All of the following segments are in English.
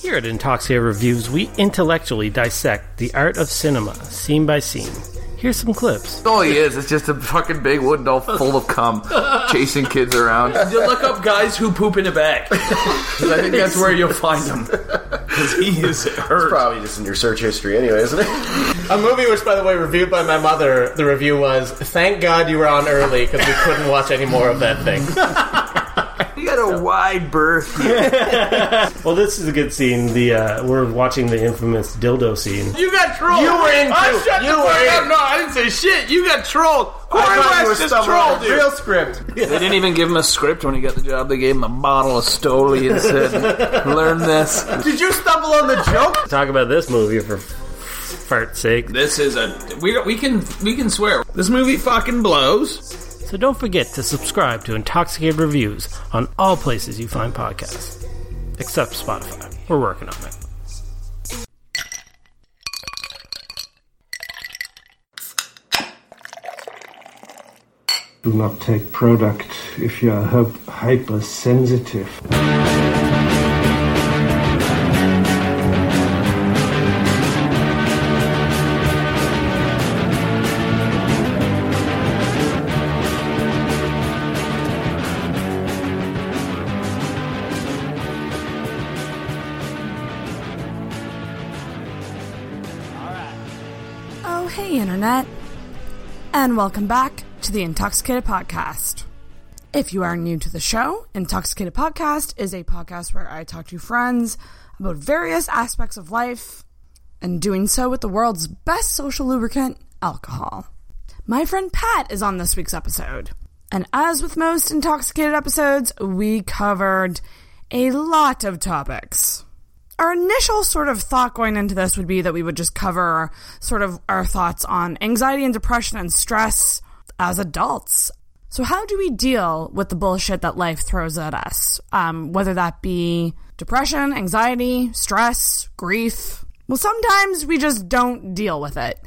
Here at Intoxia Reviews, we intellectually dissect the art of cinema, scene by scene. Here's some clips. All he is, it's just a fucking big wooden doll full of cum, chasing kids around. You look up guys who poop in a bag. 'Cause I think that's where you'll find them. Because he is hurt. Probably just in your search history anyway, isn't it? A movie which, by the way, reviewed by my mother. The review was, "Thank God you were on early because we couldn't watch any more of that thing." You got a wide berth. Well, this is a good scene. The uh, we're watching the infamous dildo scene. You got trolled. You were in I too. shut You the fuck up. No, I didn't say shit. You got trolled. Corey I thought you were West just trolled you. real script. They didn't even give him a script when he got the job. They gave him a bottle of Stoli and said, "Learn this." Did you stumble on the joke? Talk about this movie for fart's sake. This is a we we can we can swear this movie fucking blows. So don't forget to subscribe to Intoxicated Reviews on all places you find podcasts, except Spotify. We're working on it. Do not take product if you are hypersensitive. And welcome back to the Intoxicated Podcast. If you are new to the show, Intoxicated Podcast is a podcast where I talk to friends about various aspects of life and doing so with the world's best social lubricant, alcohol. My friend Pat is on this week's episode. And as with most intoxicated episodes, we covered a lot of topics our initial sort of thought going into this would be that we would just cover sort of our thoughts on anxiety and depression and stress as adults. So, how do we deal with the bullshit that life throws at us? Um, whether that be depression, anxiety, stress, grief. Well, sometimes we just don't deal with it.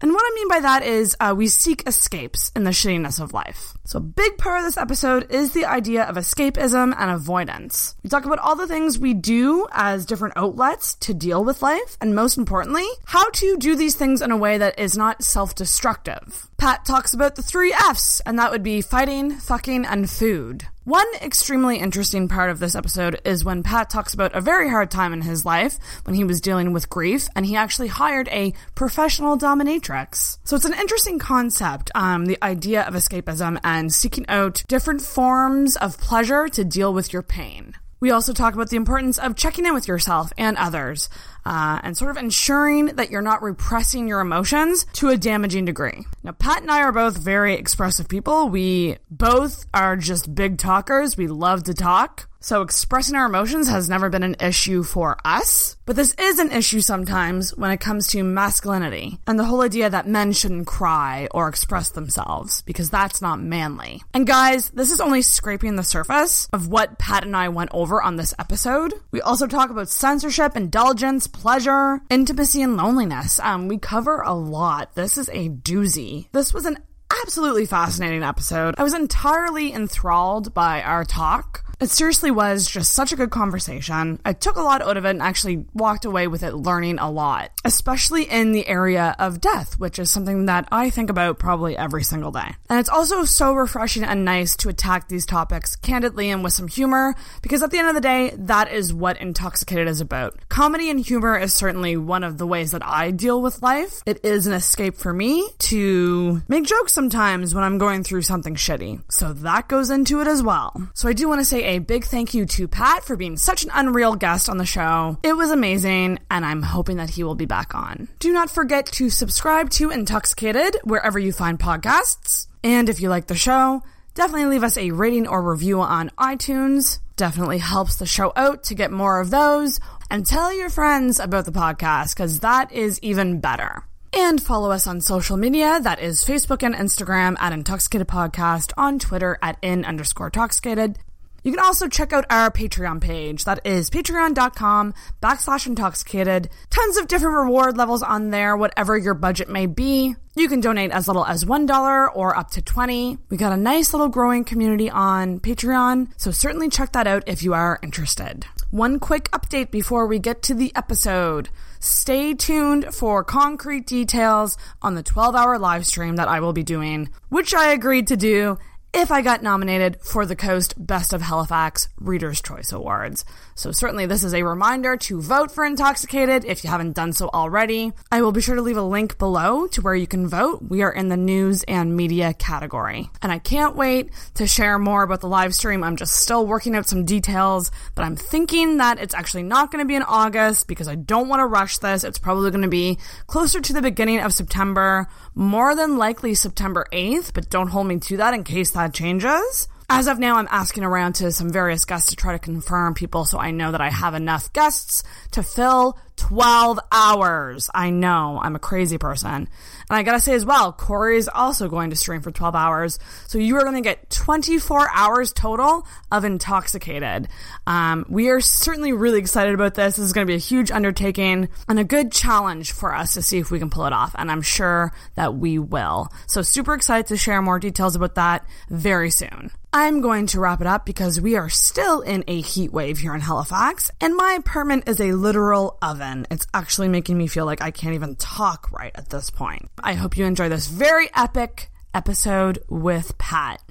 And what I mean by that is uh, we seek escapes in the shittiness of life. So, a big part of this episode is the idea of escapism and avoidance. We talk about all the things we do as different outlets to deal with life, and most importantly, how to do these things in a way that is not self destructive. Pat talks about the three F's, and that would be fighting, fucking, and food. One extremely interesting part of this episode is when Pat talks about a very hard time in his life when he was dealing with grief, and he actually hired a professional dominatrix. So it's an interesting concept, um, the idea of escapism seeking out different forms of pleasure to deal with your pain. We also talk about the importance of checking in with yourself and others, uh, and sort of ensuring that you're not repressing your emotions to a damaging degree. Now, Pat and I are both very expressive people. We both are just big talkers. We love to talk. So expressing our emotions has never been an issue for us, but this is an issue sometimes when it comes to masculinity and the whole idea that men shouldn't cry or express themselves because that's not manly. And guys, this is only scraping the surface of what Pat and I went over on this episode. We also talk about censorship, indulgence, pleasure, intimacy, and loneliness. Um, we cover a lot. This is a doozy. This was an absolutely fascinating episode. I was entirely enthralled by our talk. It seriously was just such a good conversation. I took a lot out of it and actually walked away with it learning a lot, especially in the area of death, which is something that I think about probably every single day. And it's also so refreshing and nice to attack these topics candidly and with some humor, because at the end of the day, that is what Intoxicated is about. Comedy and humor is certainly one of the ways that I deal with life. It is an escape for me to make jokes sometimes when I'm going through something shitty. So that goes into it as well. So I do want to say a big thank you to Pat for being such an unreal guest on the show. It was amazing, and I'm hoping that he will be back on. Do not forget to subscribe to Intoxicated wherever you find podcasts. And if you like the show, definitely leave us a rating or review on iTunes. Definitely helps the show out to get more of those. And tell your friends about the podcast because that is even better. And follow us on social media. That is Facebook and Instagram at Intoxicated Podcast, on Twitter at in underscore toxicated. You can also check out our Patreon page. That is patreon.com backslash intoxicated. Tons of different reward levels on there, whatever your budget may be. You can donate as little as $1 or up to 20. We got a nice little growing community on Patreon, so certainly check that out if you are interested. One quick update before we get to the episode. Stay tuned for concrete details on the 12 hour live stream that I will be doing, which I agreed to do if I got nominated for the Coast Best of Halifax Reader's Choice Awards. So certainly this is a reminder to vote for Intoxicated if you haven't done so already. I will be sure to leave a link below to where you can vote. We are in the news and media category. And I can't wait to share more about the live stream. I'm just still working out some details, but I'm thinking that it's actually not going to be in August because I don't want to rush this. It's probably going to be closer to the beginning of September, more than likely September 8th, but don't hold me to that in case that changes. As of now, I'm asking around to some various guests to try to confirm people so I know that I have enough guests to fill 12 hours. I know, I'm a crazy person. And I gotta say as well, Corey is also going to stream for 12 hours. So you are gonna get 24 hours total of Intoxicated. Um, we are certainly really excited about this. This is gonna be a huge undertaking and a good challenge for us to see if we can pull it off. And I'm sure that we will. So super excited to share more details about that very soon. I'm going to wrap it up because we are still in a heat wave here in Halifax, and my apartment is a literal oven. It's actually making me feel like I can't even talk right at this point. I hope you enjoy this very epic episode with Pat.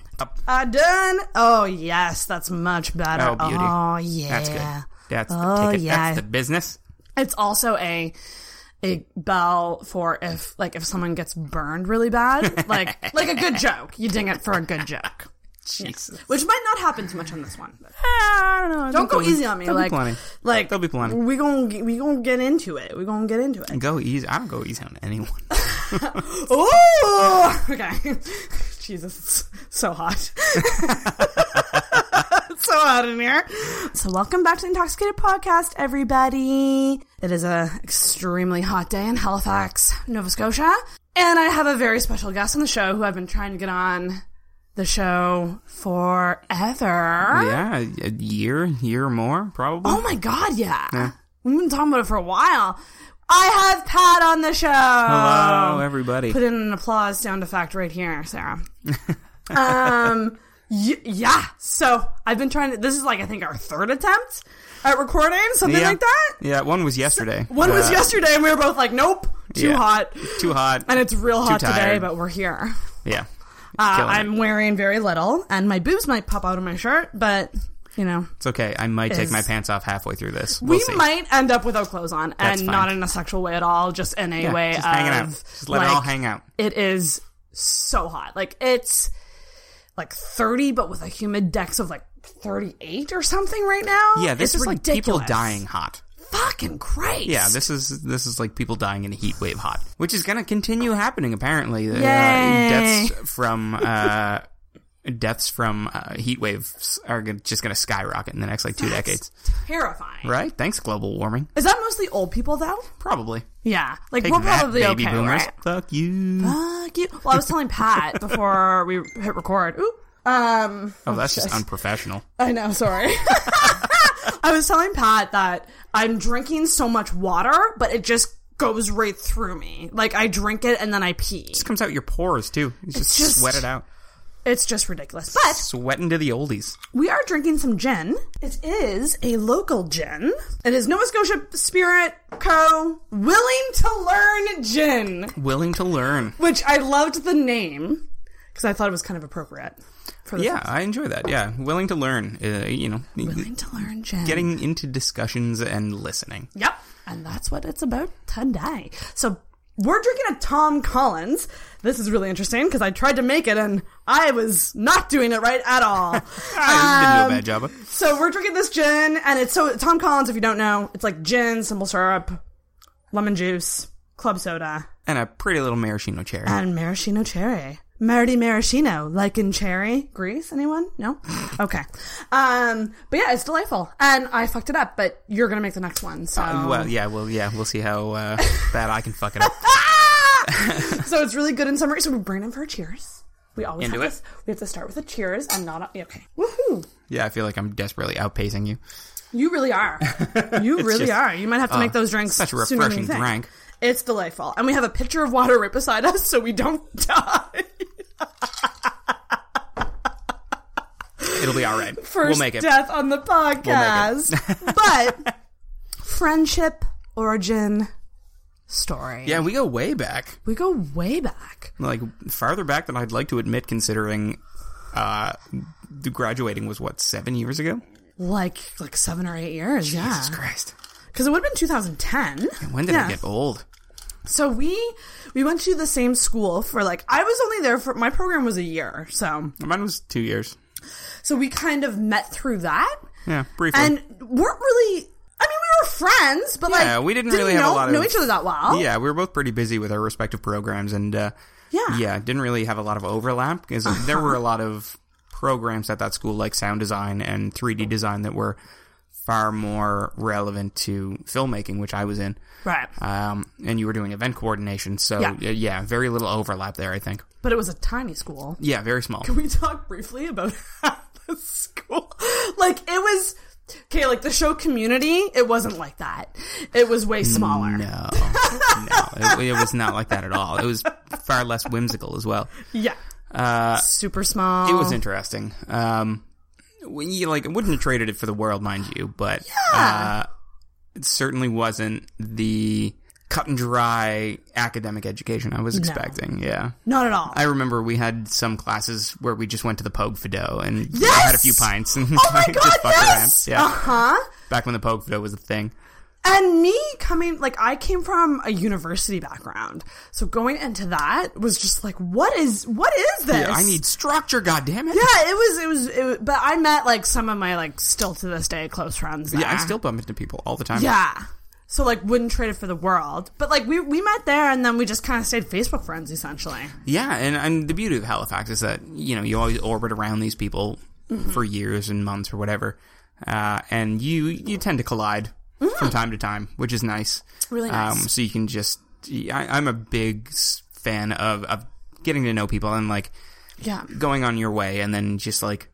Uh, done. Oh yes, that's much better. Oh, beauty. Oh yeah, That's good. That's the, Oh, take it- yeah. That's the business. It's also a a bell for if like if someone gets burned really bad, like like a good joke. You ding it for a good joke. Jesus. Which might not happen too much on this one. but- eh, I don't know. Don't go easy on me. there'll be Like, plenty. like There'll be plenty. We gonna we gonna get into it. We gonna get into it. Go easy. I don't go easy on anyone. Oh, okay. Jesus, it's so hot. It's so hot in here. So, welcome back to the Intoxicated Podcast, everybody. It is a extremely hot day in Halifax, Nova Scotia, and I have a very special guest on the show who I've been trying to get on the show forever. yeah, a year, year more, probably. Oh my god, yeah. We've been talking about it for a while. I have Pat on the show. Hello, everybody. Put in an applause sound effect right here, Sarah. um, y- yeah. So I've been trying to. This is like I think our third attempt at recording, something yeah. like that. Yeah, one was yesterday. One was Uh, yesterday, and we were both like, "Nope, too yeah. hot." Too hot. And it's real hot today, but we're here. yeah. Uh, I'm wearing very little, and my boobs might pop out of my shirt, but you know, It's okay. I might take Is- my pants off halfway through this. We'll we see. might end up without clothes on, That's and fine. not in a sexual way at all, just in a Yeah, way just of hanging out. Just let it all hang out. It is so hot. Like it's like 30, but with a humidex of like 38 or something right now. Yeah, this It's is like people ridiculous. dying hot. Fucking Christ. Yeah, this is this is like people dying in a heat wave hot, which is going to continue happening. Apparently, Uh, deaths from uh, deaths from uh, heat waves are gonna, just going to skyrocket in the next like two decades. terrifying. Right? Thanks, global warming. Is that mostly old people though? Probably. Yeah, like Take we're that, probably baby okay, boomers. right? Fuck you. Fuck you. Well, I was telling Pat before we hit record. Ooh, um, oh, that's just unprofessional. I know, sorry. I was telling Pat that I'm drinking so much water, but it just goes right through me. Like I drink it and then I pee. It just comes out your pores too. You just, just- sweat it out. It's just ridiculous. But sweating to the oldies. we are drinking some gin. It is a local gin. It is Nova Scotia Spirit Co. Willing to Learn Gin, Willing to learn. which I loved the name because I thought it was kind of appropriate for the Yeah, I enjoy that. Yeah, willing to learn. Uh, you know, Willing to Learn Gin. getting into discussions and listening. Yep. And that's what it's about today. So we're drinking a Tom Collins. This is really interesting because I tried to make it and I was not doing it right at all. I Um, didn't do a bad job. so we're drinking this gin and it's so Tom Collins, if you don't know, it's like gin, simple syrup, lemon juice, club soda, And a pretty little maraschino cherry. and maraschino cherry. Marity maraschino, like in cherry. Grease? Anyone? No? Okay. Um, but yeah, it's delightful. And I fucked it up, but you're gonna make the next one, so. Uh, well, yeah, well, yeah, we'll see how uh, bad I can fuck it up. so it's really good in summer. So we bring it for a cheers. We always Into have it? this. We have to start with a cheers and not a, okay. Woohoo! Yeah, I feel like I'm desperately outpacing you. You really are. You really just- are. You might have to make those drinks. such a sooner than you refreshing drink. It's delightful, and we have a pitcher of water right beside us, so we don't die. It'll be all right. 1st we'll make it. death on the podcast. but friendship origin story. Yeah, we go way back. We go way back. Like farther back than I'd like to admit, considering uh, the graduating was what seven years ago. Like like seven or eight years, yeah. Jesus Christ! Because it would have been 2010. When did Yeah. I get old? So we we went to the same school for like I was only there for my program was a year, so Mine was two years. so we kind of met through that Yeah, briefly. and weren't really. I mean, we were friends, but like Yeah, we didn't really have a know, lot of- know each other that well. yeah, we were both pretty busy with our respective programs, and uh, Yeah. yeah, didn't really have a lot of overlap because there were a lot of programs at that school, like sound design and 3D design, that were far more relevant to filmmaking, which I was in. right. Um, and you were doing event coordination, so Yeah. yeah. very little overlap there. I think. But it was a tiny school. Yeah, very small. Can we talk briefly about the school? Like it was okay. Like the show Community, it wasn't like that. It was way smaller. No, no, it, it was not like that at all. It was far less whimsical as well. Yeah. Super small. Uh, It was interesting. Um, you like, I wouldn't have traded it for the world, mind you, but uh, it certainly wasn't the cut and dry academic education I was expecting. Yeah. not at all. I remember we had some classes where we just went to the Pogue Fado and Yes! had a few pints and oh my god, just fucked yes. around. Yeah, Uh huh. back when the Pogue Fado was a thing. And me coming, like, I came from a university background. So going into that was just like, what is, what is this? Yeah, I need structure. God damn it! Yeah, it was, it was, it but I met, like, some of my, like, still to this day close friends. Yeah, I still bump into people all the time. Yeah. So, like, wouldn't trade it for the world. But, like, we, we met there and then we just kind of stayed Facebook friends, essentially. Yeah, and, and the beauty of Halifax is that you know you always orbit around these people Mm-hmm. for years and months or whatever, uh, and you you tend to collide from time to time, which is nice. Mm-hmm. Really nice. Um, so you can just I, I'm a big fan of of getting to know people and like Yeah. going on your way and then just like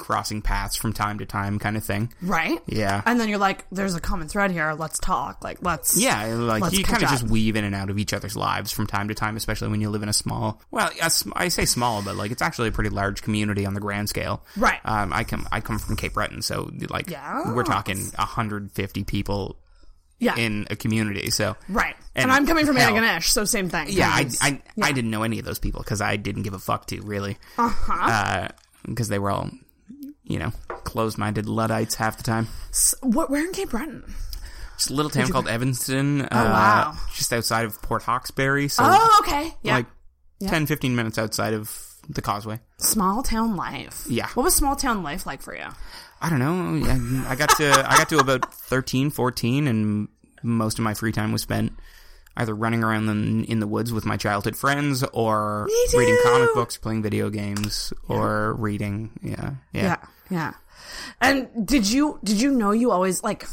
crossing paths from time to time kind of thing. Right? Yeah. And then you're like, there's a common thread here. Let's talk. Like, let's. Yeah, like Let's you kind of just weave in and out of each other's lives from time to time, especially when you live in a small. Well, a I say small, but like it's actually a pretty large community on the grand scale. Right. Um, I come I come from Cape Breton, so like Yeah. we're talking 150 people Yeah. in a community. So right. And, and I'm coming from hell, Antigonish, so same thing. Yeah, I, I, I didn't know any of those people because I didn't give a fuck to really. Uh-huh. Because they were all, you know, closed-minded luddites half the time. S- what, where in Cape Breton? Just a little town called Evanston. Oh uh, wow. Just outside of Port Hawkesbury. So Oh, okay. Yeah. like 10, 15 minutes outside of the causeway. small town life. Yeah. What was small town life like for you? I don't know. I, I got to I got to about 13, 14, and most of my free time was spent either running around in, in the woods with my childhood friends or reading comic books, playing video games, or reading. Yeah, yeah. Yeah. Yeah. And did you did you know you always like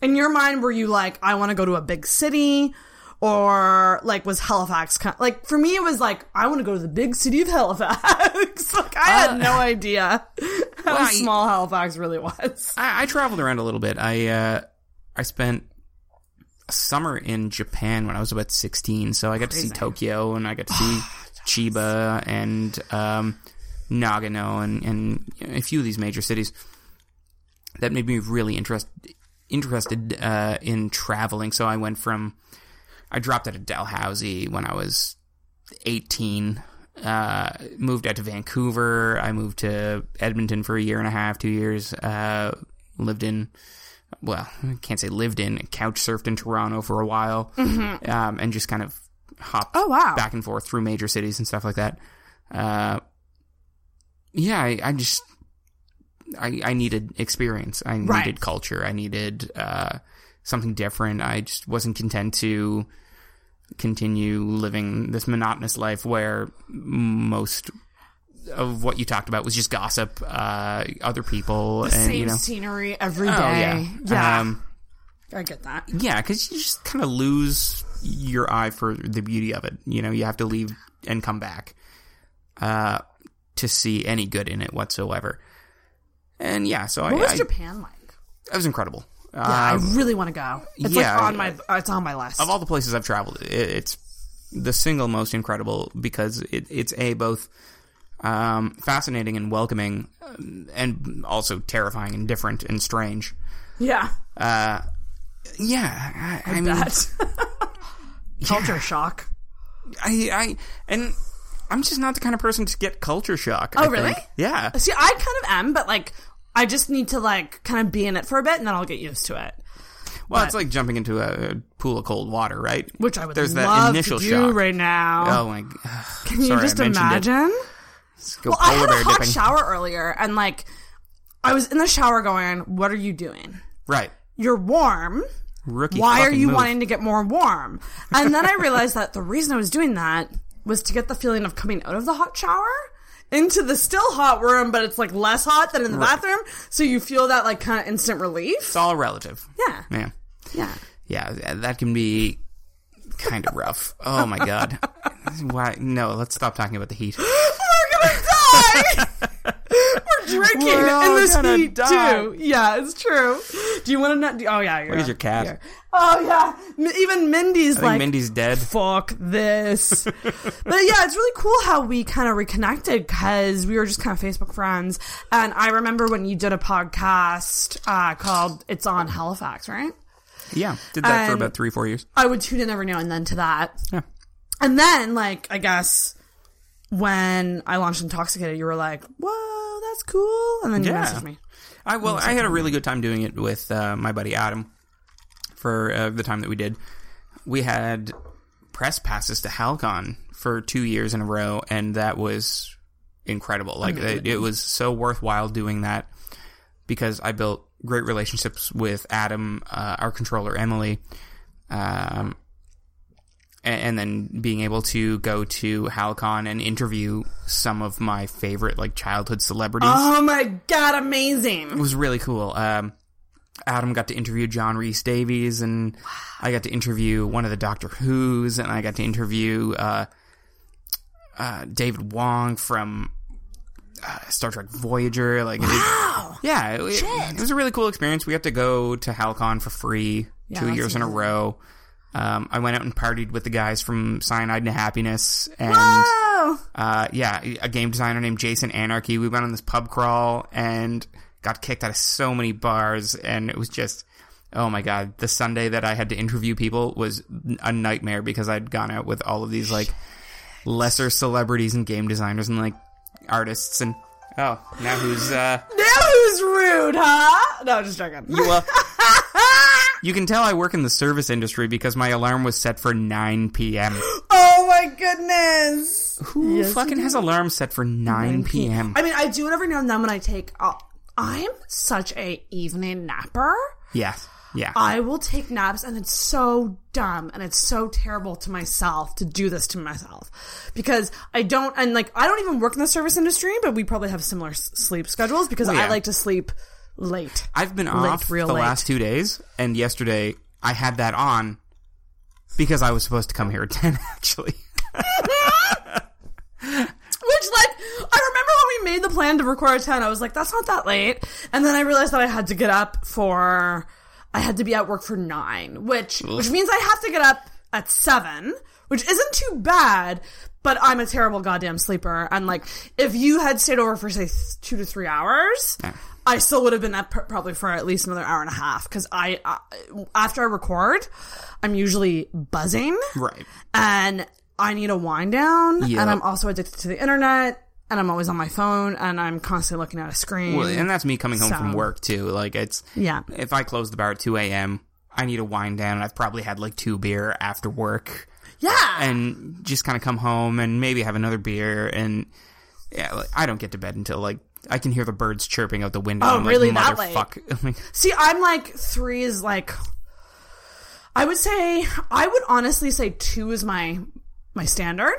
in your mind were you like I want to go to a big city or like was Halifax kind like for me it was like I want to go to the big city of Halifax. like I had no idea how well, I- small Halifax really was. I, I traveled around a little bit. I uh, I spent a summer in Japan when I was about sixteen, so I got to see Tokyo and I got to see Chiba and um, Nagano and and a few of these major cities. That made me really interest, interested uh, in traveling. So I went from I dropped out of Dalhousie when I was 18. Uh, moved out to Vancouver. I moved to Edmonton for a year and a half, two years. Uh, lived in, well, I can't say lived in, couch surfed in Toronto for a while. Um, and just kind of hopped Oh, wow. back and forth through major cities and stuff like that. Yeah, I, I just, I, I needed experience. I Right. needed culture. I needed, uh, something different. I just wasn't content to continue living this monotonous life where most of what you talked about was just gossip, uh, other people, and Same you know, scenery every day. oh yeah, Yeah. Um, I get that. yeah, because you just kind of lose your eye for the beauty of it. You know, you have to leave and come back uh, to see any good in it whatsoever. And yeah, so I, What was I, Japan like? it was incredible. Yeah, Uh, I really want to go. It's yeah, like on my it's on my list. of all the places I've traveled, it, it's the single most incredible because it, it's a both um, fascinating and welcoming, um, and also terrifying and different and strange. Yeah. Yeah, I, I mean, That. Culture shock. I, I, and I'm just not the kind of person to get culture shock. Oh, I really? think. Yeah. See, I kind of am, but like, I just need to like kind of be in it for a bit, and then I'll get used to it. Well, it's like jumping into a pool of cold water, right? Which I would There's love that initial to do shock. right now. Oh my god! Can you Sorry, just imagine? Well, I had a hot dipping. shower earlier, and like, I was in the shower going, "What are you doing? Right. You're warm. Rookie. Why are you move. wanting to get more warm?" And then I realized that the reason I was doing that was to get the feeling of coming out of the hot shower into the still hot room, but it's like less hot than in the bathroom, so you feel that like kind of instant relief. It's all relative. Yeah, Yeah. yeah. Yeah, that can be kind of rough. Oh my god. Why? No, let's stop talking about the heat. We're gonna die. We're drinking We're in this heat die. too. Yeah, it's true. Do you want to not? Do, oh yeah, you're Look your cat. Oh yeah, M- even Mindy's like, Mindy's dead. fuck this. but yeah, it's really cool how we kind of reconnected because we were just kind of Facebook friends. And I remember when you did a podcast uh, called "It's on Halifax," right? Yeah, did that for about three, four years. I would tune in every now and then to that. Yeah. And then, like, I guess when I launched Intoxicated, you were like, "Whoa, that's cool," and then you Yeah. messaged me. I well, I had a really good time doing it with uh, my buddy Adam for uh, the time that we did. We had press passes to Halcon for two years in a row, and that was incredible. Like it, it was so worthwhile doing that because I built great relationships with Adam, uh, our controller Emily, um, and then being able to go to Halcon and interview some of my favorite like childhood celebrities Oh my god, amazing! it was really cool. Um, Adam got to interview John Rhys-Davies, and I got to interview one of the Doctor Who's, and I got to interview uh, uh, David Wong from uh, Star Trek Voyager. Like, wow, yeah, it, it- it was a really cool experience. We got to go to Halcon for free two that's years in a row. Um, I went out and partied with the guys from Cyanide and Happiness, and Oh, uh, yeah, a game designer named Jason Anarchy. We went on this pub crawl and got kicked out of so many bars, and it was just, oh my god, the Sunday that I had to interview people was a nightmare because I'd gone out with all of these like lesser celebrities and game designers and like artists, and oh, now who's uh, now who's rude, huh? No, just joking. you? Uh, you can tell I work in the service industry because my alarm was set for 9 p.m. oh my goodness. Who fucking has alarms set for 9 p.m.? I mean, I do it every now and then when I take. Uh, I'm such a evening napper. Yes. yeah. I will take naps, and it's so dumb and it's so terrible to myself to do this to myself because I don't. And like, I don't even work in the service industry, but we probably have similar s- sleep schedules because Well, I like to sleep late. I've been Late, off real the late. last two days, and yesterday I had that on because I was supposed to come here at ten. Actually, Which, like, I remember when we made the plan to record at 10, I was like, that's not that late. And then I realized that I had to get up for, I had to be at work for 9, which, which means I have to get up at 7, which isn't too bad, but I'm a terrible goddamn sleeper. And, like, if you had stayed over for, say, two to three hours, I still would have been up probably for at least another hour and a half. Cause I, uh, after I record, I'm usually buzzing right? and I need a wind down, Yeah. and I'm also addicted to the internet, and I'm always on my phone, and I'm constantly looking at a screen. Well, and that's me coming home from work too. Like it's Yeah. If I close the bar at two a.m., I need a wind down. and I've probably had like two beer after work, yeah, and just kind of come home and maybe have another beer. And yeah, like, I don't get to bed until like I can hear the birds chirping out the window. Oh, I'm like, really? That late? Like, See, I'm like three is like. I would say I would honestly say two is my my standard,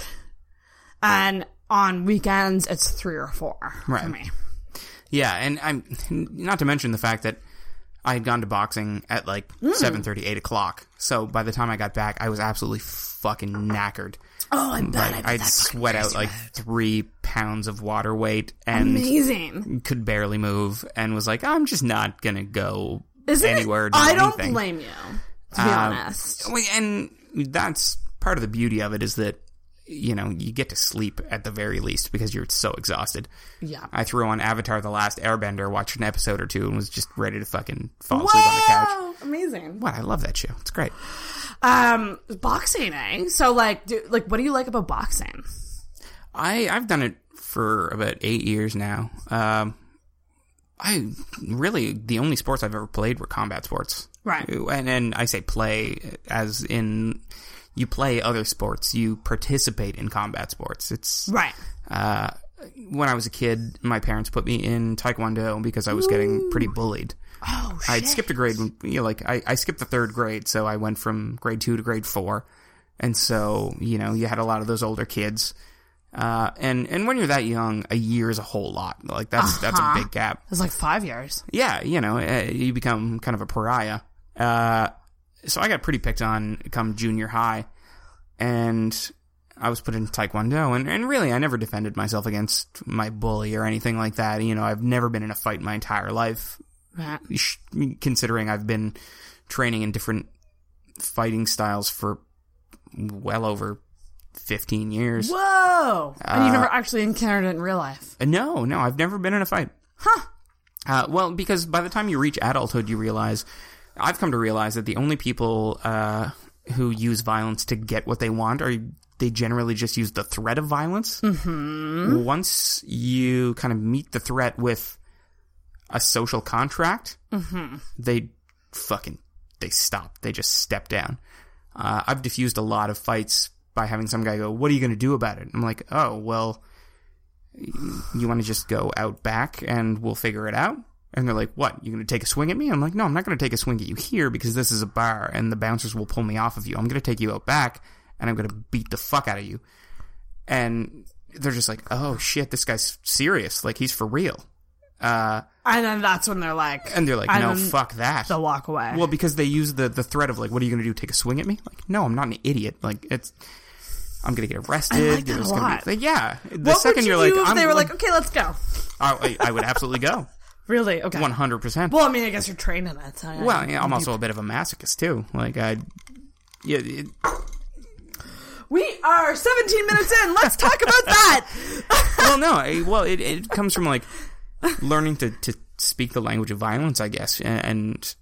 and on weekends it's three or four Right. for me. Yeah, and I'm not to mention the fact that I had gone to boxing at like Mm. seven thirty, eight o'clock. So by the time I got back, I was absolutely fucking knackered. Oh, I bet Like I that's sweat out like three pounds of water weight and amazing. could barely move, and was like, I'm just not gonna go Isn't anywhere. it? I don't anything. blame you. To be Um, honest, And that's part of the beauty of it is that you know, you get to sleep at the very least because you're so exhausted. Yeah. I threw on Avatar: The Last Airbender, watched an episode or two, and was just ready to fucking fall asleep on the couch. Amazing. What? I love that show. It's great. Um, boxing, eh? So, like, do, like, what do you like about boxing? I I've done it for about eight years now. Um, I really the only sports I've ever played were combat sports. Right. And and I say play as in you play other sports. You participate in combat sports. It's Right. uh, when I was a kid, my parents put me in taekwondo because I was getting pretty bullied. Oh, shit. I'd skipped a grade you know, like I, I skipped the third grade, so I went from grade two to grade four, and so you know you had a lot of those older kids, uh, and and when you're that young, a year is a whole lot. Like that's that's a big gap. It's like five years. Yeah, you know, uh, you become kind of a pariah. Uh, so I got pretty picked on come junior high, and I was put into taekwondo, and, and really, I never defended myself against my bully or anything like that. You know, I've never been in a fight my entire life, considering I've been training in different fighting styles for well over 15 years. Whoa! and you've never actually encountered it in real life. Uh, No, no, I've never been in a fight. Huh. Uh, well, because by the time you reach adulthood, you realize, I've come to realize that the only people uh, who use violence to get what they want are they generally just use the threat of violence. Mm-hmm. Once you kind of meet the threat with a social contract, they fucking they stop. They just step down. Uh, I've diffused a lot of fights by having some guy go, "What are you going to do about it?" I'm like, "Oh, well." you want to just go out back and we'll figure it out? And they're like, what? You going to take a swing at me? I'm like, no, I'm not going to take a swing at you here because this is a bar and the bouncers will pull me off of you. I'm going to take you out back and I'm going to beat the fuck out of you. And they're just like, oh shit, this guy's serious. Like he's for real. Uh, And then that's when they're like, and they're like, no, fuck that. They'll walk away. Well, because they use the, the threat of like, what are you going to do? Take a swing at me? Like, no, I'm not an idiot. Like, it's, I'm going to get arrested. Like that There's a gonna be- like, yeah. The what second would you you're like, if I'm, they were like, okay, let's go? I, I would absolutely go. Really? Okay. One hundred percent. Well, I mean, I guess you're trained in it. So. Well, yeah, I'm also a bit of a masochist too. Like I, yeah, it, we are 17 minutes in. Let's talk about that. well, no, I, well, it, it comes from like learning to, to speak the language of violence, I guess, and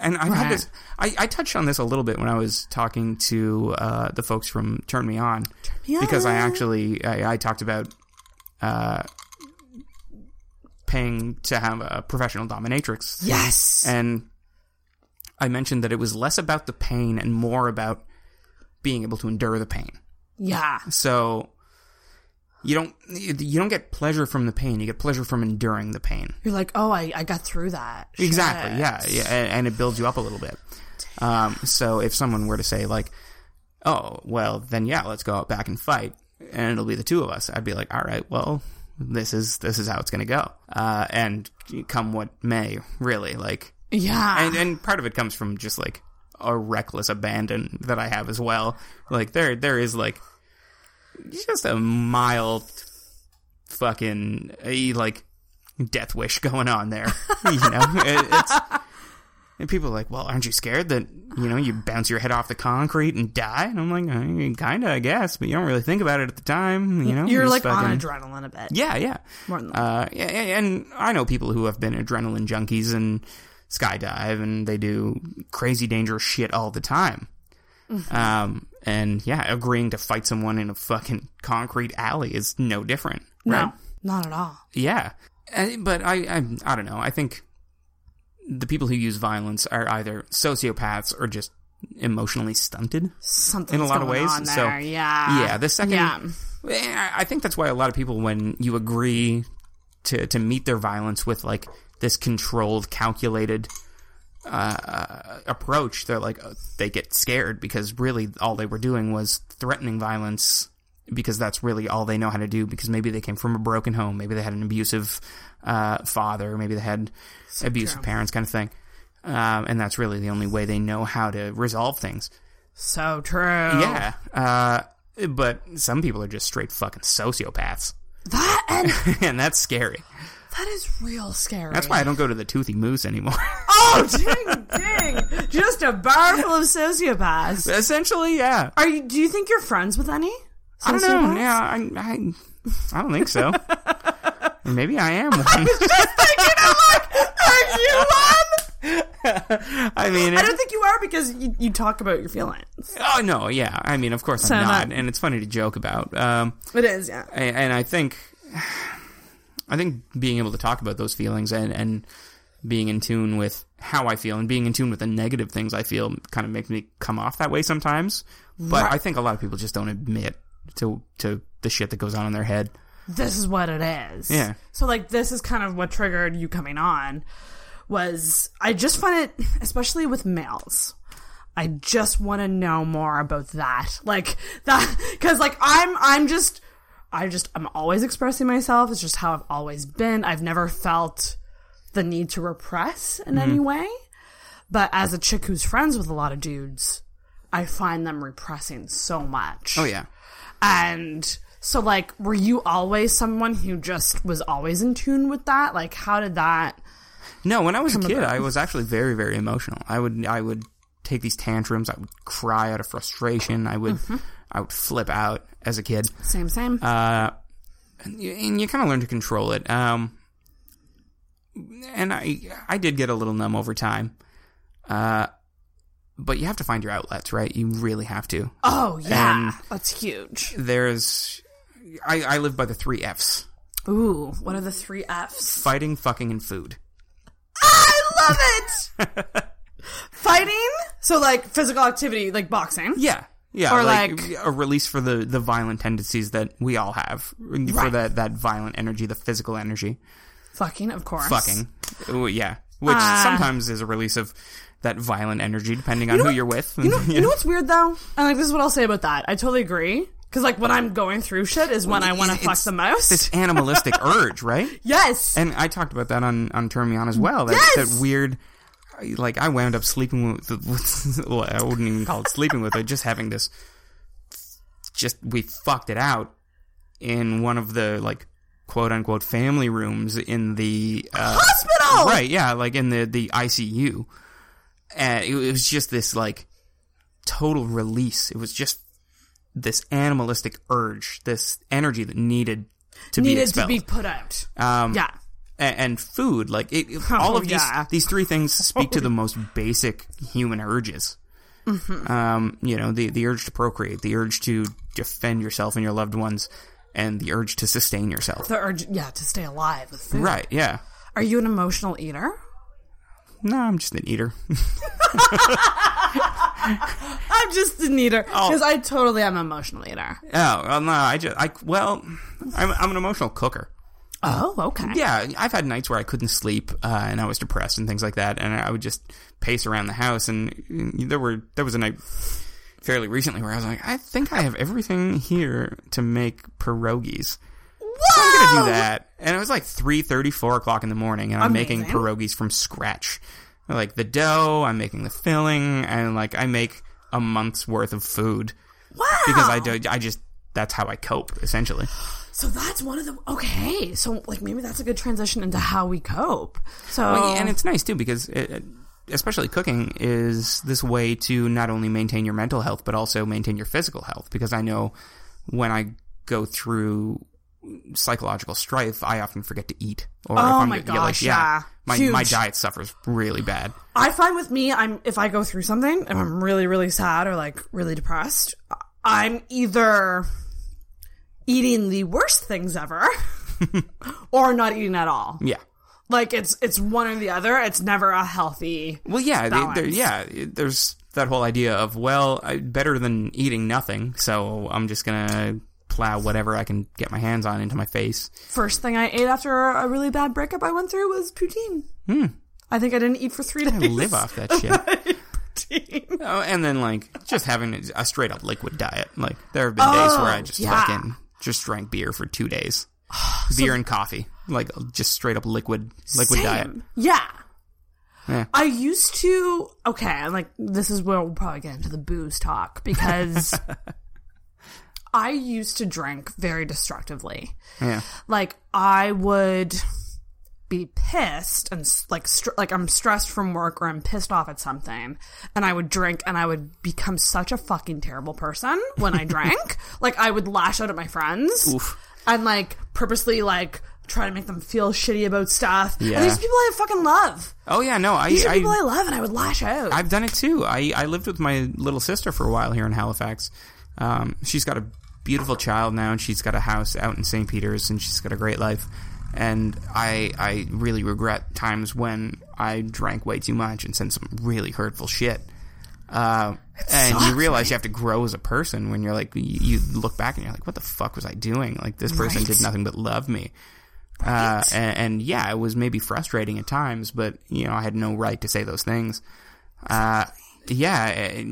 and I had Right. this. I, I touched on this a little bit when I was talking to uh, the folks from Turn Me On, Me because I actually I, I talked about uh, paying to have a professional dominatrix. yes. And I mentioned that it was less about the pain and more about being able to endure the pain. yeah. So you don't you don't get pleasure from the pain. You get pleasure from enduring the pain. You're like, oh, I, I got through that. Exactly. Yeah. yeah and, and it builds you up a little bit. Um, so if someone were to say like, "Oh, well, then yeah, let's go out back and fight," and it'll be the two of us, I'd be like, "All right, well." This is this is how it's going to go, uh, and come what may, really like Yeah. and and part of it comes from just like a reckless abandon that I have as well. Like there there is like just a mild fucking uh, like death wish going on there. you know, It- it's and people are like, well, aren't you scared that you know you bounce your head off the concrete and die? And I'm like, kind of, I guess, but you don't really think about it at the time. You know, You're like on adrenaline a bit. yeah, yeah. More than Uh, yeah, and I know people who have been adrenaline junkies and skydive, and they do crazy dangerous shit all the time. Mm-hmm. Um, and yeah, agreeing to fight someone in a fucking concrete alley is no different, No, right? not at all. Yeah, but I, I, I don't know. I think the people who use violence are either sociopaths or just emotionally stunted. Something's In a lot of ways, so- yeah. Yeah, the second. Yeah. Eh, I think that's why a lot of people, when you agree to to meet their violence with like this controlled, calculated uh, approach, they're like uh, they get scared because really all they were doing was threatening violence because that's really all they know how to do. Because maybe they came from a broken home, maybe they had an abusive uh, father, maybe they had abusive parents, kind of thing. Um, and that's really the only way they know how to resolve things. So true. Yeah. Uh, but some people are just straight fucking sociopaths. That and and that's scary. That is real scary. That's why I don't go to the Toothy Moose anymore. Oh, ding, ding! Just a bar full of sociopaths. Essentially, yeah. Are you? Do you think you're friends with any? I don't know. sociopaths? Yeah, I, I, I don't think so. Maybe I am one. Are you one? I mean, I don't think you are because you, you talk about your feelings. oh no, yeah. I mean, of course So I'm not, and it's funny to joke about. Um, It is, yeah. and, and I think, I think being able to talk about those feelings and and being in tune with how I feel and being in tune with the negative things I feel kind of makes me come off that way sometimes. But I think a lot of people just don't admit to to the shit that goes on in their head. This is what it is. Yeah. So like this is kind of what triggered you coming on was I just find it especially with males. I just want to know more about that. Like that cuz like I'm I'm just I just I'm always expressing myself. It's just how I've always been. I've never felt the need to repress in any mm-hmm. way. But as a chick who's friends with a lot of dudes, I find them repressing so much. Oh yeah. And so, like, were you always someone who just was always in tune with that? Like, how did that? No, when I was a kid, about? I was actually very, very emotional. I would, I would take these tantrums. I would cry out of frustration. I would, Mm-hmm. I would flip out as a kid. Same, same. Uh, and you, and you kind of learn to control it. Um, and I, I did get a little numb over time. Uh, but you have to find your outlets, right? You really have to. oh, yeah. and- That's huge. There's, I, I live by the three F's: Ooh, what are the three F's? fighting, fucking, and food. I love it! Fighting? So, like, physical activity, like boxing. Yeah. Yeah, Or like, like- a release for the, the violent tendencies that we all have for that, that violent energy, the physical energy. Fucking, of course. Fucking, Ooh, yeah, which Uh, sometimes is a release of that violent energy, depending on who you're with. You know, you know what's weird, though? And, like, this is what I'll say about that. I totally agree. Because, like, when I'm going through shit is when I want to fuck the most. This animalistic urge, right? yes. And I talked about that on on Turn Me On as well. That, Yes! that weird, like I wound up sleeping with, with well, I wouldn't even call it sleeping with it, just having this, just we fucked it out in one of the like quote unquote family rooms in the uh, Hospital! right? Yeah, like in the the ICU, and it was just this like total release. It was just this animalistic urge, this energy that needed to be Needed expelled. to be put out. Um, yeah. a- and food. Like it, it- all Oh, of these yeah. these three things speak to the most basic human urges. Mm-hmm. Um, you know, the the urge to procreate, the urge to defend yourself and your loved ones, and the urge to sustain yourself. The urge, yeah, to stay alive with food. Right? Yeah. Are you an emotional eater? No, I'm just an eater. I'm just an eater Oh. because I totally am an emotional eater. oh well, no, I just I well, I'm I'm an emotional cooker. Oh, okay. Yeah, I've had nights where I couldn't sleep uh, and I was depressed and things like that, and I would just pace around the house. And there were there was a night fairly recently where I was like, I think I have everything here to make pierogies. So I'm gonna do that. And it was like three thirty, four o'clock in the morning, and I'm making Amazing. pierogies from scratch. Like the dough, I'm making the filling, and like I make a month's worth of food Wow. because I do. I just that's how I cope essentially. So that's one of the okay. So like maybe that's a good transition into how we cope. So Well, and it's nice too because it- especially cooking is this way to not only maintain your mental health but also maintain your physical health because I know when I go through psychological strife I often forget to eat or Oh my gosh, yeah. my Huge. my diet suffers really bad I find with me, I'm if I go through something and I'm really really sad or like really depressed, I'm either eating the worst things ever or not eating at all. yeah Like it's it's one or the other. It's never a healthy. well yeah they, Balance. there- yeah there's that whole idea of well I, better than eating nothing so I'm just gonna plow whatever I can get my hands on into my face First thing I ate after a really bad breakup I went through was poutine. Hmm. I think I didn't eat for three days. I live off that shit Oh, and then like just having a straight up liquid diet. Like there have been days where I oh, just Oh, yeah. fucking just drank beer for two days, beer and coffee, like just straight up liquid liquid Same. diet. Yeah. Yeah. I used to. Okay, I'm like this is where we'll probably get into the booze talk because I used to drink very destructively. Yeah, Like I would be pissed and like str- like I'm stressed from work or I'm pissed off at something and I would drink and I would become such a fucking terrible person when I drank. like I would lash out at my friends and like purposely like try to make them feel shitty about stuff. Yeah. And these people I fucking love. Oh yeah, no, I, These are people I I love and I would lash out. I've done it too. I I lived with my little sister for a while here in Halifax. Um, she's got a beautiful child now, and she's got a house out in St. Peter's, and she's got a great life. And I I really regret times when I drank way too much and said some really hurtful shit. Uh, and you realize you have to grow as a person when you're like you, you look back and you're like, what the fuck was I doing? Like this person Right. did nothing but love me. Uh, and, and yeah, it was maybe frustrating at times, but you know, I had no right to say those things. Uh, yeah,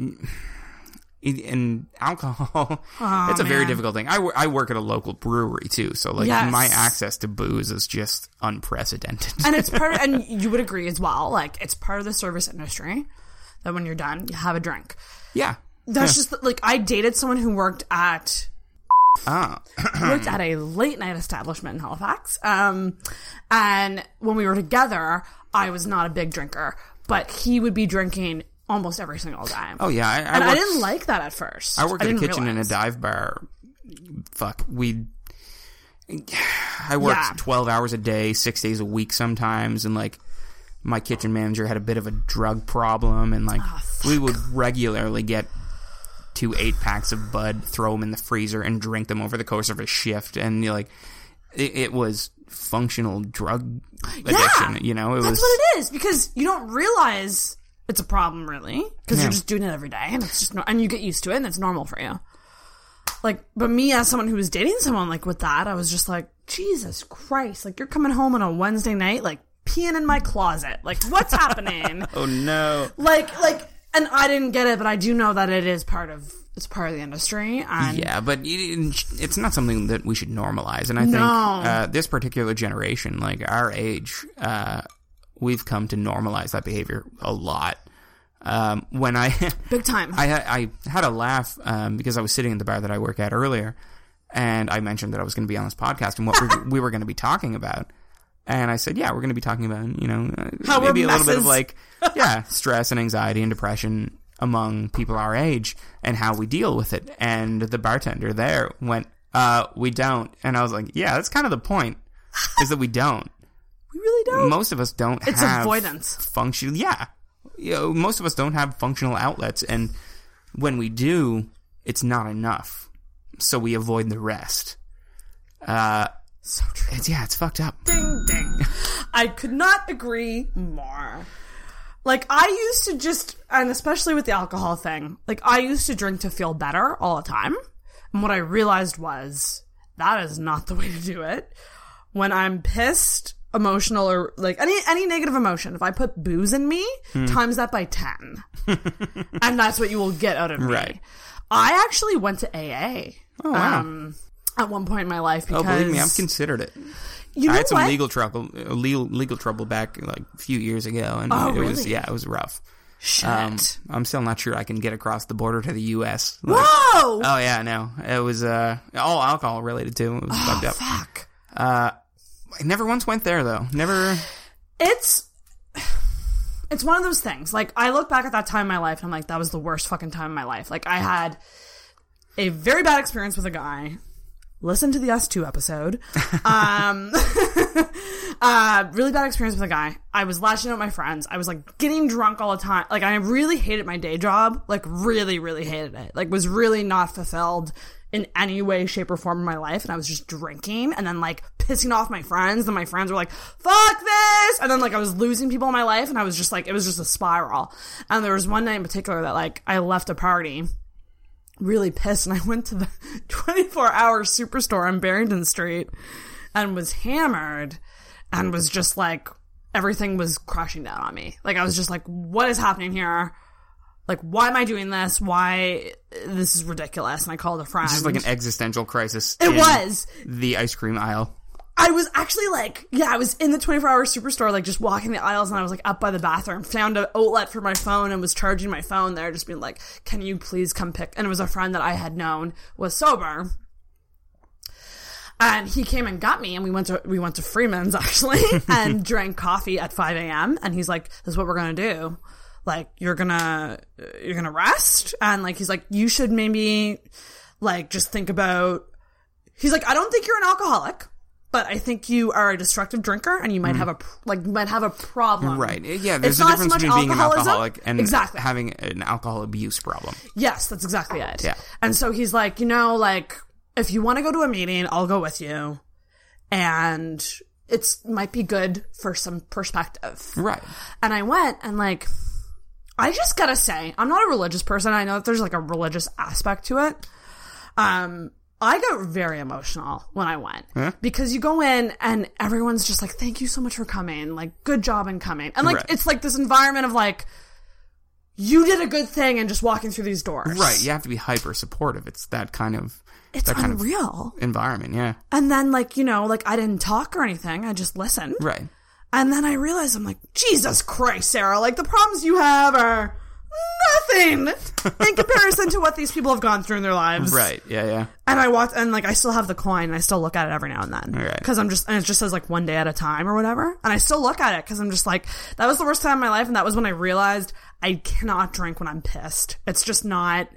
and alcohol, it's a very difficult thing. I, I work at a local brewery too, so like Yes. my access to booze is just unprecedented. and it's part and you would agree as well like it's part of the service industry that when you're done you have a drink yeah. that's just like i dated someone who worked at Oh, worked at a late night establishment in halifax um and when we were together i was not a big drinker but he would be drinking almost every single time oh yeah. I, I, and i didn't like that at first I work in a kitchen and a dive bar. Fuck, we. I worked Yeah. twelve hours a day, six days a week sometimes, and like my kitchen manager had a bit of a drug problem, and like Ah, we would regularly get two eight packs of Bud, throw them in the freezer, and drink them over the course of a shift, and you're like, it, it was functional drug addiction. You know, it that's was. what it is because you don't realize it's a problem really because Yeah. you're just doing it every day and it's just no- and you get used to it and it's normal for you. Like, but me as someone who was dating someone like with that, I was just like, Jesus Christ! Like you're coming home on a Wednesday night, like peeing in my closet. Like what's happening? Oh no! Like, like, and I didn't get it, but I do know that it is part of it's part of the industry. And Yeah, but it's not something that we should normalize. And I think No. uh, this particular generation, like our age, uh, we've come to normalize that behavior a lot. Um, when I big time. I, had- I had a laugh um, because I was sitting in the bar that I work at earlier, and I mentioned that I was going to be on this podcast and what we, we were going to be talking about. And I said, "Yeah, we're going to be talking about you know uh, How maybe a little bit of like yeah stress and anxiety and depression among people our age and how we deal with it." And the bartender there went, "Uh, we don't." And I was like, "Yeah, that's kind of the point, is that we don't." we really don't. most of us don't It's have avoidance. function yeah you know, most of us don't have functional outlets and when we do it's not enough so we avoid the rest uh so true. it's yeah it's fucked up Ding ding. I could not agree more. Like I used to just and especially with the alcohol thing, like I used to drink to feel better all the time. And what I realized was that is not the way to do it. When I'm pissed, emotional or like any any negative emotion, if I put booze in me, Hmm. times that by 10. and that's what you will get out of me. Right. I actually went to AA. oh wow Um at one point in my life oh because believe me i've considered it you know i had some what? legal trouble uh, legal legal trouble back like a few years ago and Oh, it was yeah it was rough Shit. um i'm still not sure i can get across the border to the us Like, Whoa! oh yeah no it was uh all alcohol related too it was fucked up Fuck. I never once went there though. Never. It's it's one of those things. Like I look back at that time in my life and I'm like, that was the worst fucking time in my life. Like I had a very bad experience with a guy. Listen to the Us Two episode. um, uh, really bad experience with a guy. I was lashing out at my friends. I was like getting drunk all the time. Like I really hated my day job. Like really, really hated it. Like was really not fulfilled in any way, shape, or form in my life. And I was just drinking and then like pissing off my friends. And my friends were like, fuck this. And then like I was losing people in my life. And I was just like, it was just a spiral. And there was one night in particular that like I left a party really pissed and I went to the 24 hour superstore on Barrington Street and was hammered and was just like everything was crashing down on me. Like I was just like what is happening here? Like why am I doing this? Why this is ridiculous? And I called a friend. Just like an existential crisis. It was. the ice cream aisle. I was actually like, yeah, I was in the 24 hour superstore, like just walking the aisles, and I was like up by the bathroom, found an outlet for my phone and was charging my phone there, just being like, can you please come pick? And it was a friend that I had known was sober. And he came and got me, and we went to we went to Freeman's actually, and drank coffee at five a.m. And he's like, "This is what we're gonna do. Like, you're gonna you're gonna rest." And like, he's like, "You should maybe like just think about." He's like, "I don't think you're an alcoholic." But I think you are a destructive drinker, and you might have a like you might have a problem. Right. Yeah, there's It's a difference between being an alcoholic and Exactly. having an alcohol abuse problem. Yes, that's exactly it. Yeah. And so he's like, you know, like if you want to go to a meeting, I'll go with you, and it's might be good for some perspective. Right. And I went and like, I just gotta say, I'm not a religious person. I know that there's like a religious aspect to it. Um, I got very emotional when I went because you go in and everyone's just like, "Thank you so much for coming. Like, good job in coming." And like, Right. it's like this environment of like, you did a good thing and just walking through these doors. Right. You have to be hyper supportive. It's that kind of It's that kind unreal. of environment. Yeah. And then like, you know, like I didn't talk or anything. I just listened. Right. And then I realized I'm like, Jesus Christ, Sarah, like the problems you have are nothing in comparison to what these people have gone through in their lives. Right. Yeah. Yeah. And I watch, and like I still have the coin, and I still look at it every now and then. Right. Because I'm just, and it just says like one day at a time or whatever. And I still look at it because I'm just like, that was the worst time in my life, and that was when I realized I cannot drink when I'm pissed. It's just not.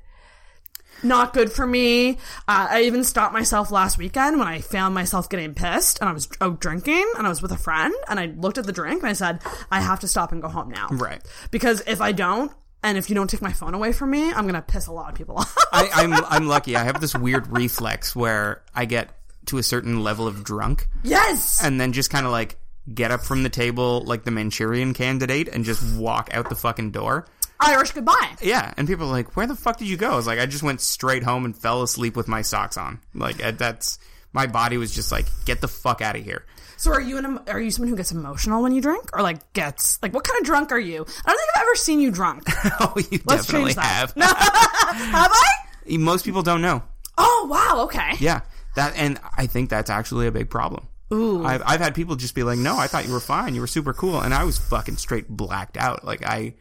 Not good for me. Uh, I even stopped myself last weekend when I found myself getting pissed and I was out drinking and I was with a friend and I looked at the drink and I said, I have to stop and go home now. Right. Because if I don't, and if you don't take my phone away from me, I'm gonna piss a lot of people off. I, I'm I'm lucky. I have this weird reflex where I get to a certain level of drunk yes. and then just kind of like get up from the table like the Manchurian candidate and just walk out the fucking door. Irish goodbye. Yeah, and people are like, "Where the fuck did you go?" I was like, "I just went straight home and fell asleep with my socks on." Like uh, that's my body was just like, "Get the fuck out of here." So are you an are you someone who gets emotional when you drink, or like gets like what kind of drunk are you? I don't think I've ever seen you drunk. oh, you Let's definitely have. Have I? Most people don't know. Oh wow. Okay. Yeah, that and I think that's actually a big problem. Ooh. I've I've had people just be like, "No, I thought you were fine. You were super cool," and I was fucking straight blacked out. Like I,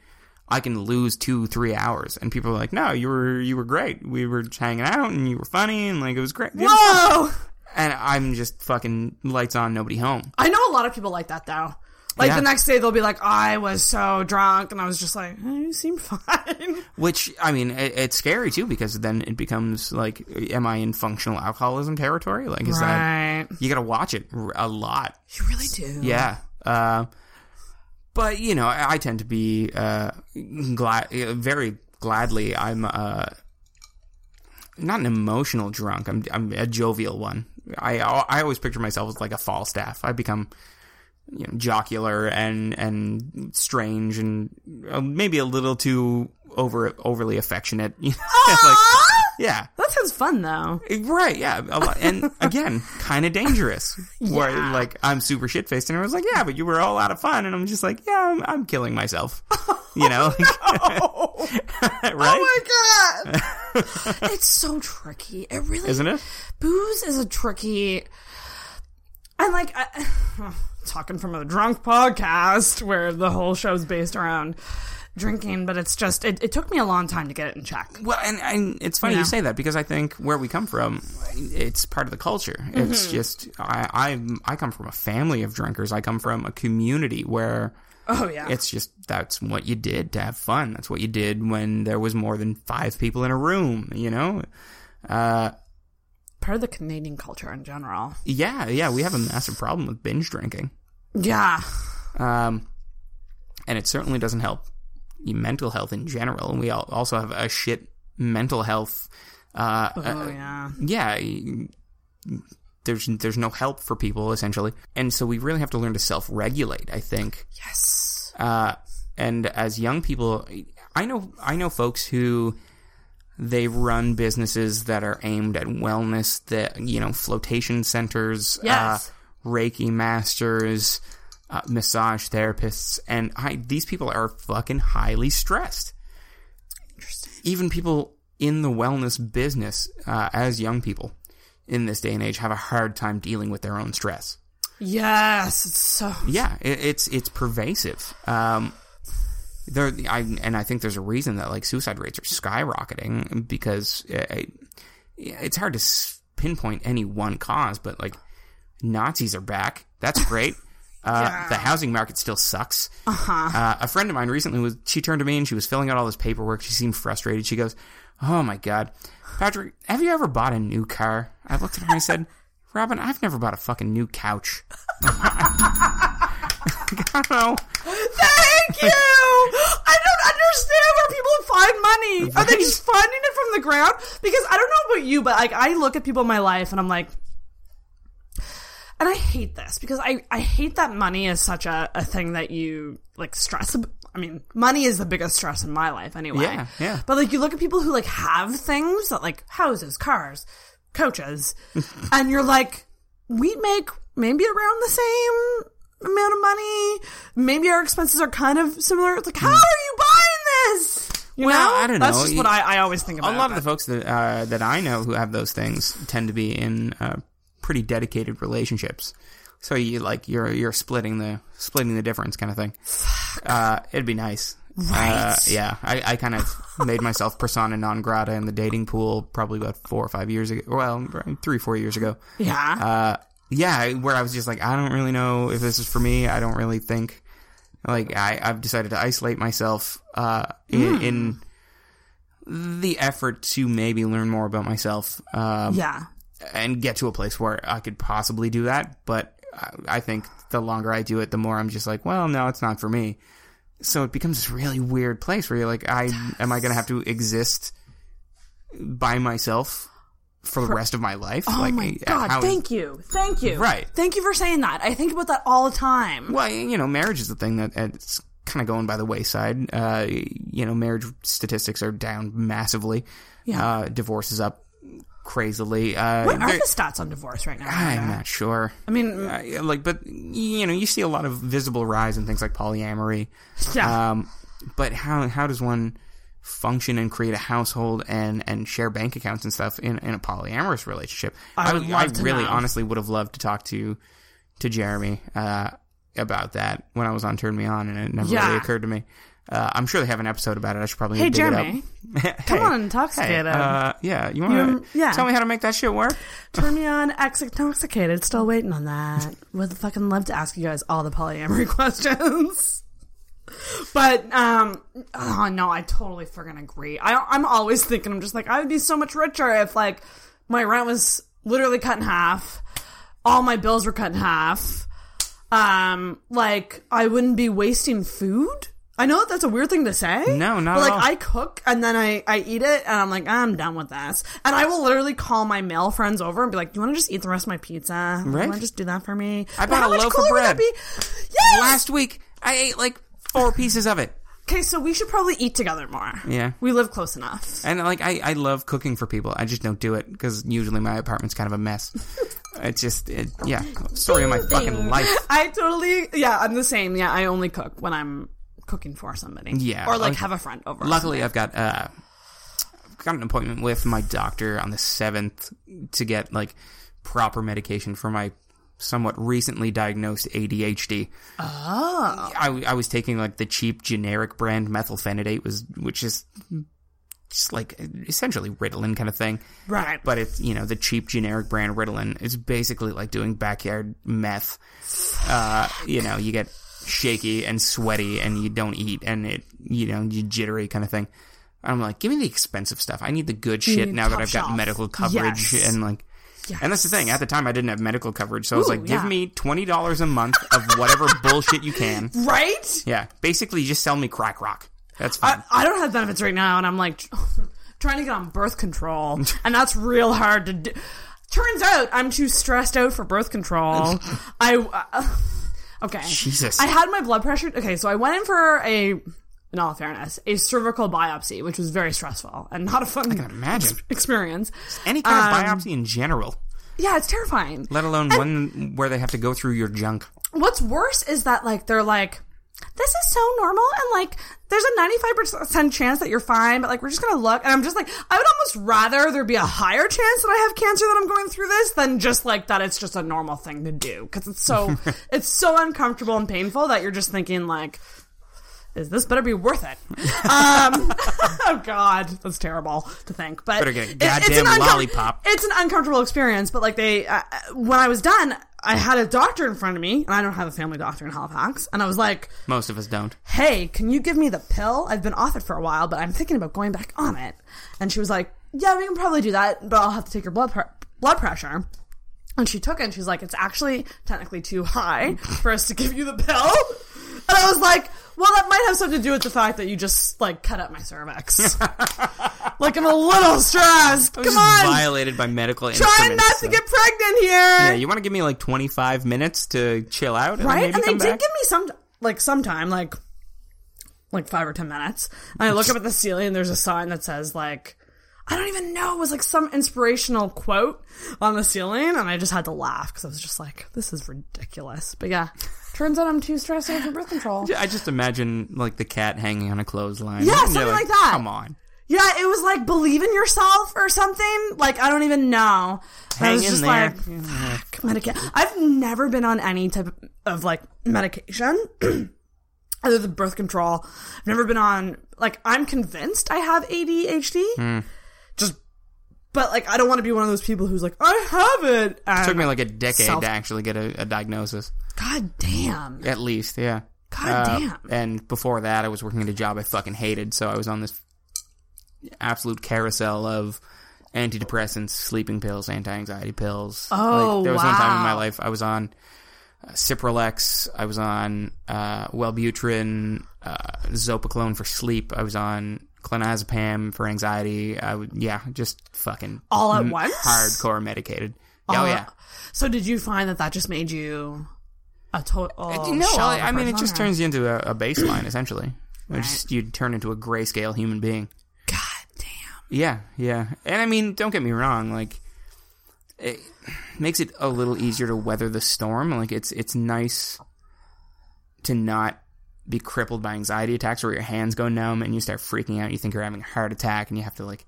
I can lose two, three hours, and people are like, "No, you were you were great. We were just hanging out, and you were funny, and like it was great." Whoa. And I'm just fucking lights on, nobody home. I know a lot of people like that though. Like Yeah. the next day they'll be like, I was so drunk, and I was just like, eh, you seem fine. Which I mean, it, it's scary too because then it becomes like, am I in functional alcoholism territory? Like, is Right. that you got to watch it a lot? You really do. Yeah. Uh, but you know, I, tend to be uh, glad, very gladly. I'm uh, not an emotional drunk. I'm I'm a jovial one. I I always picture myself as like a Falstaff. I become you know jocular and and strange and uh, maybe a little too over overly affectionate. Like, yeah. That sounds fun though. Right, yeah, a lot, and again, kind of dangerous. Where like I'm super shit faced, and I was like, "Yeah, but you were all out of fun," and I'm just like, "Yeah, I'm, I'm killing myself," you know, oh, right? Oh my god! it's so tricky. It really Isn't it? Booze is a tricky, and like I, talking from a drunk podcast where the whole show's based around drinking, but it's just it, it took me a long time to get it in check. Well, and, and it's funny You you, say that because I think where we come from, it's part of the culture. Mm-hmm. It's just I, I I come from a family of drinkers. I come from a community where Oh yeah, it's just that's what you did to have fun. That's what you did when there was more than five people in a room. You know. Uh, part of the Canadian culture in general. yeah, yeah, we have a massive problem with binge drinking. Yeah, Um, and it certainly doesn't help mental health in general. And we al- also have a shit mental health. Uh, oh uh, yeah. yeah, there's there's no help for people essentially, and so we really have to learn to self regulate. I think. Yes. Uh, and as young people, I know I know folks who they run businesses that are aimed at wellness, that you know, flotation centers, Yes. uh, Reiki masters, uh, massage therapists, and I these people are fucking highly stressed. Even people in the wellness business, uh, as young people in this day and age, have a hard time dealing with their own stress. Yes, it's so. Yeah, it, it's it's pervasive. Um, there, I and I think there's a reason that like suicide rates are skyrocketing because uh, it's hard to pinpoint any one cause, but like Nazis are back. That's great. Uh, The housing market still sucks. Uh-huh. A friend of mine recently was. She turned to me and she was filling out all this paperwork. She seemed frustrated. She goes, "Oh my god, Patrick, have you ever bought a new car?" I looked at her and I said, "Robin, I've never bought a fucking new couch." I don't know. Thank you. I don't understand where people find money. Are they just finding it from the ground? Because I don't know about you, but like I look at people in my life and I'm like, and I hate this because I I hate that money is such a, a thing that you like stress. I mean, money is the biggest stress in my life anyway. Yeah, yeah. But like you look at people who like have things that like houses, cars, coaches, and you're like, we make maybe around the same amount of money. Maybe our expenses are kind of similar. It's like, how are you buying this? You. Well, know? I don't know. That's just what I, I always think about. a lot of the folks that uh, that I know who have those things tend to be in uh, pretty dedicated relationships. So you like you're you're splitting the splitting the difference kind of thing. Uh, it'd be nice. Right. Uh, yeah, I, I kind of made myself persona non grata in the dating pool probably about four or five years ago. Well, three four years ago. yeah. Uh, yeah, where I was just like, I don't really know if this is for me. I don't really think. Like I, I've decided to isolate myself uh, in, in the effort to maybe learn more about myself um, yeah. And get to a place where I could possibly do that. But I- I think the longer I do it, the more I'm just like, well, no, it's not for me. So it becomes this really weird place where you're like, I am I going to have to exist by myself for the rest of my life? Oh like, my uh, god! how is- Thank you, thank you. Right. Thank you for saying that. I think about that all the time. Well, you know, marriage is the thing that it's kind of going by the wayside. Uh, you know, marriage statistics are down massively. Yeah. Uh, divorce is up crazily. Uh, What are the stats on divorce right now? I'm not sure. I mean, Uh, like, but you know, you see a lot of visible rise in things like polyamory. yeah. Um, but how how does one function and create a household and and share bank accounts and stuff in, in a polyamorous relationship? I would love to really know. honestly would have loved to talk to to Jeremy uh, about that when I was on Turn Me On, and it never Yeah. really occurred to me. Uh, I'm sure they have an episode about it. I should probably Hey, dig Jeremy. it up. Come Hey, on, intoxicated. Hey, uh, yeah, you You're- want to yeah. tell me how to make that shit work? Turn me on, ex intoxicated. Still waiting on that. Would fucking love to ask you guys all the polyamory questions. But um, oh no, I totally freaking agree. I, I'm always thinking, I'm just like, I would be so much richer if like my rent was literally cut in half, all my bills were cut in half. Um, like I wouldn't be wasting food. I know that that's a weird thing to say. No, not but at like all. I cook and then I I eat it and I'm like I'm done with this. And I will literally call my male friends over and be like, "Do you want to just eat the rest of my pizza? Do Right. You want to just do that for me?" I bought a loaf of cooler would that bread. Yes. Last week, I ate like four pieces of it. Okay, so we should probably eat together more. Yeah. We live close enough. And like I, I love cooking for people. I just don't do it because usually my apartment's kind of a mess. it's just it, yeah, story of my fucking life. I totally yeah, I'm the same. Yeah, I only cook when I'm cooking for somebody. Yeah, Or like have a friend over. Luckily, I've got uh, I've got an appointment with my doctor on the seventh to get like proper medication for my somewhat recently diagnosed ADHD. Oh, I, I was taking like the cheap generic brand methylphenidate was which is just like essentially Ritalin kind of thing. Right. But it's you know the cheap generic brand Ritalin is basically like doing backyard meth. Uh, you know, you get shaky and sweaty, and you don't eat, and it you know you jittery kind of thing. I'm like, give me the expensive stuff. I need the good shit now that I've got shelf. medical coverage Yes. and like. And that's the thing. At the time, I didn't have medical coverage, so I was like, "Give yeah. me twenty dollars a month of whatever bullshit you can." right? Yeah, basically, just sell me crack rock. That's fine. I, I don't have benefits right now, and I'm like trying to get on birth control, and that's real hard to do. Turns out I'm too stressed out for birth control. I uh, okay. Jesus. I had my blood pressure. Okay, so I went in for a, in all fairness, a cervical biopsy, which was very stressful and not a fun I can imagine experience. any kind of Um, biopsy in general, Yeah, it's terrifying. let alone one where they have to go through your junk. What's worse is that like they're like, this is so normal, and like there's a 95% chance that you're fine, but like we're just gonna look, and I'm just like, I would almost rather there be a higher chance that I have cancer that I'm going through this than just like that it's just a normal thing to do because it's so it's so uncomfortable and painful that you're just thinking like. Is this better be worth it? Um, oh God, that's terrible to think. But Better get a goddamn uncom- lollipop. It's an uncomfortable experience. But like they, uh, when I was done, I had a doctor in front of me, and I don't have a family doctor in Halifax, and I was like, Most of us don't. hey, can you give me the pill? I've been off it for a while, but I'm thinking about going back on it. And she was like, yeah, we can probably do that, but I'll have to take your blood pre- blood pressure. And she took it and she's like, it's actually technically too high for us to give you the pill. And I was like, well, that might have something to do with the fact that you just like cut up my cervix. like I'm a little stressed. Come on. violated by medical Trying not to get pregnant here. Yeah, you want to give me like 25 minutes to chill out? And right? And they did back? give me some like sometime like like five or ten minutes. And I look up at the ceiling and there's a sign that says like I don't even know. It was like some inspirational quote on the ceiling, and I just had to laugh because I was just like, "This is ridiculous." But yeah, turns out I'm too stressed out for birth control. I just imagine like the cat hanging on a clothesline. Yeah, something like that. Come on. Yeah, it was like believe in yourself or something. Like I don't even know. I Hang was in just there. like, fuck, medication. I've never been on any type of like medication. Other than birth control, I've never been on. Like, I'm convinced I have ADHD. Hmm. But like, I don't want to be one of those people who's like, I have it. It took me like a decade self- to actually get a, a diagnosis. God damn. At least, yeah. God Uh, damn. And before that, I was working at a job I fucking hated, so I was on this absolute carousel of antidepressants, sleeping pills, anti-anxiety pills. Oh, like, there was one time in my life I was on uh, Cipralex, I was on uh, Wellbutrin, uh, Zopiclone for sleep, I was on clonazepam for anxiety. I would, yeah, just fucking All at m- once? hardcore medicated. oh Uh, yeah. So did you find that that just made you a total? no, shell of a I mean it just or- turns you into a, a baseline essentially. It just you turn into a grayscale human being. God damn. Yeah, yeah. And I mean, don't get me wrong, like it makes it a little easier to weather the storm. Like it's it's nice to not be crippled by anxiety attacks where your hands go numb and you start freaking out. You think you're having a heart attack and you have to like,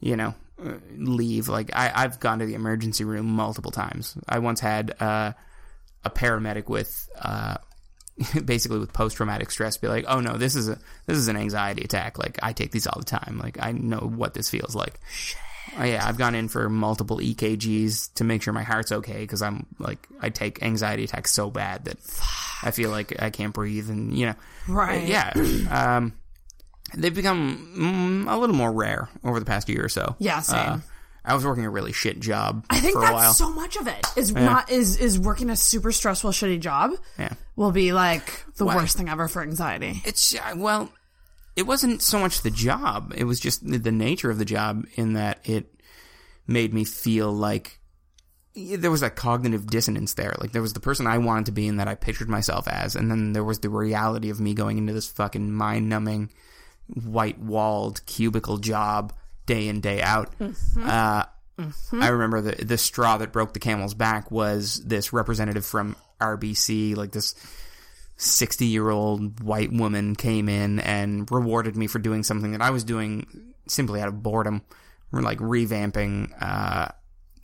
you know, uh, leave. Like I, I've gone to the emergency room multiple times. I once had uh, a paramedic with uh, basically with post traumatic stress be like, "Oh no, this is a this is an anxiety attack. Like I take these all the time. Like I know what this feels like." Oh, yeah, I've gone in for multiple EKGs to make sure my heart's okay because I'm like I take anxiety attacks so bad that I feel like I can't breathe and you know Right. yeah um they've become mm, a little more rare over the past year or so Yeah, same. Uh, I was working a really shit job I think that's so much of it is not is is working a super stressful shitty job yeah will be like the Why? worst thing ever for anxiety. It's uh, well, it wasn't so much the job; it was just the, nature of the job. In that it made me feel like there was that cognitive dissonance there. Like there was the person I wanted to be and that I pictured myself as, and then there was the reality of me going into this fucking mind-numbing, white-walled cubicle job day in day out. Uh, I remember the the straw that broke the camel's back was this representative from RBC, like this 60 year old white woman came in and rewarded me for doing something that I was doing simply out of boredom. We're like revamping uh,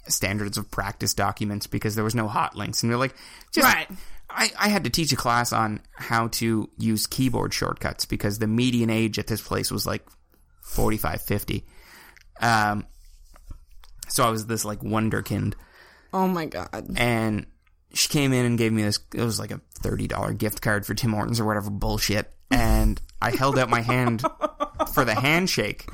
standards of practice documents because there was no hot links. And they're like, just, Right. I, I had to teach a class on how to use keyboard shortcuts because the median age at this place was like 45, 50. Um, so I was this like wonderkind Oh my god. and she came in and gave me this it was like a $30 gift card for Tim Hortons or whatever bullshit and I held out my hand for the handshake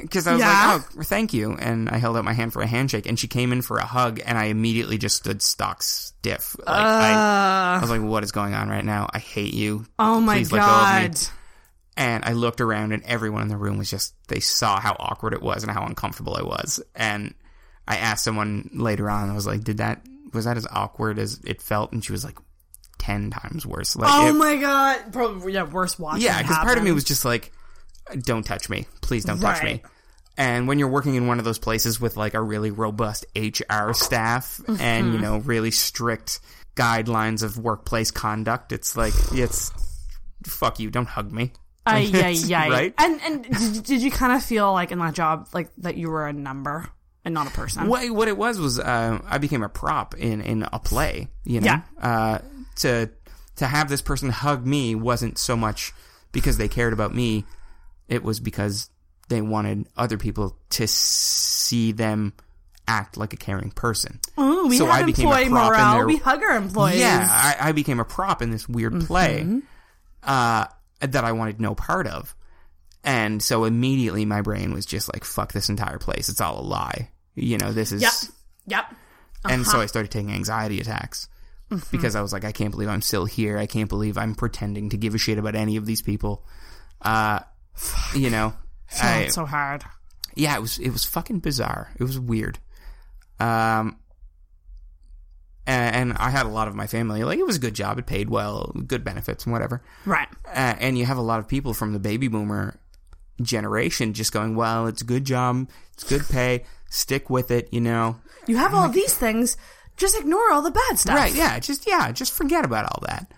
because I was Yeah. like oh thank you and I held out my hand for a handshake and she came in for a hug and I immediately just stood stock stiff like I, I was like what is going on right now I hate you Oh my Please let go of me. god. and I looked around, and everyone in the room was just, they saw how awkward it was and how uncomfortable I was. And I asked someone later on, I was like, did that, was that as awkward as it felt? And she was like, 10 times worse. Like, Oh it- my god. Probably yeah, worse watching. yeah, because part of me was just like, don't touch me. Please don't touch me. And when you're working in one of those places with like a really robust HR staff and, Mm-hmm. you know, really strict guidelines of workplace conduct, it's like, it's, fuck you, don't hug me. Ay, ay, ay. Right? And and did, did you kind of feel like in that job like that you were a number and not a person? What what it was was uh, I became a prop in in a play, you know, Yeah. uh, to to have this person hug me wasn't so much because they cared about me. It was because they wanted other people to see them act like a caring person. Oh, we So have I became a employee prop in morale. their- We hug our employees. Yeah, I, I became a prop in this weird play uh, that I wanted no part of. And so immediately my brain was just like, fuck this entire place. It's all a lie. You know, this is. Yep. Yep. And so I started taking anxiety attacks because I was like, I can't believe I'm still here. I can't believe I'm pretending to give a shit about any of these people. Uh, you know, I, so hard. yeah, it was it was fucking bizarre. It was weird. Um, and, and I had a lot of my family like it was a good job. It paid well, good benefits and whatever. Right. Uh, and you have a lot of people from the baby boomer generation just going, "Well, it's a good job, it's good pay, stick with it," you know. You have all these things. Just ignore all the bad stuff. Right? Yeah, just yeah, just forget about all that.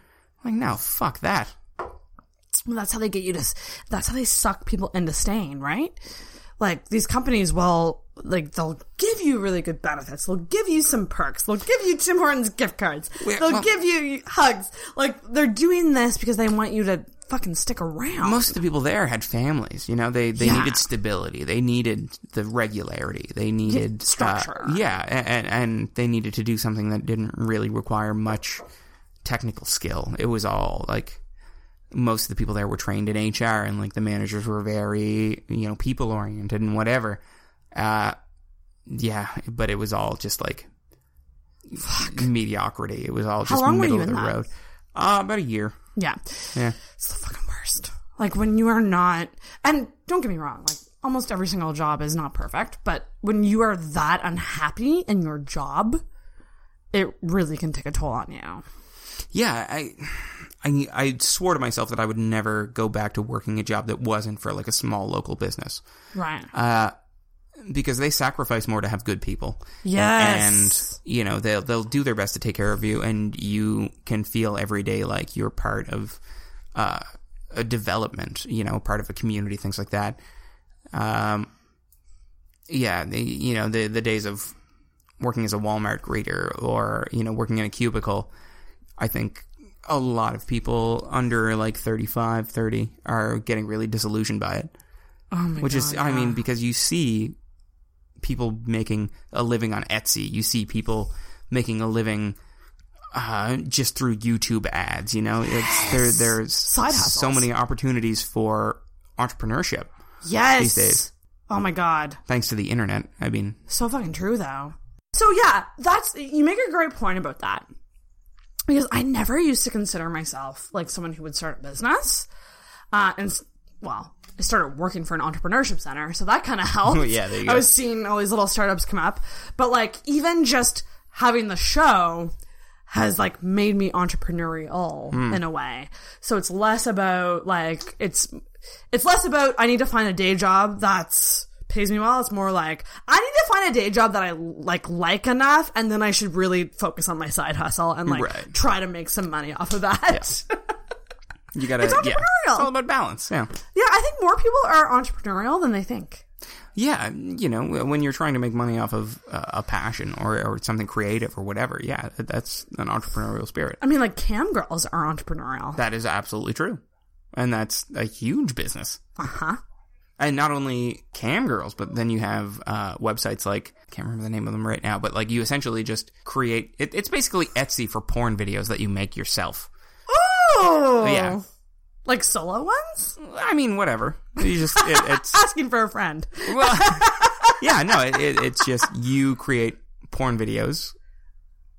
Like, no, fuck that. Well, that's how they get you to. That's how they suck people into staying, right? Like these companies will, like they'll give you really good benefits. They'll give you some perks. They'll give you Tim Hortons gift cards. Wait, they'll well- give you hugs. Like they're doing this because they want you to fucking stick around. Most of the people there had families. You know, they they Yeah. needed stability. They needed the regularity. They needed uh, structure. yeah, and and they needed to do something that didn't really require much technical skill. It was all like most of the people there were trained in HR, and like the managers were very you know people oriented and whatever. Uh, yeah, but it was all just like Fuck. mediocrity. It was all just middle of the that? road. Uh, about a year. Yeah, Yeah. it's the fucking worst. Like when you are not, and don't get me wrong, like almost every single job is not perfect, but when you are that unhappy in your job, it really can take a toll on you. Yeah, I, I, I swore to myself that I would never go back to working a job that wasn't for like a small local business Right. Uh, because they sacrifice more to have good people. yes. And you know they'll they'll do their best to take care of you, and you can feel every day like you're part of uh, a development. You know, part of a community, things like that. Um, yeah, the, you know the the days of working as a Walmart greeter or you know working in a cubicle. I think a lot of people under like 35, 30 are getting really disillusioned by it oh my which God, is i mean because you see people making a living on etsy. You see people making a living uh, just through youtube ads you know? It's there there's Side so many opportunities for entrepreneurship yes. these days. Oh my god, thanks to the internet i mean. So fucking true though. So yeah, that's you make a great point about that. Because I never used to consider myself like someone who would start a business, uh, and well, I started working for an entrepreneurship center, so that kind of helped. Yeah, there you go. I was seeing all these little startups come up, but like even just having the show has like made me entrepreneurial Hmm. in a way. So it's less about like it's it's less about I need to find a day job that's pays me well. It's more like I need to find a day job that I like like enough, and then I should really focus on my side hustle and like Right. try to make some money off of that. Yeah. you gotta It's yeah entrepreneurial. it's all about balance Yeah. yeah I think more people are entrepreneurial than they think. yeah you know when you're trying to make money off of uh, a passion or, or something creative or whatever yeah that's an entrepreneurial spirit I mean, like cam girls are entrepreneurial. That is absolutely true. And that's a huge business. Uh huh. And not only cam girls, but then you have uh, websites like, I can't remember the name of them right now, but like you essentially just create, it, it's basically Etsy for porn videos that you make yourself. Oh, Yeah. Like solo ones? I mean, whatever. You just, it, it's, Asking for a friend. well, yeah, no, it, it, it's just you create porn videos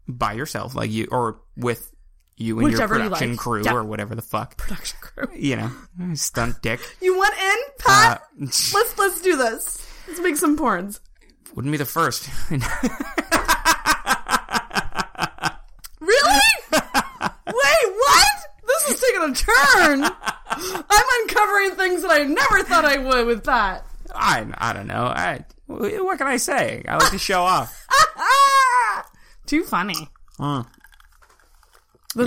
by yourself, like you, or with you and Whichever your production like. crew Yeah. or whatever the fuck. Production crew. You know, stunt dick. You want in, Pat? Uh, let's let's do this. Let's make some porns. wouldn't be the first. Really? Wait, what? This is taking a turn. I'm uncovering things that I never thought I would with Pat. I, I don't know. I, what can I say? I like to show off. Too funny. The,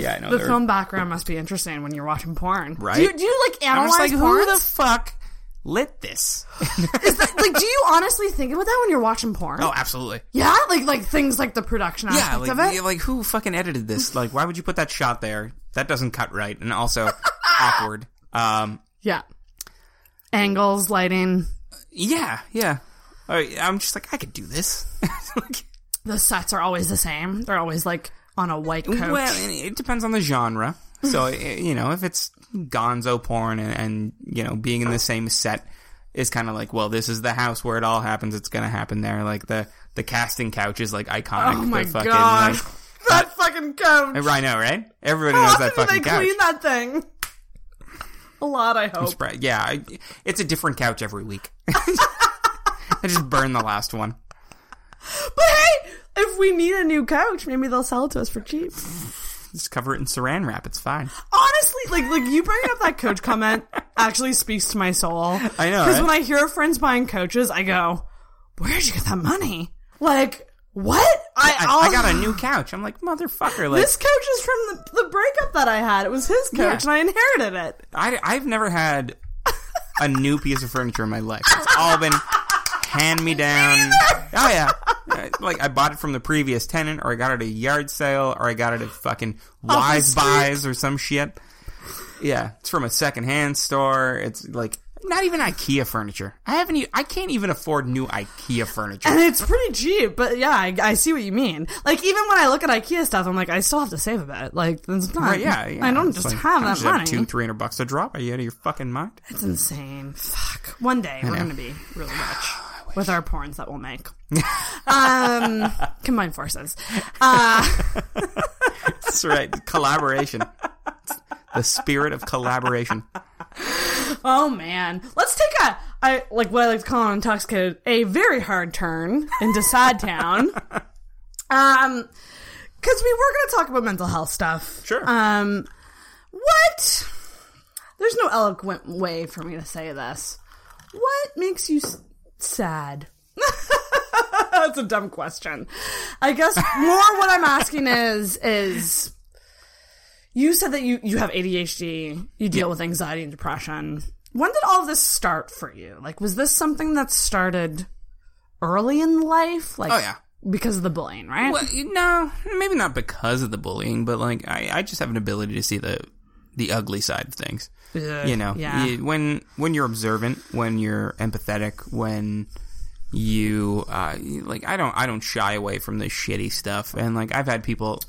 Yeah, I know, the they're- film background must be interesting when you're watching porn. Right? Do you, do you like analyze like, porn? who the fuck lit this. Is that, like, do you honestly think about that when you're watching porn? oh, absolutely. Yeah, like like things like the production Yeah, aspect like, of it. yeah, like who fucking edited this? Like, why would you put that shot there? That doesn't cut right, and also awkward. Um, yeah, angles, lighting. yeah, yeah. I- I'm just like, I could do this. Like, The sets are always the same. They're always like on a white coach. Well, it depends on the genre. So you know, if it's Gonzo porn and, and you know being in the same set is kind of like, well, this is the house where it all happens. It's gonna happen there. Like the the casting couch is like iconic. oh my fucking, gosh, Like, that fucking couch! I know, right? Everybody How knows often that do they couch. clean that thing? A lot, I hope. Yeah, I, it's a different couch every week. I just burned the last one. But hey, if we need a new couch, maybe they'll sell it to us for cheap. Just cover it in saran wrap. It's fine. Honestly, like like you bringing up that coach comment actually speaks to my soul. I know, because right? when I hear friends buying coaches, I go, "Where'd you get that money?" Like what? I I, I'll- got a new couch. I'm like, motherfucker. Like, This coach is from the, the breakup that I had. It was his coach, Yeah. and I inherited it. I, I've never had a new piece of furniture in my life. It's all been hand me down. Oh yeah, Uh, like I bought it from the previous tenant, or I got it at a yard sale, or I got it at fucking Wise. Buys or some shit. Yeah, it's from a secondhand store. It's like not even IKEA furniture. I haven't. I can't even afford new IKEA furniture. And it's pretty cheap, but yeah, I, I see what you mean. Like even when I look at IKEA stuff, I'm like, I still have to save a bit. Like it's not. Right, yeah, yeah. I don't just like, have that just money. two, three hundred bucks a drop. Are you out of your fucking mind? It's insane. Fuck. One day we're gonna be really rich with our porns that we'll make. um, combined forces. Uh, That's right. Collaboration. The spirit of collaboration. oh man, let's take a I like what I like to call an intoxicated a very hard turn into Sad Town. Um, because we were gonna talk about mental health stuff. Sure. Um, what? There's no eloquent way for me to say this. What makes you sad? That's a dumb question. I guess more what I'm asking is is you said that you you have ADHD, you deal with anxiety and depression. When did all of this start for you? Like was this something that started early in life? Like Oh, yeah. because of the bullying, right? Well, no, maybe not because of the bullying, but like I, I just have an ability to see the the ugly side of things. You know, yeah. You- when when you're observant, when you're empathetic, when you uh, like, I don't I don't shy away from the shitty stuff, and like I've had people,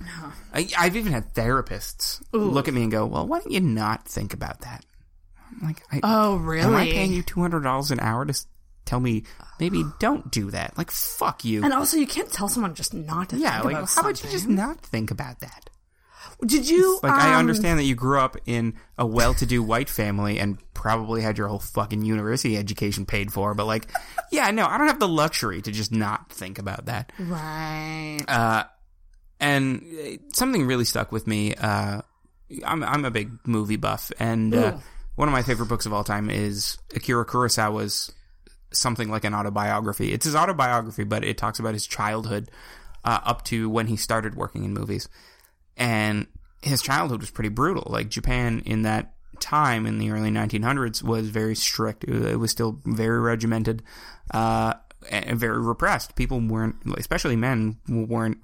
I, I've even had therapists look at me and go, "Well, why don't you not think about that?" I'm like, I, Oh, really Am I paying you two hundred dollars an hour to tell me maybe don't do that? Like, fuck you. And also, you can't tell someone just not to Yeah, think like how about you just not think about that? Did you? Like I um, understand that you grew up in a well-to-do white family and probably had your whole fucking university education paid for, but like, yeah, no, I don't have the luxury to just not think about that. Right. Uh, and something really stuck with me. Uh, I'm I'm a big movie buff, and uh, one of my favorite books of all time is Akira Kurosawa's something like an autobiography. It's his autobiography, but it talks about his childhood uh, up to when he started working in movies, and his childhood was pretty brutal. Like Japan in that time in the early 1900s was very strict. It was- still very regimented. Uh, and very repressed. People weren't, especially men, weren't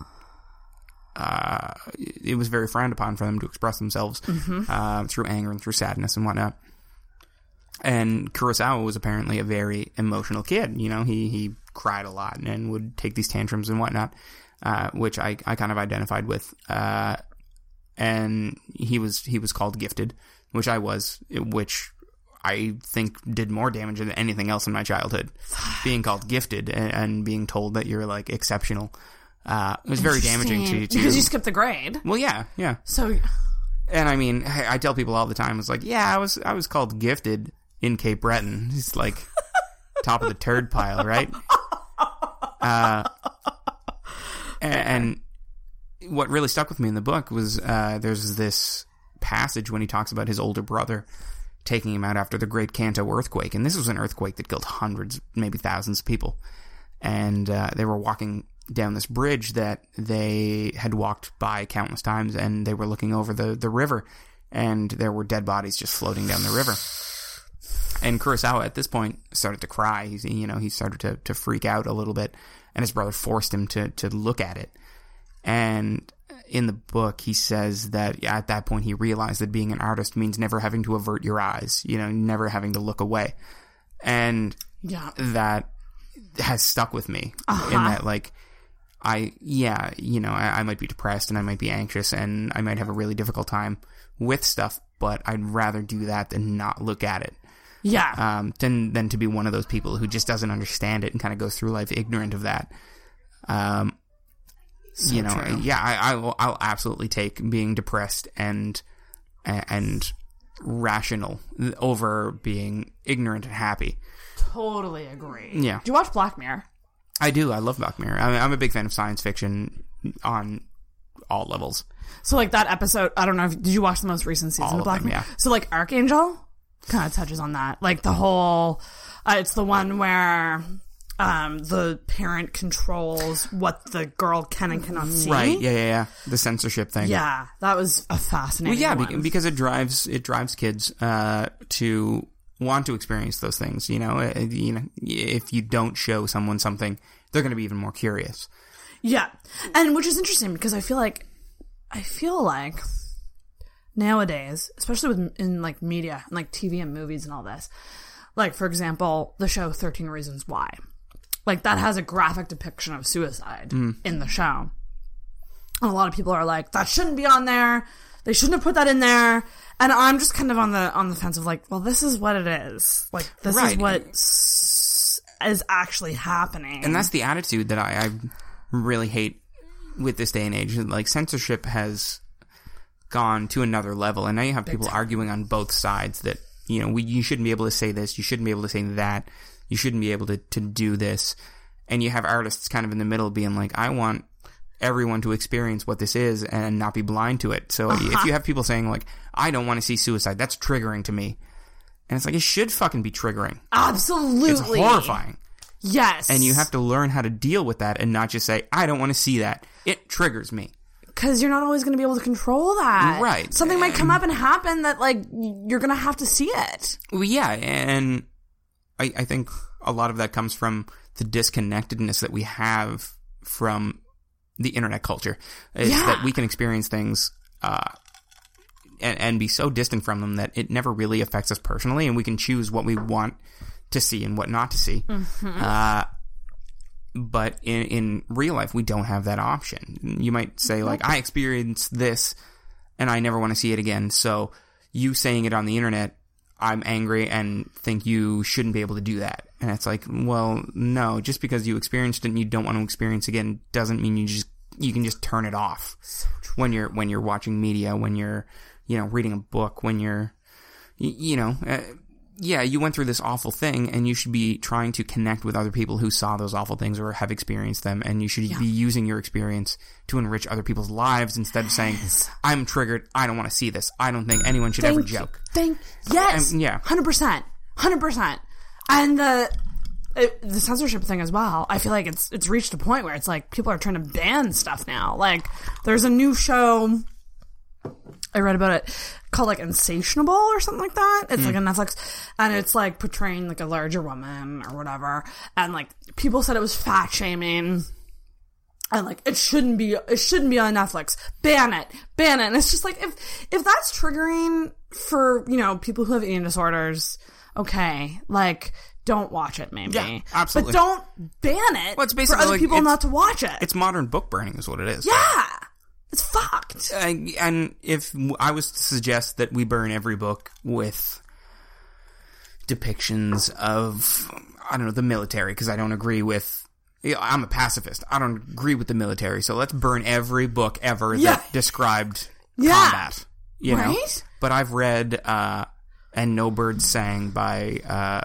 uh, it was very frowned upon for them to express themselves uh, through anger and through sadness and whatnot. And Kurosawa was apparently a very emotional kid. You know, he he cried a lot and would take these tantrums and whatnot, uh, which I, I kind of identified with. And he was he was called gifted, which I was, which I think did more damage than anything else in my childhood. being called gifted and, and being told that you're like exceptional. Uh, was very damaging to, to because you skipped the grade. well, yeah, yeah. So And I mean, I, I tell people all the time, it's like, yeah, I was I was called gifted in Cape Breton. It's like top of the turd pile, right? Uh, and, and what really stuck with me in the book was uh, there's this passage when he talks about his older brother taking him out after the Great Kanto earthquake, and this was an earthquake that killed hundreds, maybe thousands of people. And uh, they were walking down this bridge that they had walked by countless times, and they were looking over the the river, and there were dead bodies just floating down the river. and Kurosawa at this point started to cry. He's, you know, he started to, to freak out a little bit, and his brother forced him to to look at it. And in the book, he says that at that point he realized that being an artist means never having to avert your eyes, you know, never having to look away, and Yeah. that has stuck with me Uh-huh. in that like I yeah you know I, I might be depressed and I might be anxious and I might have a really difficult time with stuff but I'd rather do that than not look at it Yeah. um than than to be one of those people who just doesn't understand it and kind of goes through life ignorant of that um you know true. yeah I, I will I'll absolutely take being depressed and and rational over being ignorant and happy totally agree. Yeah. Do you watch Black Mirror? I do. I love Black Mirror. I mean, I'm a big fan of science fiction on all levels. So like that episode, I don't know if did you watch the most recent season All of of Black them, Mirror? yeah. So like Arkangel kind of touches on that. Like the whole uh, it's the one where um the parent controls what the girl can and cannot see. Right? Yeah, yeah, yeah. The censorship thing. Yeah, that was a fascinating Well, yeah, one. be- because it drives it drives kids uh, to want to experience those things. You know, Uh, you know, if you don't show someone something, they're going to be even more curious. Yeah. And which is interesting because I feel like I feel like nowadays, especially with in like media and like TV and movies and all this, like for example, the show 13 Reasons Why. Like that has a graphic depiction of suicide in the show. And a lot of people are like, that shouldn't be on there. They shouldn't have put that in there. And I'm just kind of on the on the fence of like, well, this is what it is. Like this is Right. what s- is actually happening. and that's the attitude that I, I really hate with this day and age. Like censorship has gone to another level, and now you have people arguing on both sides that you know we, you shouldn't be able to say this, you shouldn't be able to say that, you shouldn't be able to to do this, and you have artists kind of in the middle being like, I want everyone to experience what this is and not be blind to it. So if uh-huh. you have people saying like, I don't want to see suicide, that's triggering to me. And it's like, it should fucking be triggering. Absolutely. It's horrifying. Yes. And you have to learn how to deal with that and not just say, I don't want to see that. It triggers me. because you're not always going to be able to control that. Right. Something might come up and happen that like you're going to have to see it. Well, yeah, and I, I think a lot of that comes from the disconnectedness that we have from the internet culture. Is Yeah. that we can experience things uh, and, and be so distant from them that it never really affects us personally, and we can choose what we want to see and what not to see. Mm-hmm. Uh, but in, in real life, we don't have that option. You might say, like, I experienced this and I never want to see it again. So you saying it on the internet, I'm angry and think you shouldn't be able to do that. And it's like, well, no, just because you experienced it and you don't want to experience it again doesn't mean you just you can just turn it off when you're when you're watching media, when you're you know reading a book, when you're y- you know. Uh, yeah, you went through this awful thing, and you should be trying to connect with other people who saw those awful things or have experienced them, and you should be using your experience to enrich other people's lives instead of saying, "I'm triggered. I don't want to see this. I don't think anyone should ever Thank you. joke." Thank yes, Um, yeah. hundred percent, hundred percent. And the it, the censorship thing as well. I feel like it's it's reached a point where it's like people are trying to ban stuff now. Like there's a new show. I read about it called like Insatiable or something like that. It's like hmm. a Netflix, and it's like portraying like a larger woman or whatever. And like people said it was fat shaming and like it shouldn't be it shouldn't be on Netflix. Ban it. Ban it. And it's just like if if that's triggering for, you know, people who have eating disorders, okay, like don't watch it maybe. Yeah, absolutely. But don't ban it Well, it's for basically other like- people not to watch it. It's modern book burning, is what it is. yeah. It's fucked. Uh, and if I was to suggest that we burn every book with depictions of, I don't know, the military, because I don't agree with. I'm a pacifist. I don't agree with the military, so let's burn every book ever Yeah. that described Yeah. combat. You know, Right? but I've read uh, "And No Birds Sang" by uh,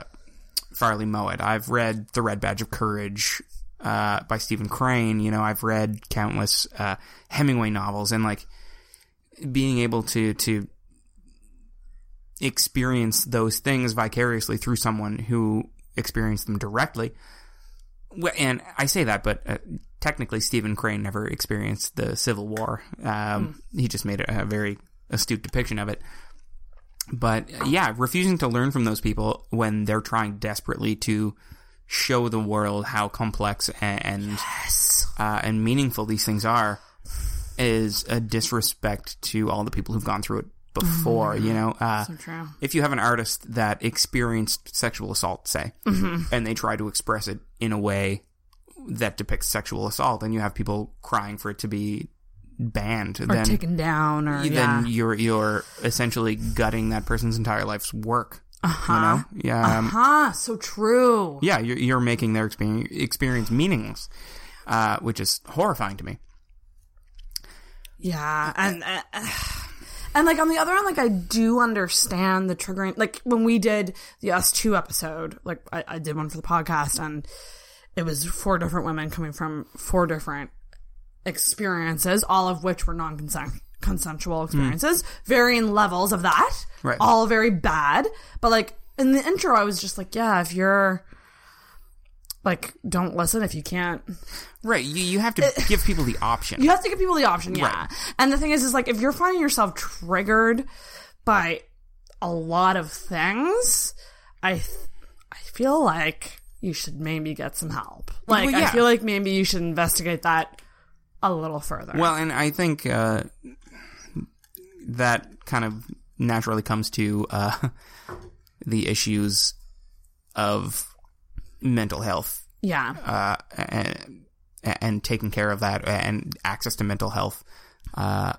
Farley Mowat. I've read "The Red Badge of Courage" uh, by Stephen Crane. You know, I've read countless uh, Hemingway novels, and like being able to to experience those things vicariously through someone who experienced them directly. And I say that, but uh, technically, Stephen Crane never experienced the Civil War. Um, He just made a, a very astute depiction of it. but yeah, refusing to learn from those people when they're trying desperately to show the world how complex and and, uh, and meaningful these things are is a disrespect to all the people who've gone through it before. You know, uh, So true. if you have an artist that experienced sexual assault, say, and they try to express it in a way that depicts sexual assault, and you have people crying for it to be banned, Or then taken down, or yeah. then you're you're essentially gutting that person's entire life's work. Uh-huh. You know, yeah, um, Huh, so true. yeah, you're you're making their experience experience meaningless, uh, which is horrifying to me. Yeah, and uh, and like on the other end, like I do understand the triggering. Like when we did the Us Two episode, like I, I did one for the podcast, and it was four different women coming from four different experiences, all of which were non consensual experiences, varying levels of that. Right. All very bad, but like in the intro, I was just like, yeah, if you're like, don't listen if you can't Right, you you have to give people the option. you have to give people the option, yeah. And the thing is, is like if you're finding yourself triggered by a lot of things, I th- I feel like you should maybe get some help. Like Well, I yeah. feel like maybe you should investigate that a little further. Well, and I think uh, that kind of naturally comes to uh, the issues of mental health yeah, uh, and, and taking care of that and access to mental health uh,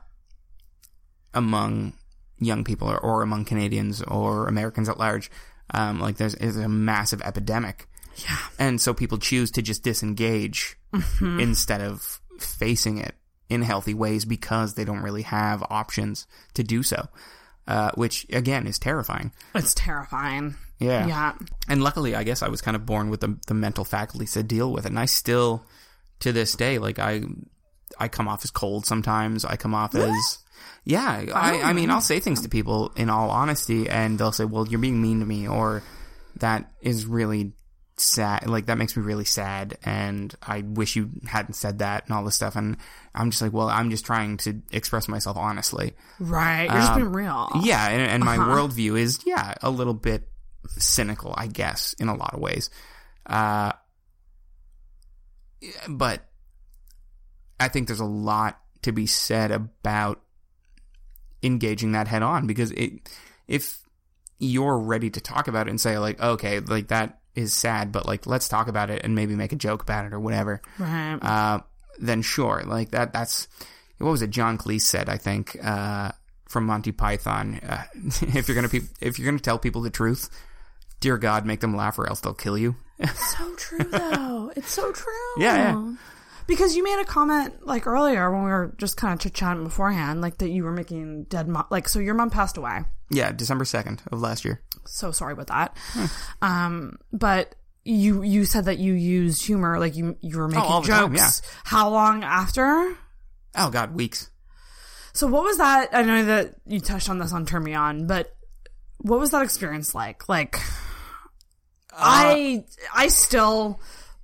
among young people or, or among Canadians or Americans at large. Um, like there's is a massive epidemic. Yeah. And so people choose to just disengage instead of facing it in healthy ways because they don't really have options to do so. Uh, which again is terrifying. it's terrifying. Yeah. Yeah. And luckily, I guess I was kind of born with the, the mental faculties to deal with it. And I still, to this day, like I, I come off as cold sometimes. I come off as, yeah. I, I mean, I'll say things to people in all honesty, and they'll say, "Well, you're being mean to me," or "That is really sad. Like that makes me really sad, and I wish you hadn't said that," and all this stuff. And I'm just like, "Well, I'm just trying to express myself honestly." Right. You're just being real. Yeah, and, and my worldview is yeah a little bit cynical, I guess, in a lot of ways. Uh, but I think there's a lot to be said about engaging that head on because it if you're ready to talk about it and say like okay like that is sad but like let's talk about it and maybe make a joke about it or whatever Right. uh, then sure, like that. That's what was it? John Cleese said, I think, uh, from Monty Python. Uh, if you're gonna pe- if you're gonna tell people the truth, dear God, make them laugh or else they'll kill you. so true though. It's so true. Yeah, yeah. Because you made a comment like earlier when we were just kind of chit chatting beforehand, like that you were making dead mom. Like, so your mom passed away. yeah, December second of last year. So sorry about that. Um, but you you said that you used humor, like you you were making all the jokes. time, yeah. How long after? Oh God, weeks. So what was that? I know that you touched on this on Turn Me On, but what was that experience like? Like, I I still,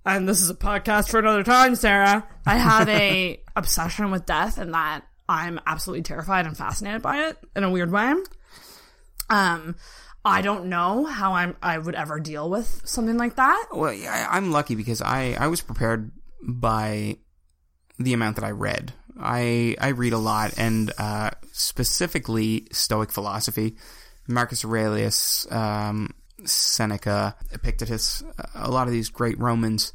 and this is a podcast for another time, Sarah. I have a obsession with death, and that I'm absolutely terrified and fascinated by it in a weird way. Um, I don't know how I'm I would ever deal with something like that. Well, yeah, I, I'm lucky because I I was prepared by the amount that I read. I I read a lot, and uh, specifically Stoic philosophy, Marcus Aurelius, um, Seneca, Epictetus, uh, a lot of these great Romans,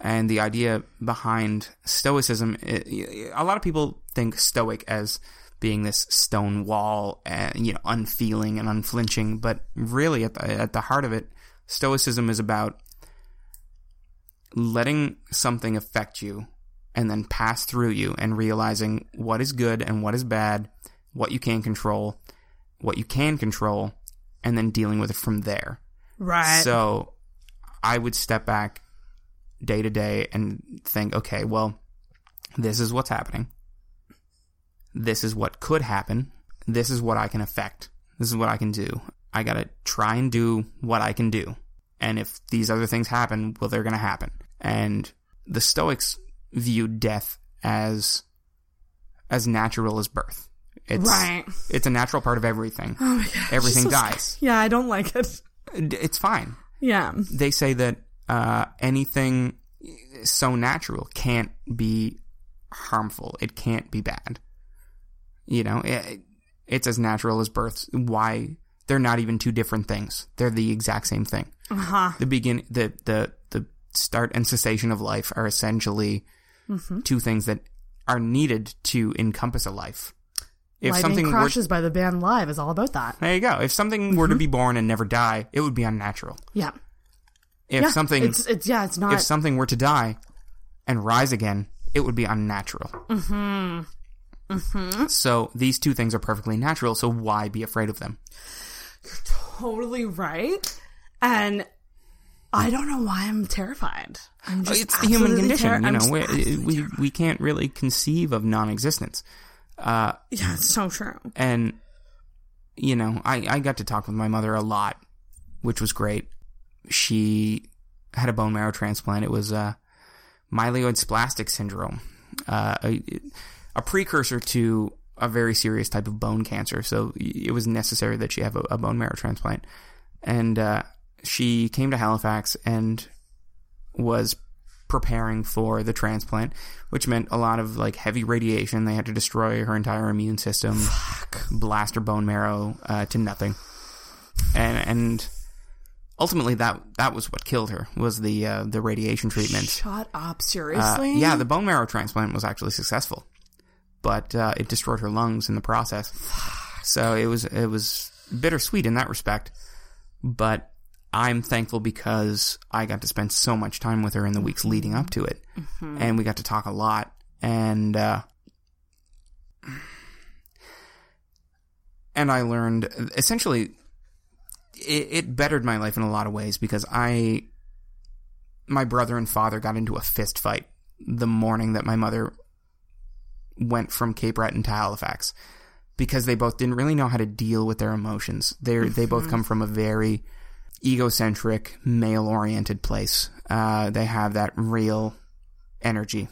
and the idea behind Stoicism. A lot of people think Stoic as being this stone wall, and you know, unfeeling and unflinching, but really, at the, at the heart of it, Stoicism is about letting something affect you and then pass through you and realizing what is good and what is bad, what you can control, what you can control, and then dealing with it from there. Right. So I would step back day to day and think, okay, well, this is what's happening. This is what could happen. This is what I can affect. This is what I can do. I gotta try and do what I can do. And if these other things happen, well, they're gonna happen. And the Stoics viewed death as as natural as birth. It's Right. it's a natural part of everything. Oh my god. Everything So dies. Yeah, I don't like it. It's fine. Yeah. They say that uh, anything so natural can't be harmful. It can't be bad. You know, it, it's as natural as birth. Why they're not even two different things. They're the exact same thing. Uh-huh. The begin the the the start and cessation of life are essentially Mm-hmm. two things that are needed to encompass a life. If Lightning something Crashes by the band Live is all about that. there you go. If something were to be born and never die, it would be unnatural. Yeah. If yeah. something It's, it's, yeah, it's not. if something were to die and rise again, it would be unnatural. Mm-hmm. Mm-hmm. So these two things are perfectly natural. So why be afraid of them? You're totally right. And I don't know why I'm terrified. I'm just it's the human condition. terri- you know, we, we we can't really conceive of non-existence. Yeah, it's so true. and you know I, I got to talk with my mother a lot which was great. She had a bone marrow transplant. It was uh, myelodysplastic syndrome uh, a, a precursor to a very serious type of bone cancer. So it was necessary that she have a, a bone marrow transplant. And uh, she came to halifax and was preparing for the transplant, which meant a lot of like heavy radiation. They had to destroy her entire immune system, blast her bone marrow uh, to nothing, and and ultimately that that was what killed her was the uh, the radiation treatment. Shut up, Uh, seriously? yeah, the bone marrow transplant was actually successful, but uh, it destroyed her lungs in the process. So it was it was bittersweet in that respect, but I'm thankful because I got to spend so much time with her in the weeks mm-hmm. leading up to it, mm-hmm. and we got to talk a lot. And uh, and I learned essentially it, it bettered my life in a lot of ways because I my brother and father got into a fist fight the morning that my mother went from Cape Breton to Halifax because they both didn't really know how to deal with their emotions. They are they both mm-hmm. come from a very egocentric, male oriented place. Uh, they have that real energy.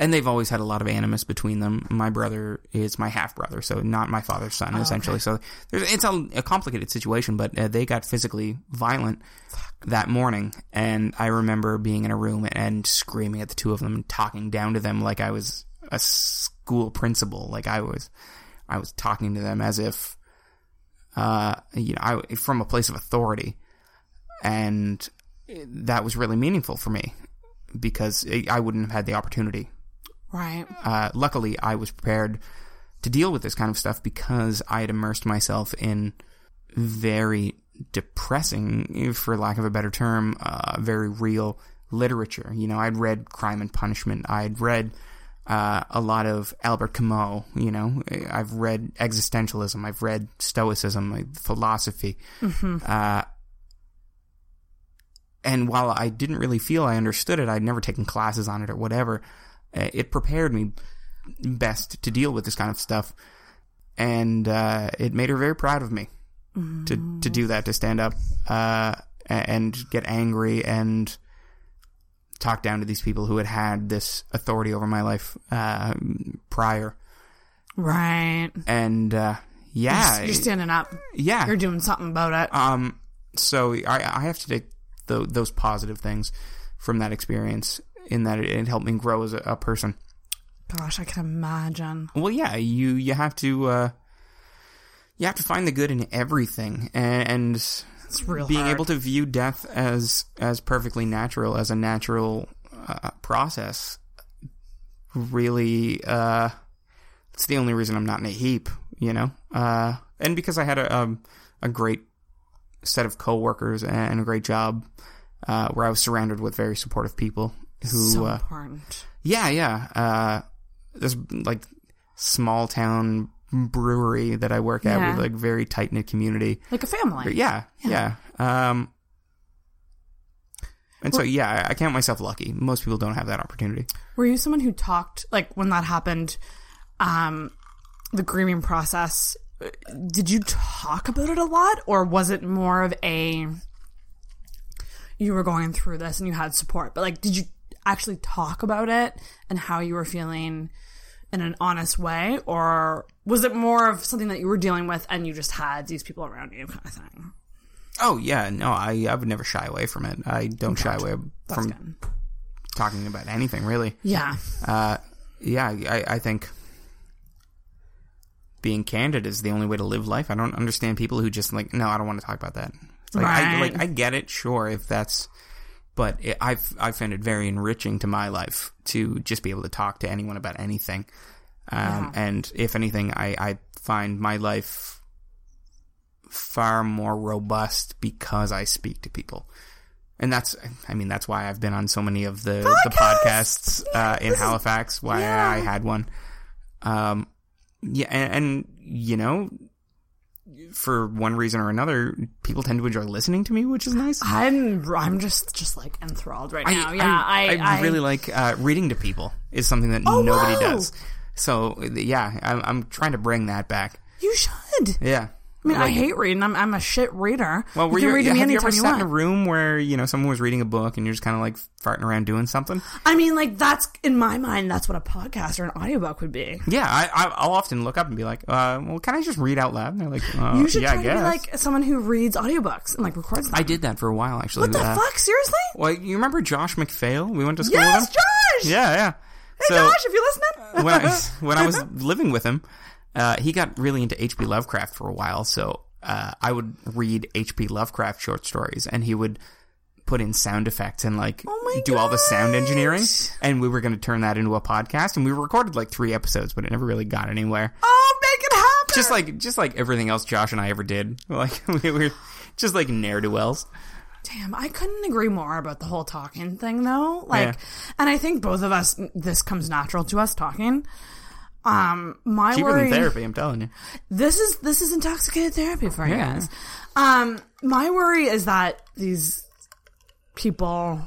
And they've always had a lot of animus between them. My brother is my half brother, so not my father's son, essentially. So there's, it's a, a complicated situation, but uh, they got physically violent that morning. And I remember being in a room and screaming at the two of them and talking down to them like I was a school principal. Like I was, I was talking to them as if, uh, you know, I, from a place of authority and that was really meaningful for me because I wouldn't have had the opportunity. Right. Uh, luckily, I was prepared to deal with this kind of stuff because I had immersed myself in very depressing, for lack of a better term, uh, very real literature. You know, I'd read Crime and Punishment. I'd read uh, a lot of Albert Camus. You know, I've read existentialism. I've read Stoicism, like philosophy. Uh, and while I didn't really feel I understood it, I'd never taken classes on it or whatever. uh, It prepared me best to deal with this kind of stuff, and uh, it made her very proud of me to to do that, to stand up uh, and get angry and talk down to these people who had had this authority over my life uh, prior. Right. And uh, yeah, You're standing up. yeah, You're doing something about it. um, so I, I have to take tho- those positive things from that experience in that it, it helped me grow as a, a person. Gosh, I can imagine. Well, yeah, you you have to uh, you have to find the good in everything, and, and It's real being hard. able to view death as as perfectly natural as a natural uh, process. Really, uh, it's the only reason I'm not in a heap, you know. Uh, and because I had a um, a great set of coworkers and a great job, uh, where I was surrounded with very supportive people who so uh, important. yeah, yeah. Uh, this like small town brewery that I work at Yeah. with like very tight knit community. Like a family. Yeah, yeah. Um, and so yeah, I, I count myself lucky. Most people don't have that opportunity. Were you someone who talked like when that happened, um, the grieving process? Did you talk about it a lot, or was it more of a you were going through this and you had support? But like, did you actually talk about it and how you were feeling in an honest way, or was it more of something that you were dealing with and you just had these people around you, kind of thing? Oh yeah, no, I I would never shy away from it. I don't shy away from talking about anything really. Yeah, Uh, yeah, I, I think being candid is the only way to live life. I don't understand people who just like, no, I don't want to talk about that. It's like, I, like I get it, sure, if that's, but it, I've I found it very enriching to my life to just be able to talk to anyone about anything. Um, And if anything, I, I find my life far more robust because I speak to people. And that's, I mean, that's why I've been on so many of the, the podcasts uh, in Halifax, why Yeah. I had one. Um, yeah, and, and, you know, for one reason or another, people tend to enjoy listening to me, which is nice. I'm I'm just just like enthralled right now. Yeah, I, I, I really like uh, reading to people. Is something that Oh, nobody wow. does. So yeah, I'm, I'm trying to bring that back. You should. Yeah. I mean, I hate reading. I'm I'm a shit reader. Well, were you you, read to me have you ever you sat in a room where you know someone was reading a book and you're just kind of like farting around doing something? I mean, like that's in my mind. That's what a podcast or an audiobook would be. Yeah, I, I I'll often look up and be like, uh, "Well, can I just read out loud?" And they're like, uh, You should "Yeah, try I to be like someone who reads audiobooks and like records them. I did that for a while actually. What the Uh, fuck? Seriously? Well, you remember Josh McPhail? We went to school Yes, with him. Josh. Yeah, yeah. Hey, Josh, if you're listening. when I when I was living with him, uh, he got really into H.P. Lovecraft for a while. So uh, I would read H.P. Lovecraft short stories, and he would put in sound effects and like Oh do all the sound engineering. And we were going to turn that into a podcast, and we recorded like three episodes, but it never really got anywhere. oh, make it happen. Just like just like everything else Josh and I ever did, like we were just like ne'er do wells. Damn, I couldn't agree more about the whole talking thing though. Like, Yeah. and I think both of us, this comes natural to us talking. Um, my Cheaper worry, than therapy, I'm telling you. this is this is intoxicated therapy for you Yeah. guys. Um, my worry is that these people,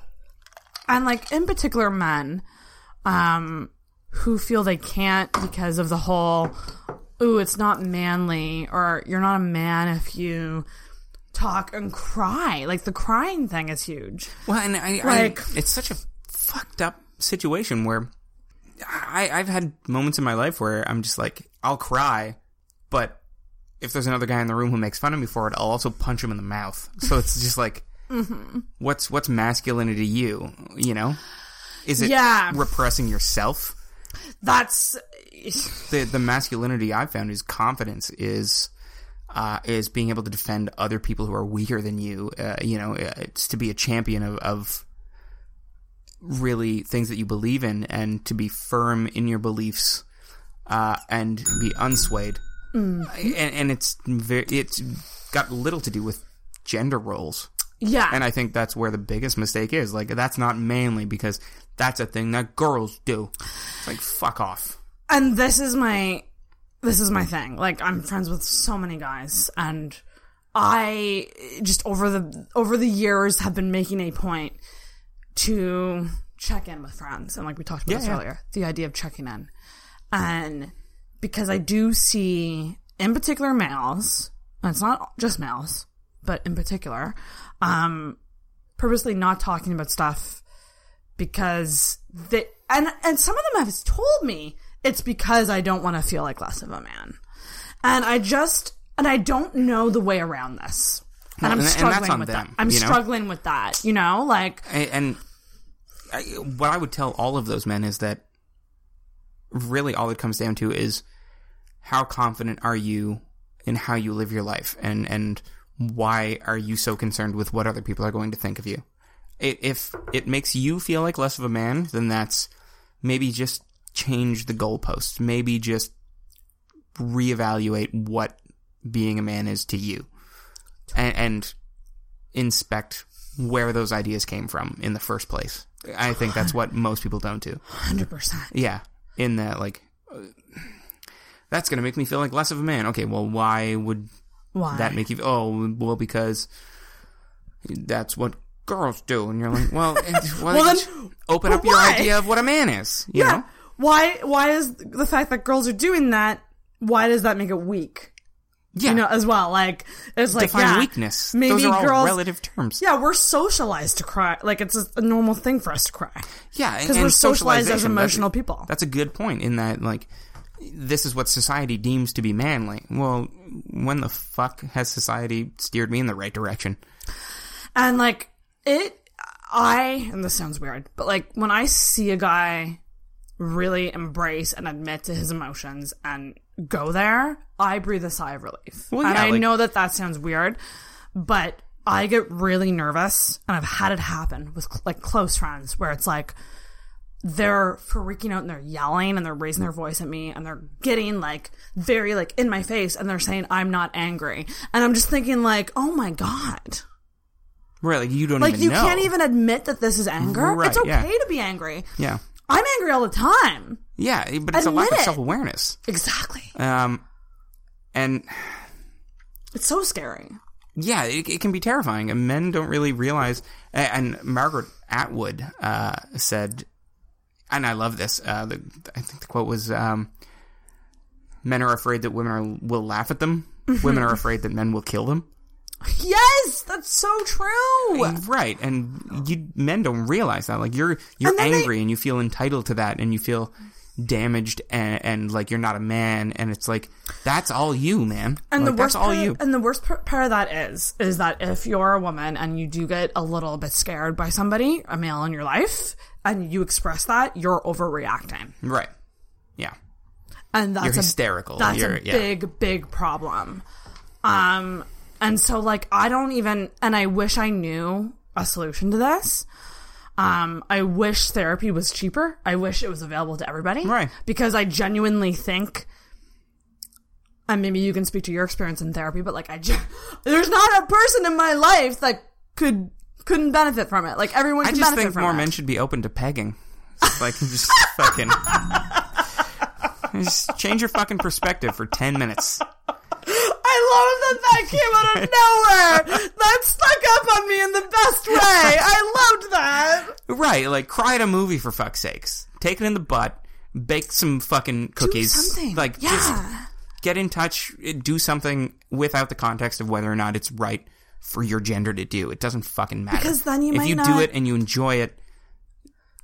and like in particular men, um, who feel they can't because of the whole, ooh, it's not manly, or you're not a man if you talk and cry. Like the crying thing is huge. Well, and I, Like- I it's such a fucked up situation where I, I've had moments in my life where I'm just like, I'll cry, but if there's another guy in the room who makes fun of me for it, I'll also punch him in the mouth. So it's just like, what's what's masculinity to you? You know, is it Yeah. repressing yourself? That's the the masculinity I've found is confidence is uh, is being able to defend other people who are weaker than you. Uh, you know, it's to be a champion of, of really things that you believe in and to be firm in your beliefs uh, and be unswayed. And, and it's very, it's got little to do with gender roles. yeah. And I think that's where the biggest mistake is. Like, that's not manly because that's a thing that girls do. It's like, fuck off. and this is my this is my thing like i'm friends with so many guys and i just over the over the years have been making a point to check in with friends. And like we talked about this yeah. earlier the idea of checking in. And because i do see in particular males and it's not just males but in particular um purposely not talking about stuff because they and and some of them have told me it's because I don't want to feel like less of a man, and I just and I don't know the way around this, and I'm and- and that's struggling on with them, that. I'm you know? struggling with that, you know, like and, and I, what I would tell all of those men is that really all it comes down to is how confident are you in how you live your life? And and why are you so concerned with what other people are going to think of you? If it makes you feel like less of a man then that's maybe just change the goalpost maybe just reevaluate what being a man is to you and, and inspect where those ideas came from in the first place. I think that's what most people don't do. hundred percent. Yeah, in that like that's going to make me feel like less of a man. Okay, well, why would Why that make you? Oh, well, because that's what girls do, and you're like, well, well, Well, then- open up your why? idea of what a man is. You yeah. know, Why why is the fact that girls are doing that? Why does that make it weak? Yeah. You know, as well. Like, it's like, Define yeah, weakness. Maybe Those are all girls, relative terms. Yeah, we're socialized to cry. Like, it's a, a normal thing for us to cry. Yeah, Because we're socialized as emotional that's- people. That's a good point in that, like, this is what society deems to be manly. Well, when the fuck has society steered me in the right direction? And like it, I, and this sounds weird, but like when I see a guy really embrace and admit to his emotions and go there, I breathe a sigh of relief. Well, and yeah, I like- know that that sounds weird, but I get really nervous and I've had it happen with like close friends where it's like, they're freaking out and they're yelling and they're raising their voice at me and they're getting like very like in my face and they're saying I'm not angry and I'm just thinking like oh my god Right, like you don't like you know. can't even admit that this is anger. Right, it's okay yeah. to be angry. Yeah, I'm angry all the time. yeah, but it's a lack Admit of self awareness. Exactly. Um, and It's so scary. yeah, it, it can be terrifying, and men don't really realize. And Margaret Atwood uh, said, and I love this. Uh, the, I think the quote was, um, "Men are afraid that women are, will laugh at them. women are afraid that men will kill them." Yes, that's so true. Right, and you men don't realize that. Like you're you're And then they- angry and you feel entitled to that, and you feel damaged and, and like you're not a man, and it's like that's all you, man. And Like, the worst that's all part, you. and the worst part of that is, is that if you're a woman and you do get a little bit scared by somebody, a male in your life, and you express that, you're overreacting, Right. Yeah. and that's You're a, hysterical. That's You're- a yeah. big, big problem. Um, and so like I don't even, and I wish I knew a solution to this. Um, I wish therapy was cheaper. I wish it was available to everybody. Right. Because I genuinely think, and maybe you can speak to your experience in therapy, but like I, ge- there's not a person in my life that could couldn't benefit from it. Like everyone I just think more it. men should be open to pegging. Like just fucking. Just change your fucking perspective for ten minutes. I love that that came out of nowhere. that stuck up on me in the best way. I loved that. Right, like cry at a movie for fuck's sakes. Take it in the butt. Bake some fucking cookies. something. Like Yeah. just get in touch. Do something without the context of whether or not it's right for your gender to do. It doesn't fucking matter. Because then you if might you do it and you enjoy it,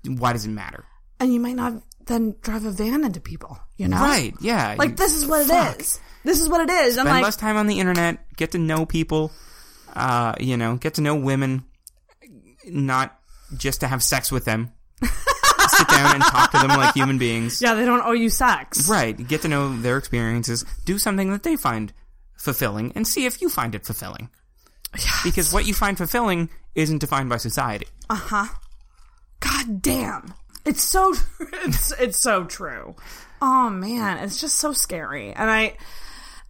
why does it matter? And you might not then drive a van into people, you know? Right? Yeah. Like you- this is what fuck. it is. This is what it is. Spend like less time on the internet. Get to know people. Uh, you know, get to know women. Not just to have sex with them. Sit down and talk to them like human beings. Yeah, they don't owe you sex. Right. Get to know their experiences. Do something that they find fulfilling and see if you find it fulfilling. Because what you find fulfilling isn't defined by society. Uh huh. God damn. It's so it's it's so true. Oh man, it's just so scary. And I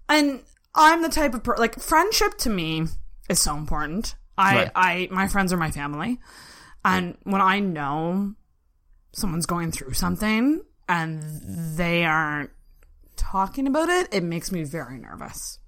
and I'm the type of per- like friendship to me is so important. I Right. I my friends are my family. And when I know someone's going through something and they aren't talking about it, it makes me very nervous.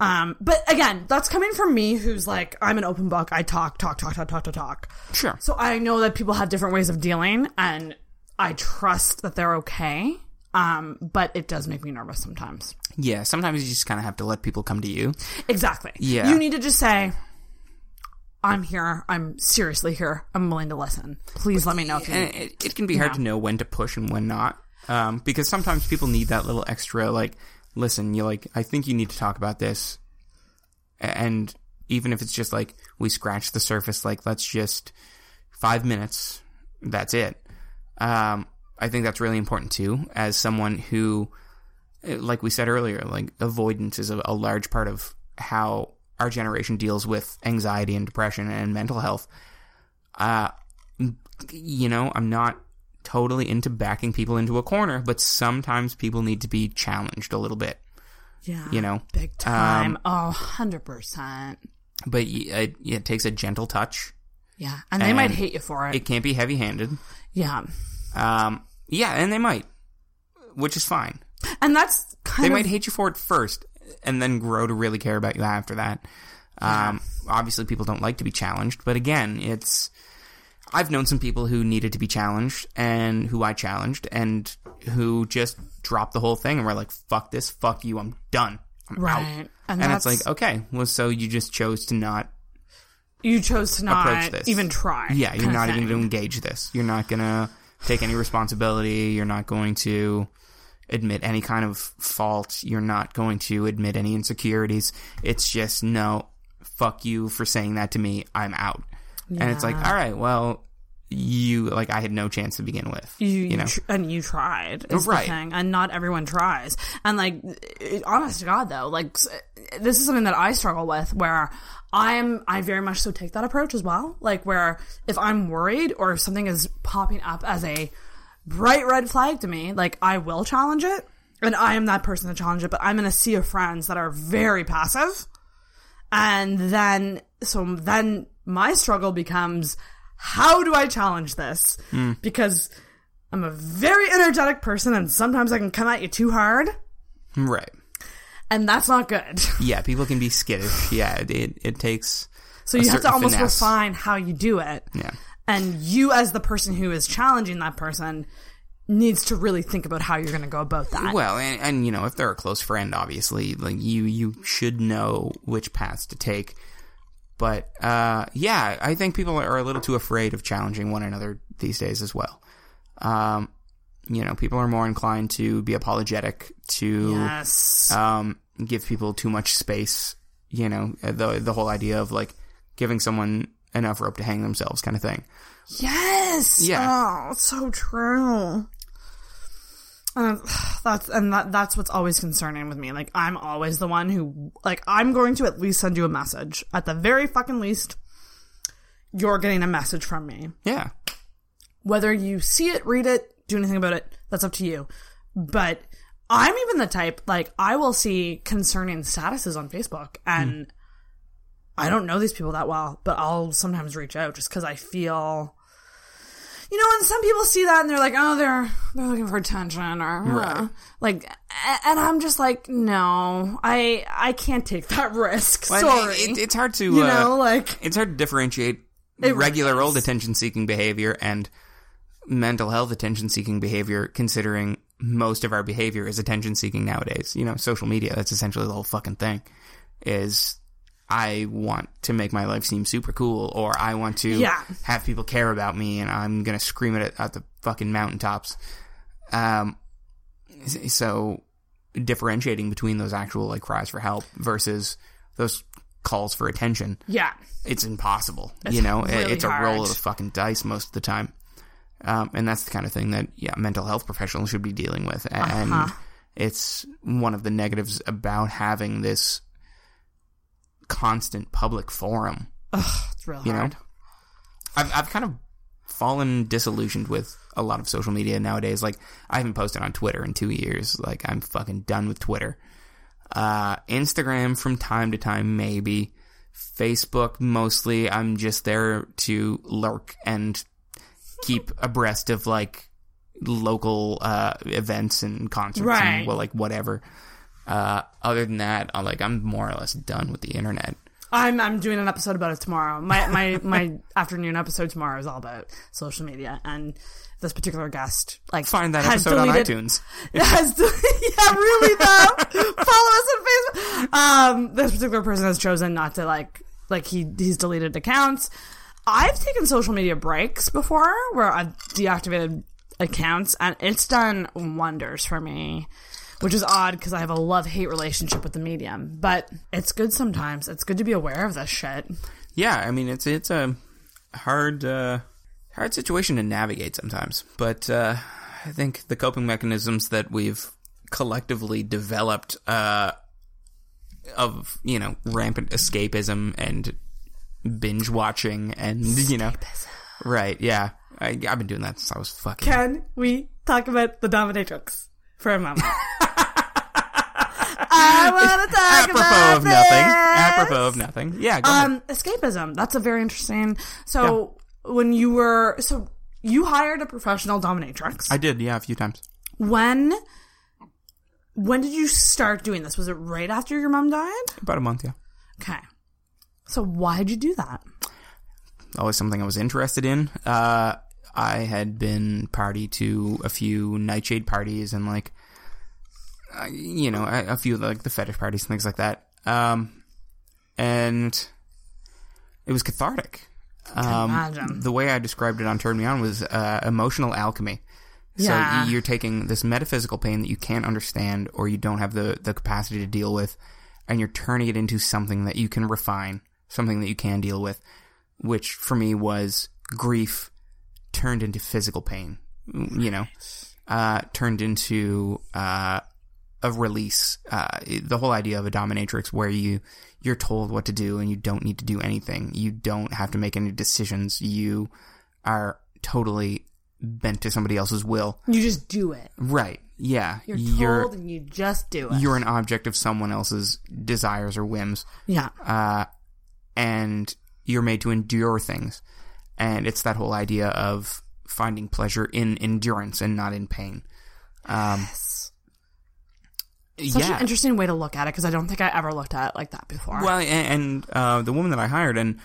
Um, but again, that's coming from me who's like, I'm an open book. I talk, talk, talk, talk, talk, talk, talk. Sure. So I know that people have different ways of dealing, and I trust that they're okay. Um, but it does make me nervous sometimes. Yeah, sometimes you just kind of have to let people come to you. Exactly. Yeah. You need to just say, I'm here. I'm seriously here. I'm willing to listen. Please let me know if you And it, it can be hard to know when to push and when not. Um, because sometimes people need that little extra, like, listen, you like, I think you need to talk about this. And even if it's just like, we scratch the surface, like, let's just five minutes, that's it. Um, I think that's really important too, as someone who, eh, like we said earlier, like, avoidance is a, a large part of how our generation deals with anxiety and depression and mental health. Uh, you know, I'm not totally into backing people into a corner, but sometimes people need to be challenged a little bit, Yeah. you know. Big time. Um, oh, 100%. But it, it takes a gentle touch. Yeah. And they might hate you for it. It can't be heavy-handed. yeah. Um, yeah, and they might, which is fine. And that's kind They of. might hate you for it first, and then grow to really care about you after that. Um, obviously, people don't like to be challenged, but again, it's. I've known some people who needed to be challenged, and who I challenged, and who just dropped the whole thing and were like, "Fuck this, fuck you, I'm done." I'm Right. out. And And, it's like, okay, well, so you just chose to not You chose to not approach this. even try. Yeah, you're not even going to engage this. You're not going to take any responsibility. You're not going to admit any kind of fault. You're not going to admit any insecurities. It's just, no, fuck you for saying that to me. I'm out. And it's like, all right, well, you, like, I had no chance to begin with. you, you know? tr- and you tried is Right. the thing and not everyone tries and like it- honest to god though like this is something that i struggle with where i'm i very much so take that approach as well like where if i'm worried or if something is popping up as a bright red flag to me like i will challenge it and i am that person to challenge it but i'm in a sea of friends that are very passive and then so then my struggle becomes how do I challenge this? Hmm. Because I'm a very energetic person and sometimes I can come at you too hard Right. and that's not good. Yeah, people can be skittish. Yeah, it, it, takes. So you have to almost finesse. refine how you do it. Yeah. And you as the person who is challenging that person needs to really think about how you're going to go about that. Well, and, and you know, if they're a close friend, obviously, like you, you should know which paths to take. But uh, yeah, I think people are a little too afraid of challenging one another these days as well. Um, you know, people are more inclined to be apologetic, to yes. um, give people too much space. You know, the the whole idea of like giving someone enough rope to hang themselves, kind of thing. Yes. Yeah. Oh, so true. And that's and that that's what's always concerning with me. Like I'm always the one who like I'm going to at least send you a message. At the very fucking least, you're getting a message from me. Yeah, Whether you see it, read it, do anything about it, that's up to you. But I'm even the type like I will see concerning statuses on Facebook and hmm. I don't know these people that well, but I'll sometimes reach out just because I feel, you know, and some people see that and they're like, oh, they're they're looking for attention or uh, like, and I'm just like, no, I I can't take that risk. Well, Sorry, it, it's hard to you uh, know, like it's hard to differentiate regular really old attention seeking behavior and mental health attention seeking behavior considering most of our behavior is attention seeking nowadays. You know social media that's essentially the whole fucking thing is i want to make my life seem super cool or i want to Yeah. have people care about me and i'm gonna scream it at, at the fucking mountaintops um so differentiating between those actual like cries for help versus those calls for attention yeah, it's impossible. you know, really it's a roll of the fucking dice most of the time. Um, and that's the kind of thing that yeah, mental health professionals should be dealing with. And Uh-huh. it's one of the negatives about having this constant public forum. it's real You know, hard. I've I've kind of fallen disillusioned with a lot of social media nowadays. Like I haven't posted on Twitter in two years. Like I'm fucking done with Twitter. Uh, Instagram from time to time, maybe. Facebook mostly. I'm just there to lurk and keep abreast of like local uh, events and concerts Right. and well, like whatever. Uh, other than that, I'm like I'm more or less done with the internet. I'm I'm doing an episode about it tomorrow. My my my afternoon episode tomorrow is all about social media and this particular guest like Find that episode on iTunes. Has de- yeah, really though. Follow us on Facebook. Um, this particular person has chosen not to like like he he's deleted accounts. I've taken social media breaks before where I've deactivated accounts and it's done wonders for me. Which is odd because I have a love hate relationship with the medium, but it's good sometimes. It's good to be aware of this shit. Yeah, I mean it's it's a hard uh, hard situation to navigate sometimes, but uh, I think the coping mechanisms that we've collectively developed uh, of you know rampant escapism and binge watching and you know right yeah I, I've been doing that since I was fucking Can we talk about the dominatrix for a moment? I want to talk apropos about of nothing apropos of nothing yeah go ahead. Um, escapism. That's a very interesting. So when you were, so you hired a professional dominatrix. I did yeah a few times when, when did you start doing this? Was it right after your mom died? about a month yeah Okay. So why did you do that? always something I was interested in. Uh, I had been party to a few Nightshade parties and like you know, a, a few like the fetish parties and things like that. Um, and it was cathartic. Um, the way I described it on Turn Me On was uh, emotional alchemy. Yeah. So you're taking this metaphysical pain that you can't understand or you don't have the, the capacity to deal with, and you're turning it into something that you can refine, something that you can deal with, which for me was grief turned into physical pain, you know, uh, turned into uh, a release. Uh, the whole idea of a dominatrix where you you're told what to do and you don't need to do anything. You don't have to make any decisions. You are totally bent to somebody else's will. You just do it. Right. Yeah. You're told and you just do it. you're an object of someone else's desires or whims yeah. uh, and you're made to endure things. And it's that whole idea of finding pleasure in endurance and not in pain. Um, Such yeah. an interesting way to look at it because I don't think I ever looked at it like that before. Well, and, and uh, the woman that I hired, and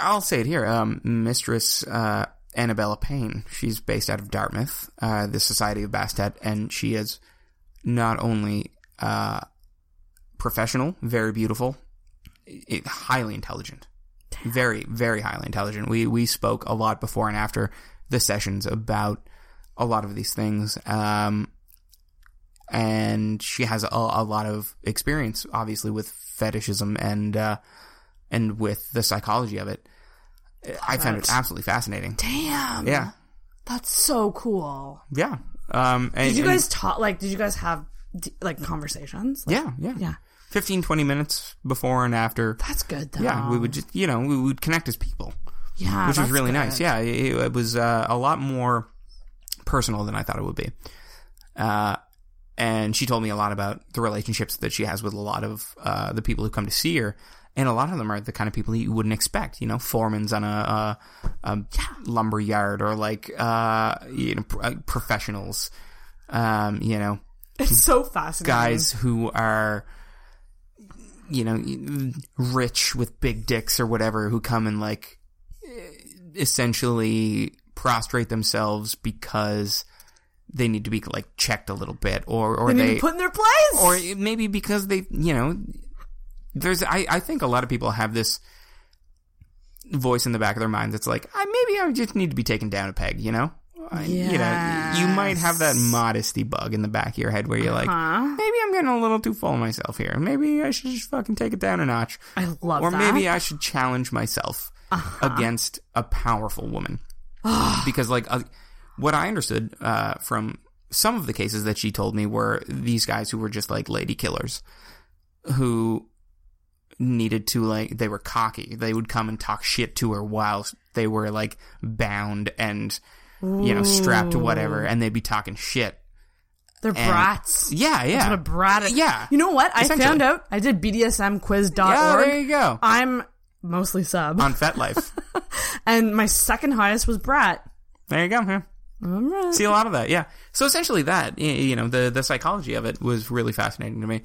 I'll say it here, um, Mistress uh, Annabella Payne. She's based out of Dartmouth, uh, the Society of Bastet, and she is not only uh, professional, very beautiful, i highly intelligent, very, very highly intelligent. We we spoke a lot before and after the sessions about a lot of these things. Um, and she has a, a lot of experience, obviously, with fetishism and uh, and with the psychology of it. I found it absolutely fascinating. Damn. Yeah, That's so cool. yeah. Um, and, Did you guys talk? Like, did you guys have like conversations? Like, yeah, yeah, Yeah. 15, 20 minutes before and after. That's good though. Yeah, we would just, you know, we would connect as people, Yeah. which was really good. nice. Yeah, it, it was uh, a lot more personal than I thought it would be. Uh, and she told me a lot about the relationships that she has with a lot of uh, the people who come to see her. And a lot of them are the kind of people you wouldn't expect, you know, foremans on a, a, a lumber yard or like, uh, you know, uh, professionals, um, you know, It's so fascinating. guys who are you know rich with big dicks or whatever who come and like essentially prostrate themselves because they need to be like checked a little bit or or they they, need to be put in their place. or maybe because they you know there's I, I think a lot of people have this voice in the back of their mind that's like I maybe I just need to be taken down a peg you know? I- you know you might have that modesty bug in the back of your head where you're like maybe I'm getting a little too full of myself here. Maybe I should just fucking take it down a notch. I love or that. maybe I should challenge myself against a powerful woman. Because like uh, what I understood uh, from some of the cases that she told me were these guys who were just like lady killers who needed to like they were cocky they would come and talk shit to her while they were like bound and you know strapped to whatever and they'd be talking shit They're brats. yeah yeah That's what a brat. Yeah. You know what? I found out. I did BDSMquiz.org. yeah there you go I'm mostly sub. on FetLife and my second highest was brat. there you go yeah. Right. see a lot of that yeah so essentially that you know the the psychology of it was really fascinating to me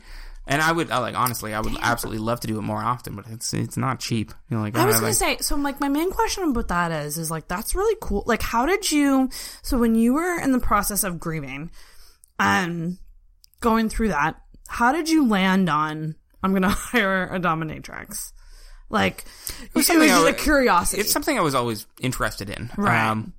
and i would I, like honestly i would absolutely love to do it more often but it's it's not cheap you know like I was gonna have, say, so I'm like my main question about that is, is like that's really cool. Like, how did you? So when you were in the process of grieving, and going through that, how did you land on? I'm gonna hire a dominatrix. Like, it was, something just I a curiosity. it's something i was always interested in Right. um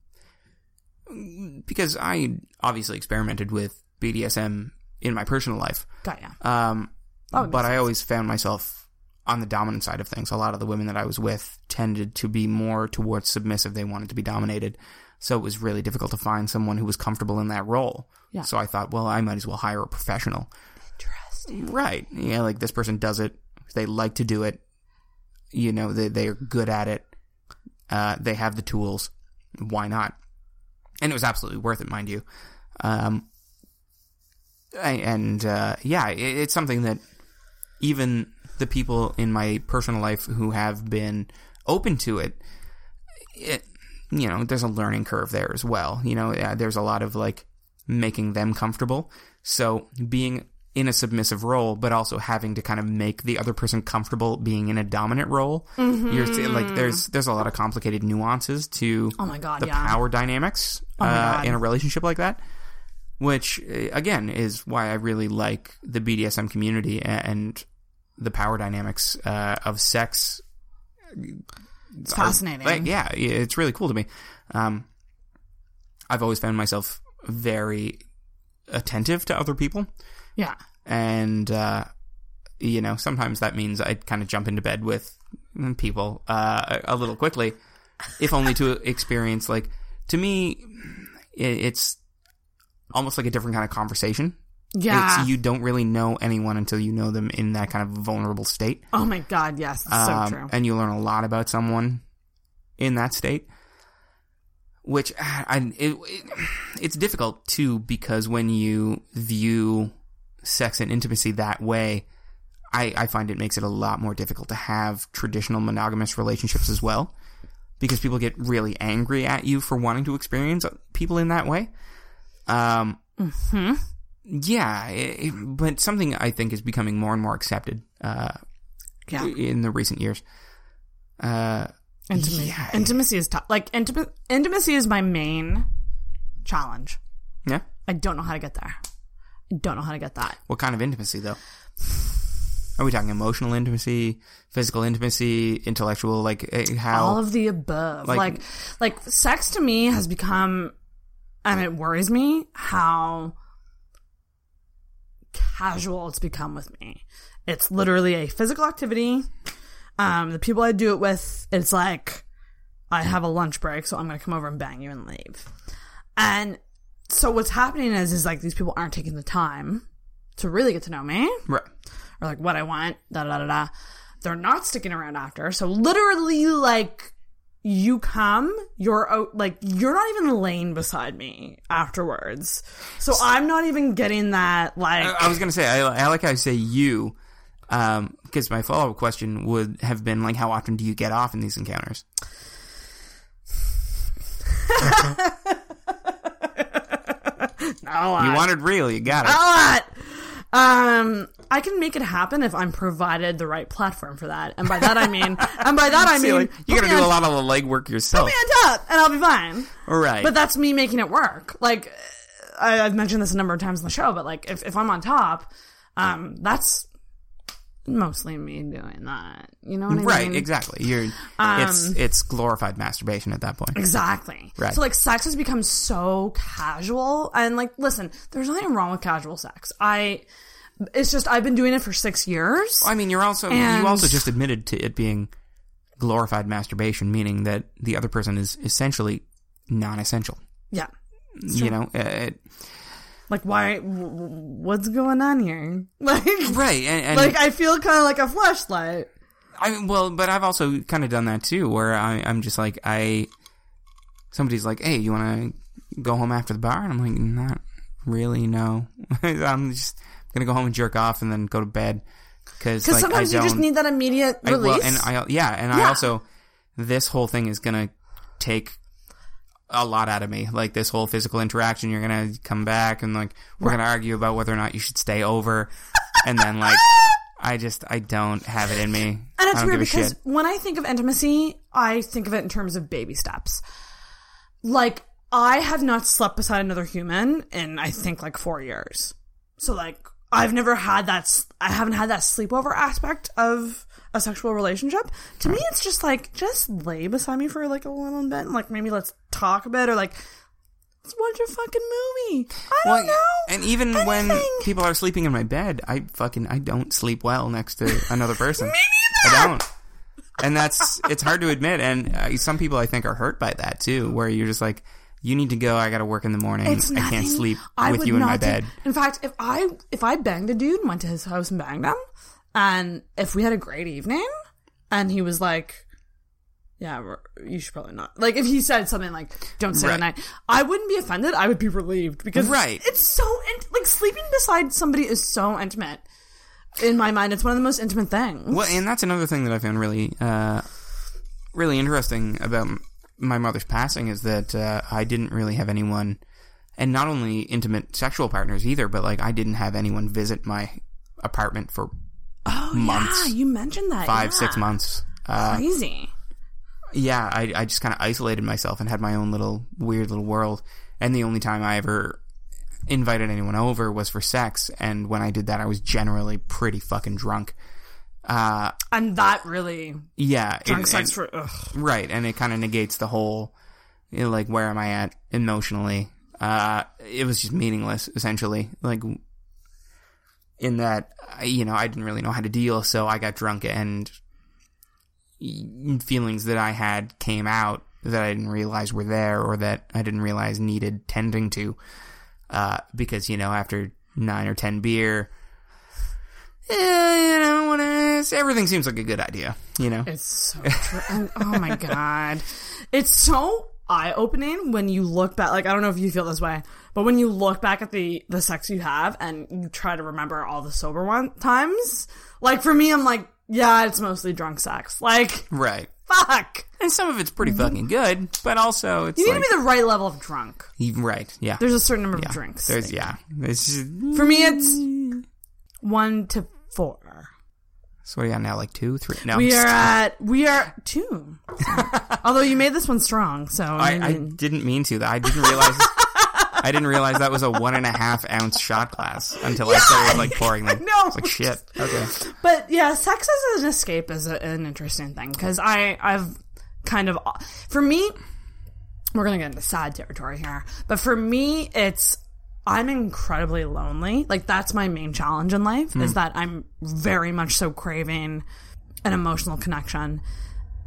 because i obviously experimented with bdsm in my personal life Got ya. um but i always found myself on the dominant side of things a lot of the women that i was with tended to be more towards submissive they wanted to be dominated so it was really difficult to find someone who was comfortable in that role Yeah. so i thought well i might as well hire a professional Interesting. Right. Yeah, like this person does it. They like to do it. You know, they they're good at it. Uh, they have the tools. Why not? And it was absolutely worth it, mind you. Um, and uh, yeah, it, it's something that even the people in my personal life who have been open to it, it you know, there's a learning curve there as well. You know, yeah, there's a lot of like making them comfortable. So being in a submissive role, but also having to kind of make the other person comfortable being in a dominant role. You're like there's there's a lot of complicated nuances to Oh my God, the yeah. power dynamics my uh, in a relationship like that. which uh, again is why I really like the BDSM community and the power dynamics uh, of sex. It's fascinating. Like, yeah, it's really cool to me. Um, I've always found myself very attentive to other people, yeah. and uh, you know sometimes that means I kind of jump into bed with people uh, a a little quickly, if only to experience like to me, it's almost like a different kind of conversation. Yeah. It's, you don't really know anyone until you know them in that kind of vulnerable state. oh my god, yes, it's so Um, true. And you learn a lot about someone in that state. Which ah, I, it, it, it's difficult too because when you view sex and intimacy that way, I, I find it makes it a lot more difficult to have traditional monogamous relationships as well because people get really angry at you for wanting to experience people in that way. Um, yeah, it, it- but something I think is becoming more and more accepted uh, yeah. in the recent years. Uh, Intimacy, yeah. intimacy is tough. Like intima- intimacy is my main challenge. yeah. I don't know how to get there. Don't know how to get that. What kind of intimacy, though? Are we talking emotional intimacy, physical intimacy, intellectual? Like eh, how? All of the above. Like- Like, like, sex to me has become, and it worries me how casual it's become with me. It's literally a physical activity. Um, the people I do it with, it's like, I have a lunch break, so I'm gonna come over and bang you and leave. And so what's happening is, is like these people aren't taking the time to really get to know me right. or like what I want, da da da da. They're not sticking around after. So literally, like you come, you're out, like you're not even laying beside me afterwards. So I'm not even getting that. Like I, I was gonna say I, I like how I say you, um, because my follow up question would have been like, how often do you get off in these encounters? a lot. You wanted real, you got it. a lot. Um, I can make it happen if I'm provided the right platform for that, and by that I mean, and by that I See, mean, like, you gotta me do a lot of the legwork yourself. Put me on top, and I'll be fine. right. But that's me making it work. Like I, I've mentioned this a number of times in the show, but like if, if I'm on top, um, that's mostly me doing that. You know what I right. mean? Right, exactly. You're. Um, it's it's glorified masturbation at that point. Exactly. Right. So like sex has become so casual and like listen, there's nothing wrong with casual sex. I it's just I've been doing it for 6 years. I mean, you're also And- you also just admitted to it being glorified masturbation, meaning that the other person is essentially non-essential. yeah. You know, uh, it, Like why what's going on here? Like right? And, and like I feel kind of like a flashlight. I mean, well, but I've also kind of done that too, where I, I'm just like, I, somebody's like, hey, you want to go home after the bar? And I'm like, not really, no. I'm just gonna go home and jerk off and then go to bed because like, sometimes I you just need that immediate I, release. well, and I, yeah, and I also, this whole thing is gonna take a lot out of me. Like this whole physical interaction, you're gonna come back and like we're gonna argue about whether or not you should stay over, and then like. I just I don't have it in me. And it's weird because when I think of intimacy, I think of it in terms of baby steps. Like, I have not slept beside another human in, I think, like four years. So, like, I've never had that, I haven't had that sleepover aspect of a sexual relationship. To me, it's just like, just lay beside me for like a little bit. and, Like, maybe let's talk a bit or like, let's watch a fucking movie. I don't know. And even when people are sleeping in my bed, I fucking I don't sleep well next to another person. Me I don't. And that's it's hard to admit. And uh, some people I think are hurt by that too, where you're just like, you need to go. I got to work in the morning. It's I nothing. can't sleep I with you in my do- bed. In fact, if I if I banged a dude and went to his house and banged him, and if we had a great evening, and he was like, "Yeah, you should probably not," like if he said something like, "Don't stay Right. the night," I wouldn't be offended. I would be relieved because Right. it's so int- like sleeping beside somebody is so intimate. In my mind, it's one of the most intimate things. Well, and that's another thing that I found really, uh, really interesting about my mother's passing is that uh, I didn't really have anyone, and not only intimate sexual partners either, but like I didn't have anyone visit my apartment for oh months. yeah, you mentioned that five, yeah. six months. Uh, Crazy. yeah, I, I just kind of isolated myself and had my own little weird little world. And the only time I ever invited anyone over was for sex, and when I did that, I was generally pretty fucking drunk. Uh, And that really yeah, drunk it- sex and- for ugh. right, and it kind of negates the whole, you know, like where am I at emotionally? Uh, it was just meaningless essentially. Like in that, you know, I didn't really know how to deal, so I got drunk and feelings that I had came out that I didn't realize were there or that I didn't realize needed tending to. Uh, because, you know, after nine or ten beer, eh, you know, when everything seems like a good idea, you know? It's so true. And, oh my god. It's so eye opening when you look back like I don't know if you feel this way, but when you look back at the the sex you have and you try to remember all the sober one times, like for me I'm like, yeah, it's mostly drunk sex. Like Right. fuck. And some of it's pretty mm-hmm. fucking good, but also it's You need like, to be the right level of drunk. right, yeah. There's a certain number yeah. of drinks. There's yeah. It's just, For me it's 1 to 4. so what are you at now? Like two, three? No, We are at we are 2. Although you made this one strong, so I, I maybe- didn't mean to. That I didn't realize. I didn't realize that was a one and a half ounce shot glass until I started like pouring them. It's like shit. Okay. But yeah, sex as an escape is a, an interesting thing because I I've kind of for me we're gonna get into sad territory here, but for me it's I'm incredibly lonely. Like that's my main challenge in life is hmm. that I'm very much so craving an emotional connection.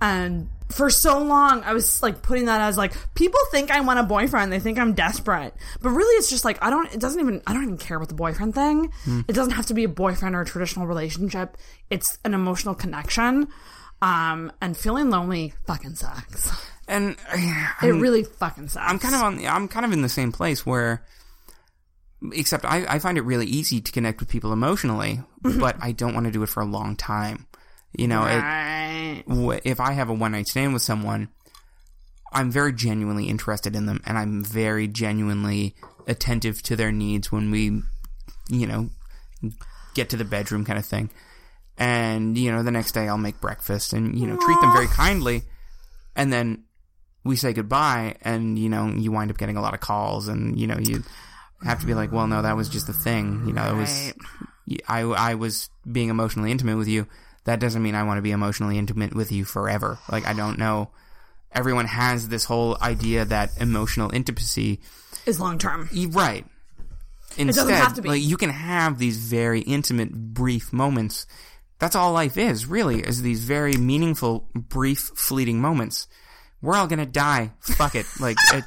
And for so long, I was like putting that as like people think I want a boyfriend. They think I'm desperate, but really, it's just like I don't. It doesn't even. I don't even care about the boyfriend thing. It doesn't have to be a boyfriend or a traditional relationship. It's an emotional connection. Um, and feeling lonely fucking sucks. And uh, It really fucking sucks. I'm kind of on. I'm kind of in the same place where, except I, I find it really easy to connect with people emotionally, but I don't want to do it for a long time. You know, it, if I have a one night stand with someone, I'm very genuinely interested in them, and I'm very genuinely attentive to their needs when we, you know, get to the bedroom kind of thing. And you know, the next day I'll make breakfast and you know treat them very kindly, and then we say goodbye, and you know you wind up getting a lot of calls, and you know you have to be like, well, no, that was just a thing. You know, it was I I was being emotionally intimate with you. That doesn't mean I want to be emotionally intimate with you forever. Like I don't know. Everyone has this whole idea that emotional intimacy Is long term. Right. Instead, doesn't have to be. like you can have these very intimate, brief moments. That's all life is, really, is these very meaningful, brief, fleeting moments. We're all gonna die. Fuck it. Like, it,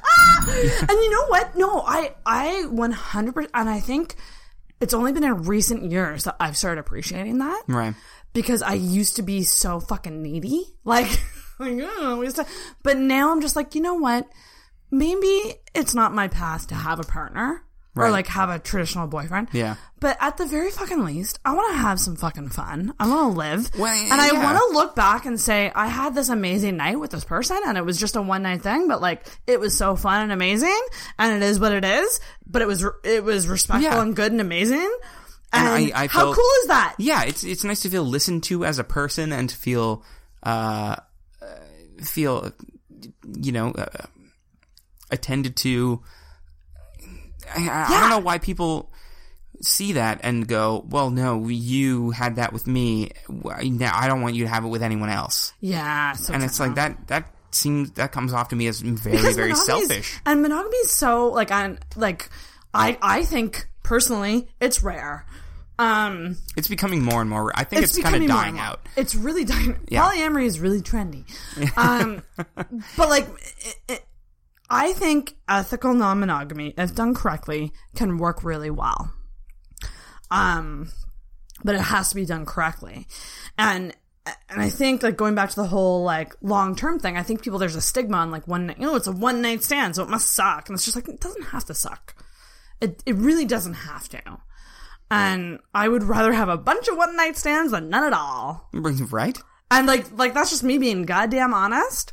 And you know what? No, I I 100% and I think it's only been in recent years that I've started appreciating that. right. Because I used to be so fucking needy. Like, like oh, we used to, but now I'm just like, you know what? Maybe it's not my path to have a partner or like have a traditional boyfriend. Yeah. But at the very fucking least, I want to have some fucking fun. I want to live. Well, and I yeah. want to look back and say, I had this amazing night with this person and it was just a one night thing, but like, it was so fun and amazing and it is what it is, but it was, it was respectful Yeah. and good and amazing. And And, I- I how cool is that? Yeah, it's it's nice to feel listened to as a person and to feel, uh, feel, you know, uh, attended to. I, I, I don't know why people see that and go, "Well, no, you had that with me. Now I don't want you to have it with anyone else." Yeah. So And it's like that. That seems that comes off to me as very Because very selfish. And monogamy is so like on like I I think personally it's rare. Um It's becoming more and more. I think it's, kind of dying out. It's really dying. Yeah. Polyamory is really trendy. Um but like it, it, I think ethical non-monogamy if done correctly can work really well. Um but it has to be done correctly. And and I think like going back to the whole like long term thing, I think people there's a stigma on like one night, you know, it's a one night stand, so it must suck. And it's just like it doesn't have to suck. It it really doesn't have to. And I would rather have a bunch of one night stands than none at all. Right? And like like that's just me being goddamn honest.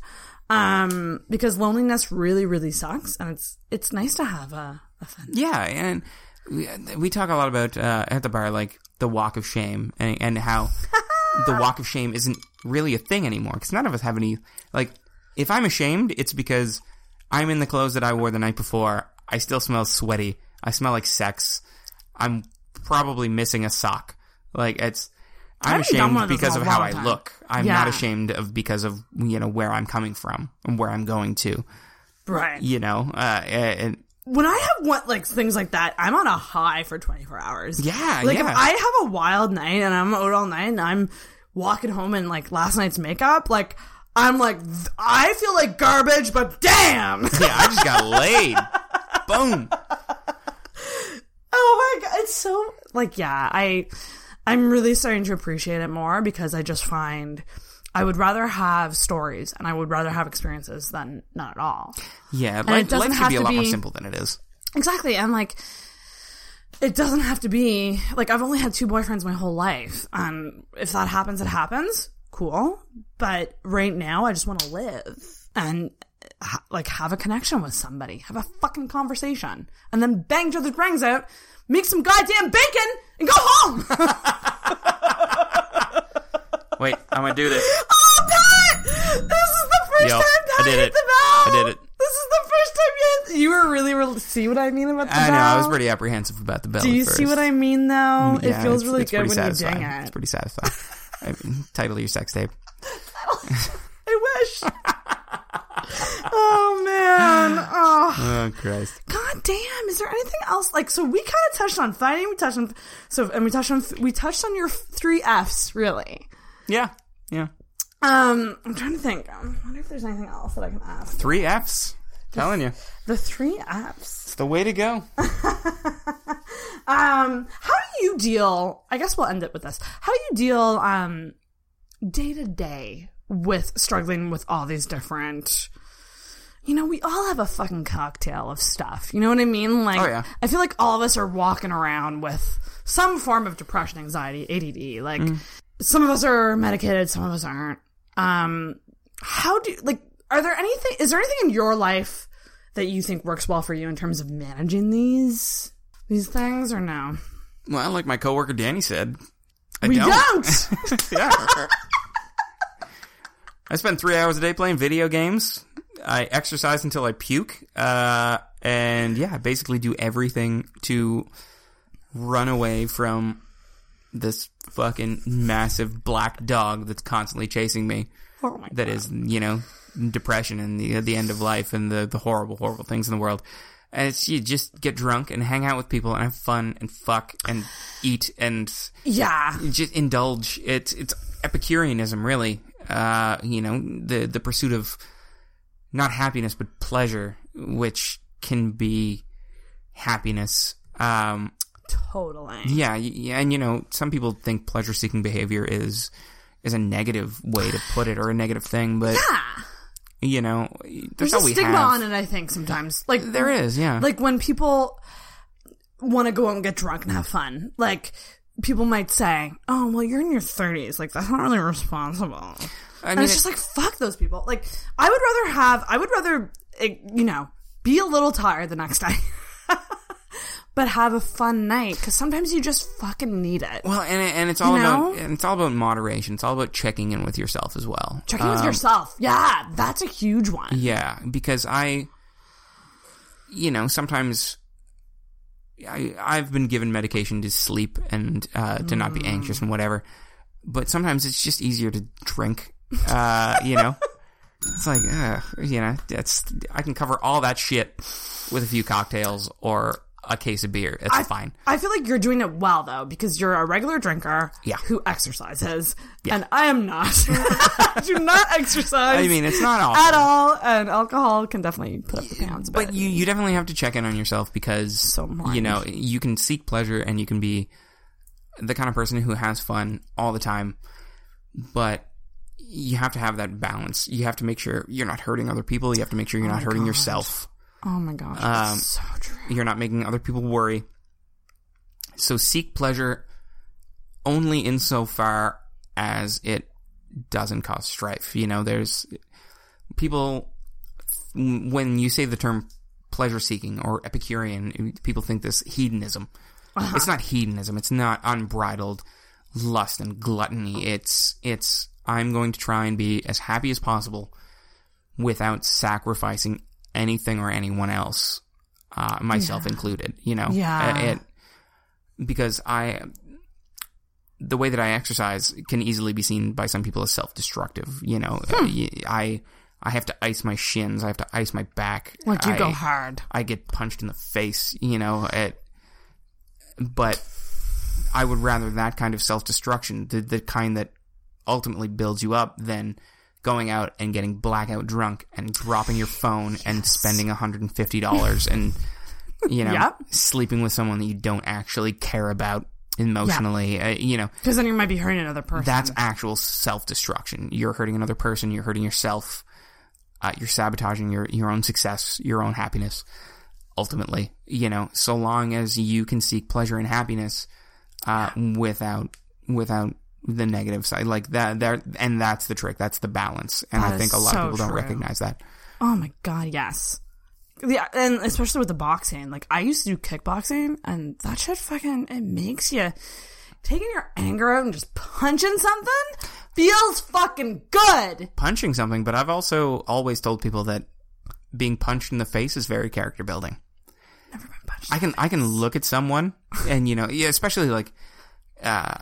Um because loneliness really, really sucks and it's it's nice to have a, a friend. Yeah, and we, we talk a lot about uh, at the bar like the walk of shame and, and how the walk of shame isn't really a thing anymore because none of us have any like if I'm ashamed it's because I'm in the clothes that I wore the night before I still smell sweaty I smell like sex. I'm probably missing a sock. Like it's. I'm haven't done one ashamed because of how I time. look. I'm Yeah. not ashamed of because of you know where I'm coming from and where I'm going to. Right. You know, uh, and when I have what like things like that, I'm on a high for 24 hours. Yeah, Like yeah. if I have a wild night and I'm out all night and I'm walking home in like last night's makeup, like I'm like I feel like garbage, but damn. yeah, I just got laid. Boom. Oh my god, it's so like yeah, I I'm really starting to appreciate it more because I just find I would rather have stories and I would rather have experiences than not at all. Yeah, it life, doesn't life have be a lot more simple than it is. Exactly. And like, it doesn't have to be like I've only had two boyfriends my whole life. And if that happens, it happens. Cool. But right now, I just want to live and ha- like have a connection with somebody, have a fucking conversation, and then bang each other's brains out, make some goddamn bacon, and go home. Wait, I'm gonna do this. oh, Pat! This is the first Yup, time Pat I did hit it. the bell. I did it. This is the first time you you were really, really see what I mean about the I bell. know. I was pretty apprehensive about the bell. Do you see what I mean, though? Mm, it feels it's- really it's good when pretty you satisfying. ding it. It's pretty satisfying. I mean, title of your sex tape. I wish. oh man. Oh Oh Christ. god damn. Is there anything else? Like, so we kind of touched on fighting. We touched on so, and we touched on we touched on your three Fs really. Yeah, yeah. Um, I'm trying to think. Um, I wonder if there's anything else that I can ask. Three Fs. Telling you, The three Fs. it's the way to go. Um, how do you deal? I guess we'll end it with this. How do you deal um day to day with struggling with all these different? You know, we all have a fucking cocktail of stuff. You know what I mean? Like, Oh, yeah. I feel like all of us are walking around with some form of depression, anxiety, ADD. Like, Mm. some of us are medicated, some of us aren't. Um, how do like? Are there anything? Is there anything in your life that you think works well for you in terms of managing these these things, or no? Well, like my coworker Danny said, I We don't. don't. yeah. I spend three hours a day playing video games. I exercise until I puke. Uh, and yeah, I basically do everything to run away from this fucking massive black dog that's constantly chasing me. Oh That is, you know, depression and the the end of life and the the horrible, horrible things in the world. And it's you just get drunk and hang out with people and have fun and fuck and eat and Yeah. just indulge. It's it's Epicureanism, really. Uh, you know, the the pursuit of not happiness but pleasure, which can be happiness. Um, Totally. yeah, yeah, and you know, some people think pleasure-seeking behavior is is a negative way to put it or a negative thing, but Yeah. you know, There's a we stigma have. on it, I think, sometimes. Like There is, yeah. Like when people want to go out and get drunk and have fun, like people might say, "Oh, well, you're in your 30s. Like that's not really responsible." I and it's just like fuck those people. Like I would rather have, I would rather, eh, you know, be a little tired the next day. But have a fun night because sometimes you just fucking need it. well, and and it's all You know? about and it's all about moderation. It's all about checking in with yourself as well. Checking with Um, yourself, yeah, that's a huge one. Yeah, because I, you know, sometimes I I've been given medication to sleep and uh, to not be anxious and whatever, but sometimes it's just easier to drink. Uh, you know, it's like uh, you know, that's I can cover all that shit with a few cocktails or a case of beer. It's I, fine. I feel like you're doing it well though, because you're a regular drinker Yeah. who exercises, and I am not. I do not exercise. I mean, it's not at all, and alcohol can definitely put up the pounds. But you, you definitely have to check in on yourself because So you know you can seek pleasure and you can be the kind of person who has fun all the time, but you have to have that balance. You have to make sure you're not hurting other people. You have to make sure you're oh not hurting yourself. Oh my gosh, Um, so true. You're not making other people worry. So seek pleasure only insofar as it doesn't cause strife. You know, there's people when you say the term pleasure seeking or Epicurean, people think this hedonism. It's not hedonism. It's not unbridled lust and gluttony. It's it's I'm going to try and be as happy as possible without sacrificing anything or anyone else. uh, myself included. You know, Yeah. Uh, it, because I, the way that I exercise can easily be seen by some people as self-destructive. You know, Hmm. I I have to ice my shins. I have to ice my back. Like you I, go hard. I get punched in the face. You know, it, but I would rather that kind of self-destruction, the the kind that ultimately builds you up, than going out and getting blackout drunk and dropping your phone and spending $150 and you know Yep. sleeping with someone that you don't actually care about emotionally uh, you know. Because then you might be hurting another person. that's actual self-destruction. You're hurting another person. You're hurting yourself uh, you're sabotaging your your own success your own happiness ultimately you know. So long as you can seek pleasure and happiness uh, without without the negative side like that there and that's the trick that's the balance and That i think a lot so of people don't true. recognize that Oh my god, yes. Yeah, and especially with the boxing. Like I used to do kickboxing, and that shit fucking it makes you taking your anger out and just punching something feels fucking good. punching something but i've also always told people that being punched in the face is very character building Never been punched. I can I can look at someone and you know yeah especially like uh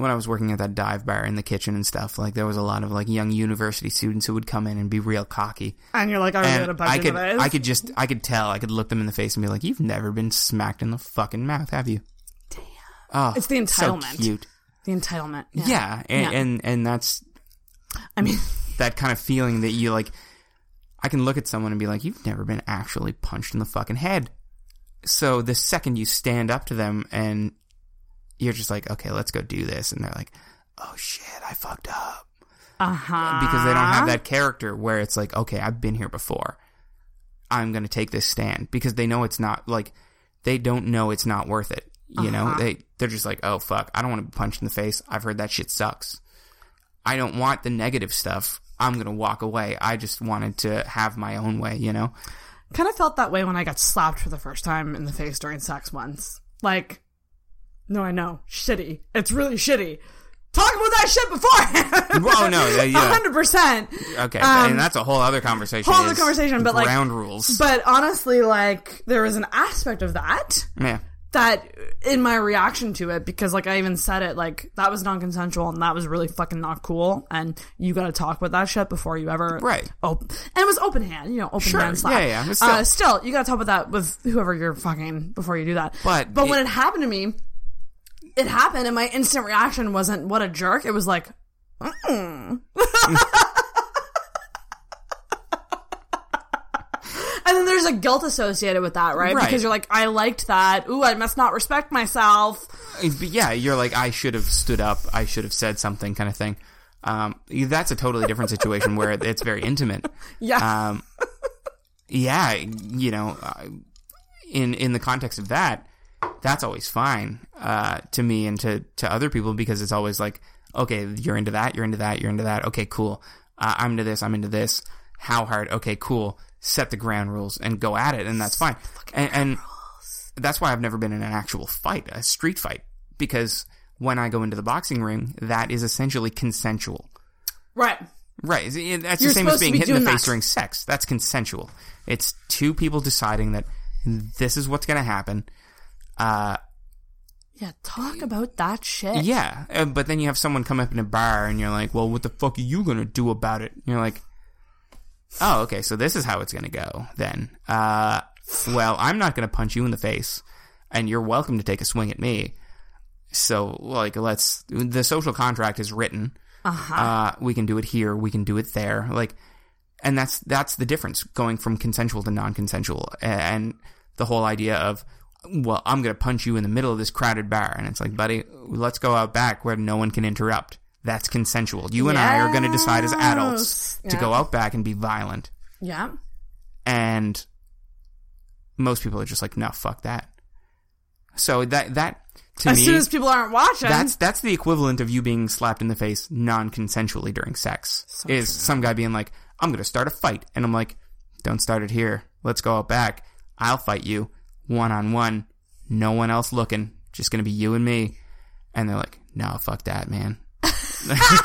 when I was working at that dive bar in the kitchen and stuff like there was a lot of like young university students who would come in and be real cocky and you're like, I'm gonna punch I could. I could just I could tell I could look them in the face and be like you've never been smacked in the fucking mouth have you Damn oh It's the so entitlement. cute the entitlement. Yeah. yeah, and, Yeah. and and that's I mean, that kind of feeling that you like I can look at someone and be like, You've never been actually punched in the fucking head. So the second you stand up to them and you're just like, Okay, let's go do this and they're like, Oh shit, I fucked up. uh huh. Because they don't have that character where it's like, Okay, I've been here before. I'm gonna take this stand because they know it's not like they don't know it's not worth it. You know? They they're just like, Oh fuck, I don't want to be punched in the face. I've heard that shit sucks. I don't want the negative stuff. I'm gonna walk away. I just wanted to have my own way, you know. Kind of felt that way when I got slapped for the first time in the face during sex once. Like, no, I know, shitty. It's really shitty. Talk about that shit beforehand. Oh no, yeah, yeah. hundred percent. okay, Um, and that's a whole other conversation. whole other conversation, but, like- ground rules. But honestly, like there was an aspect of that yeah, that in my reaction to it, because like I even said it, like that was non-consensual and that was really fucking not cool. And you got to talk about that shit before you ever Right. Op- and it was open hand, you know, open Sure, hand slap. yeah, yeah, still. Uh, still, you got to talk about that with whoever you're fucking before you do that. But but when it- it happened to me, it happened, and my instant reaction wasn't "what a jerk." It was like, Mm. And then there's a guilt associated with that, right? Right. Because you're like, I liked that. Ooh, I must not respect myself. But yeah, you're like, I should have stood up. I should have said something, kind of thing. Um, that's a totally different situation where it's very intimate. Yeah. Um, yeah, you know, uh, in in the context of that, that's always fine uh, to me and to to other people because it's always like, okay, you're into that, you're into that, you're into that. Okay, cool. Uh, I'm into this. I'm into this. How hard? Okay, cool. Set the ground rules and go at it, and that's fine. And, and that's why I've never been in an actual fight, a street fight, because when I go into the boxing ring, that is essentially consensual. right. Right. That's You're the same as being be hit in the doing face that. during sex. That's consensual. It's two people deciding that this is what's going to happen. Uh, Yeah, talk about that shit. yeah. Uh, But then you have someone come up in a bar and you're like, well, what the fuck are you going to do about it? And you're like, oh, okay, so this is how it's going to go then. Uh, well, I'm not going to punch you in the face and you're welcome to take a swing at me. So, like, let's, the social contract is written. Uh-huh. we can do it here. We can do it there. Like, and that's, that's the difference going from consensual to non-consensual. And the whole idea of, well, I'm going to punch you in the middle of this crowded bar. And it's like, buddy, let's go out back where no one can interrupt. That's consensual. You and I are going to decide as adults Yes. to go out back and be violent. Yeah. And most people are just like, no, fuck that. So that, that, to me As me, soon as people aren't watching, that's that's the equivalent of you being slapped in the face non-consensually during sex. is some guy being like, "I'm going to start a fight," and I'm like, "Don't start it here. Let's go out back. I'll fight you one on one. No one else looking. Just to be you and me." And they're like, "No, fuck that, man."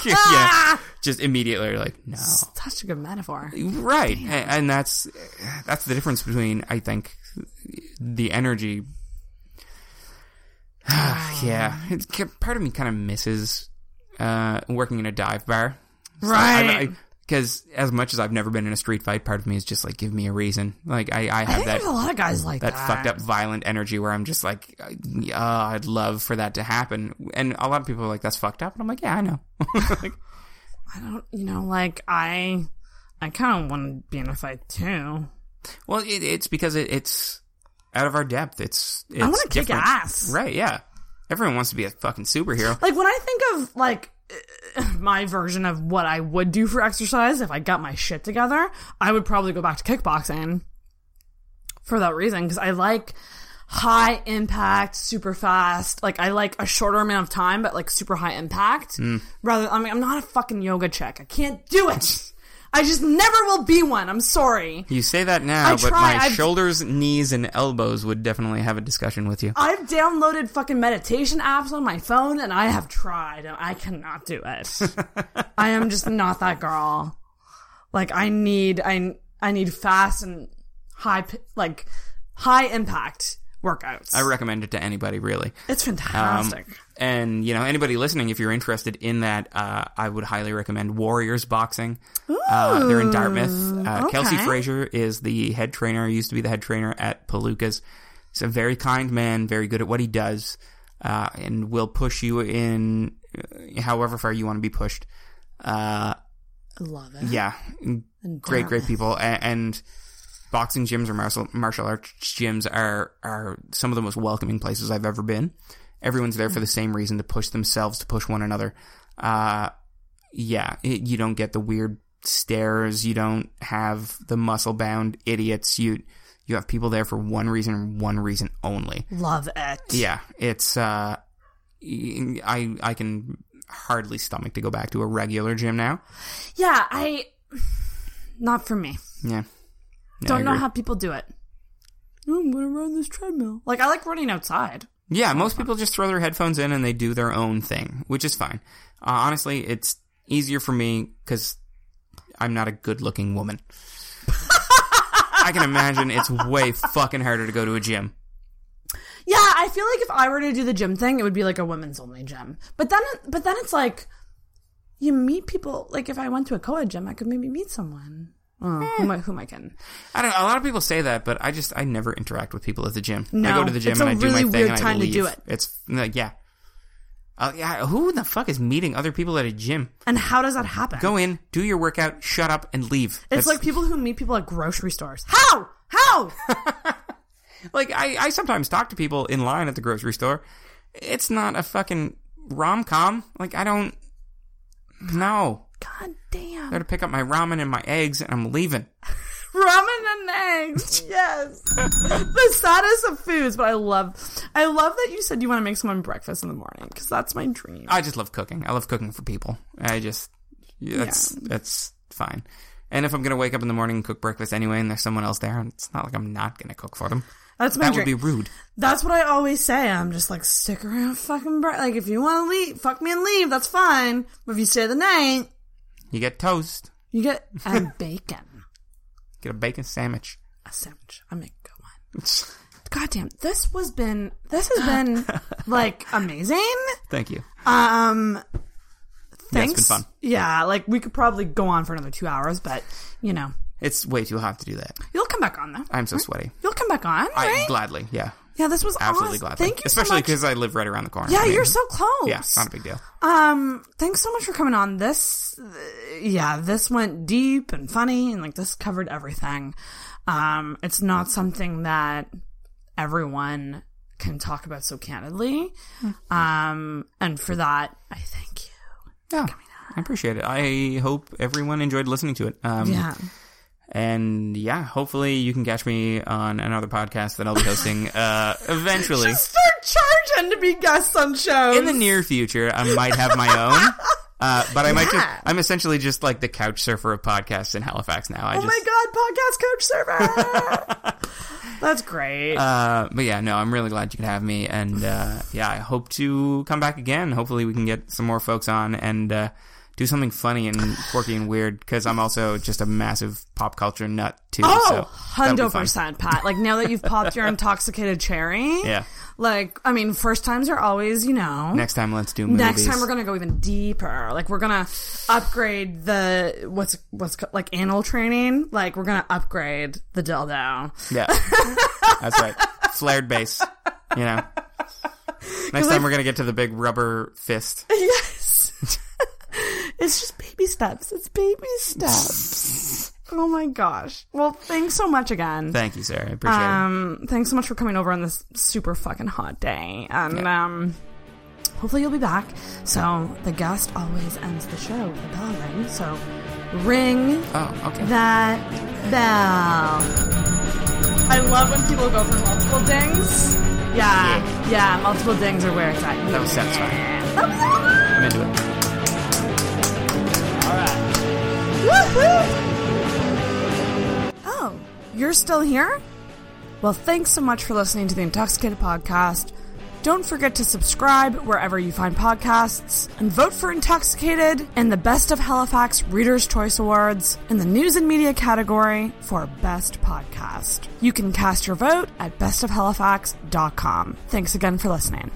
yeah, just immediately like, "No." such a good metaphor. Right, and, and that's that's the difference between I think the energy. yeah, it's, part of me kind of misses uh, working in a dive bar. So Right. Because as much as I've never been in a street fight, part of me is just like, give me a reason. Like I, I I have think that a lot of guys like that that. fucked up violent energy where I'm just like, uh, I'd love for that to happen. And a lot of people are like, that's fucked up. And I'm like, yeah, I know. like, I don't, you know, like I, I kind of want to be in a fight too. well, it, it's because it, it's out of our depth. It's, it's I want to kick ass. Right, yeah. Everyone wants to be a fucking superhero. Like when I think of like my version of what I would do for exercise if I got my shit together, I would probably go back to kickboxing for that reason because I like high impact, super fast. Like I like a shorter amount of time, but like super high impact. Mm. Rather, I mean, I'm not a fucking yoga chick. I can't do it. I just never will be one. I'm sorry. You say that now, I but try, my I've- shoulders, knees, and elbows would definitely have a discussion with you. I've downloaded fucking meditation apps on my phone and I have tried I cannot do it. I am just not that girl. Like I need I I need fast and high like high impact workouts. I recommend it to anybody, really. it's Um, fantastic. And you know, anybody listening, if you're interested in that, uh, I would highly recommend Warriors Boxing. Uh, they're in Dartmouth. Uh, Kelsey okay. Frazier is the head trainer. Used to be the head trainer at Palooka's. He's a very kind man, very good at what he does, uh, and will push you in uh, however far you want to be pushed. Uh, Love it. yeah, great, great people, A- and boxing gyms or martial martial arts gyms are are some of the most welcoming places I've ever been. Everyone's there for the same reason to push themselves, to push one another. Uh, yeah, it, you don't get the weird stares. You don't have the muscle bound idiots. You you have people there for one reason one reason only. Love it. Yeah, it's uh, I I can hardly stomach to go back to a regular gym now. Yeah, I not for me. Yeah. Yeah, Don't know how people do it. "Oh, I'm gonna run this treadmill. Like I like running outside. Yeah, most people just throw their headphones in and they do their own thing, which is fine. Uh, honestly, it's easier for me because I'm not a good looking woman. I can imagine it's way fucking harder to go to a gym. Yeah, I feel like if I were to do the gym thing, it would be like a women's only gym. But then, but then it's like you meet people. Like if I went to a co-ed gym, I could maybe meet someone. Oh, who am I? Who am I kidding? I don't know. A lot of people say that, but I just I never interact with people at the gym. I No, go to the gym and I do really my thing weird and I time to leave. do it. It's like yeah, uh, yeah. Who the fuck is meeting other people at a gym? And how does that happen? Go in, do your workout, shut up, and leave. It's That's- like people who meet people at grocery stores. How? How? Like I, I sometimes talk to people in line at the grocery store. It's not a fucking rom com. Like I don't. No, God. I got to pick up my ramen and my eggs, and I'm leaving. Ramen and eggs. Yes. the saddest of foods, but I love I love that you said you want to make someone breakfast in the morning because that's my dream. I just love cooking. I love cooking for people. I just that's that's fine. And if I'm gonna wake up in the morning and cook breakfast anyway, and there's someone else there, it's not like I'm not gonna cook for them. That's my That dream. would be rude. That's what I always say. I'm just like, stick around, fucking bre- Like, if you want to leave, fuck me and leave, that's fine. But if you stay the night, You get toast, you get and bacon, get a bacon sandwich. a sandwich. I make a good one. Goddamn, this was been this has been like amazing. Thank you. Um, Yeah, it's thanks. been fun. Yeah, like we could probably go on for another two hours, but you know, It's way too hot to do that. you'll come back on though. I'm so sweaty. You'll come back on, I gladly, yeah, yeah, this was absolutely awesome. gladly. Thank you, Especially so because I live right around the corner. Yeah, I mean, you're so close. Yeah, not a big deal. Um, thanks so much for coming on. This, yeah, this went deep and funny, and like this covered everything. Um, it's not something that everyone can talk about so candidly. Hmm. Um, and for that, I thank you. Yeah, I appreciate it. I hope everyone enjoyed listening to it. Um, Yeah. And yeah, hopefully you can catch me on another podcast that I'll be hosting uh, eventually. Start charging to be guests on shows. In the near future, I might have my own. Uh, but I might just—I'm essentially just like the couch surfer of podcasts in Halifax now. I oh just, my god, podcast couch surfer! That's great. Uh, but yeah, no, I'm really glad you could have me, and uh, yeah, I hope to come back again. Hopefully, we can get some more folks on and uh, do something funny and quirky and weird because I'm also just a massive pop culture nut too. Oh, so be fun. 100%, Pat. Like now that you've popped your intoxicated cherry. Yeah. Like, I mean, first times are always, you know. Next time, let's do movies. Next time we're gonna go even deeper. Like we're gonna upgrade the what's what's like anal training. Like we're gonna upgrade the dildo. Yeah, that's right. Flared base. You know. Next time we're gonna get to the big rubber fist. Yes. It's just baby steps. It's baby steps. oh my gosh. Well, thanks so much again. Thank you, Sarah. I appreciate Um, thanks so much for coming over on this super fucking hot day. And um, hopefully you'll be back. So the guest always ends the show with a bell ring. So ring. Oh, okay. that bell. I love when people go for multiple dings. Yeah, yeah, multiple dings are where it's at. That was satisfying. That was awesome. I'm into it. Oh, you're still here? Well, thanks so much for listening to the Intoxicated Podcast. Don't forget to subscribe wherever you find podcasts and vote for Intoxicated in the Best of Halifax Reader's Choice Awards in the News and Media category for Best Podcast. You can cast your vote at bestofhalifax.com. Thanks again for listening.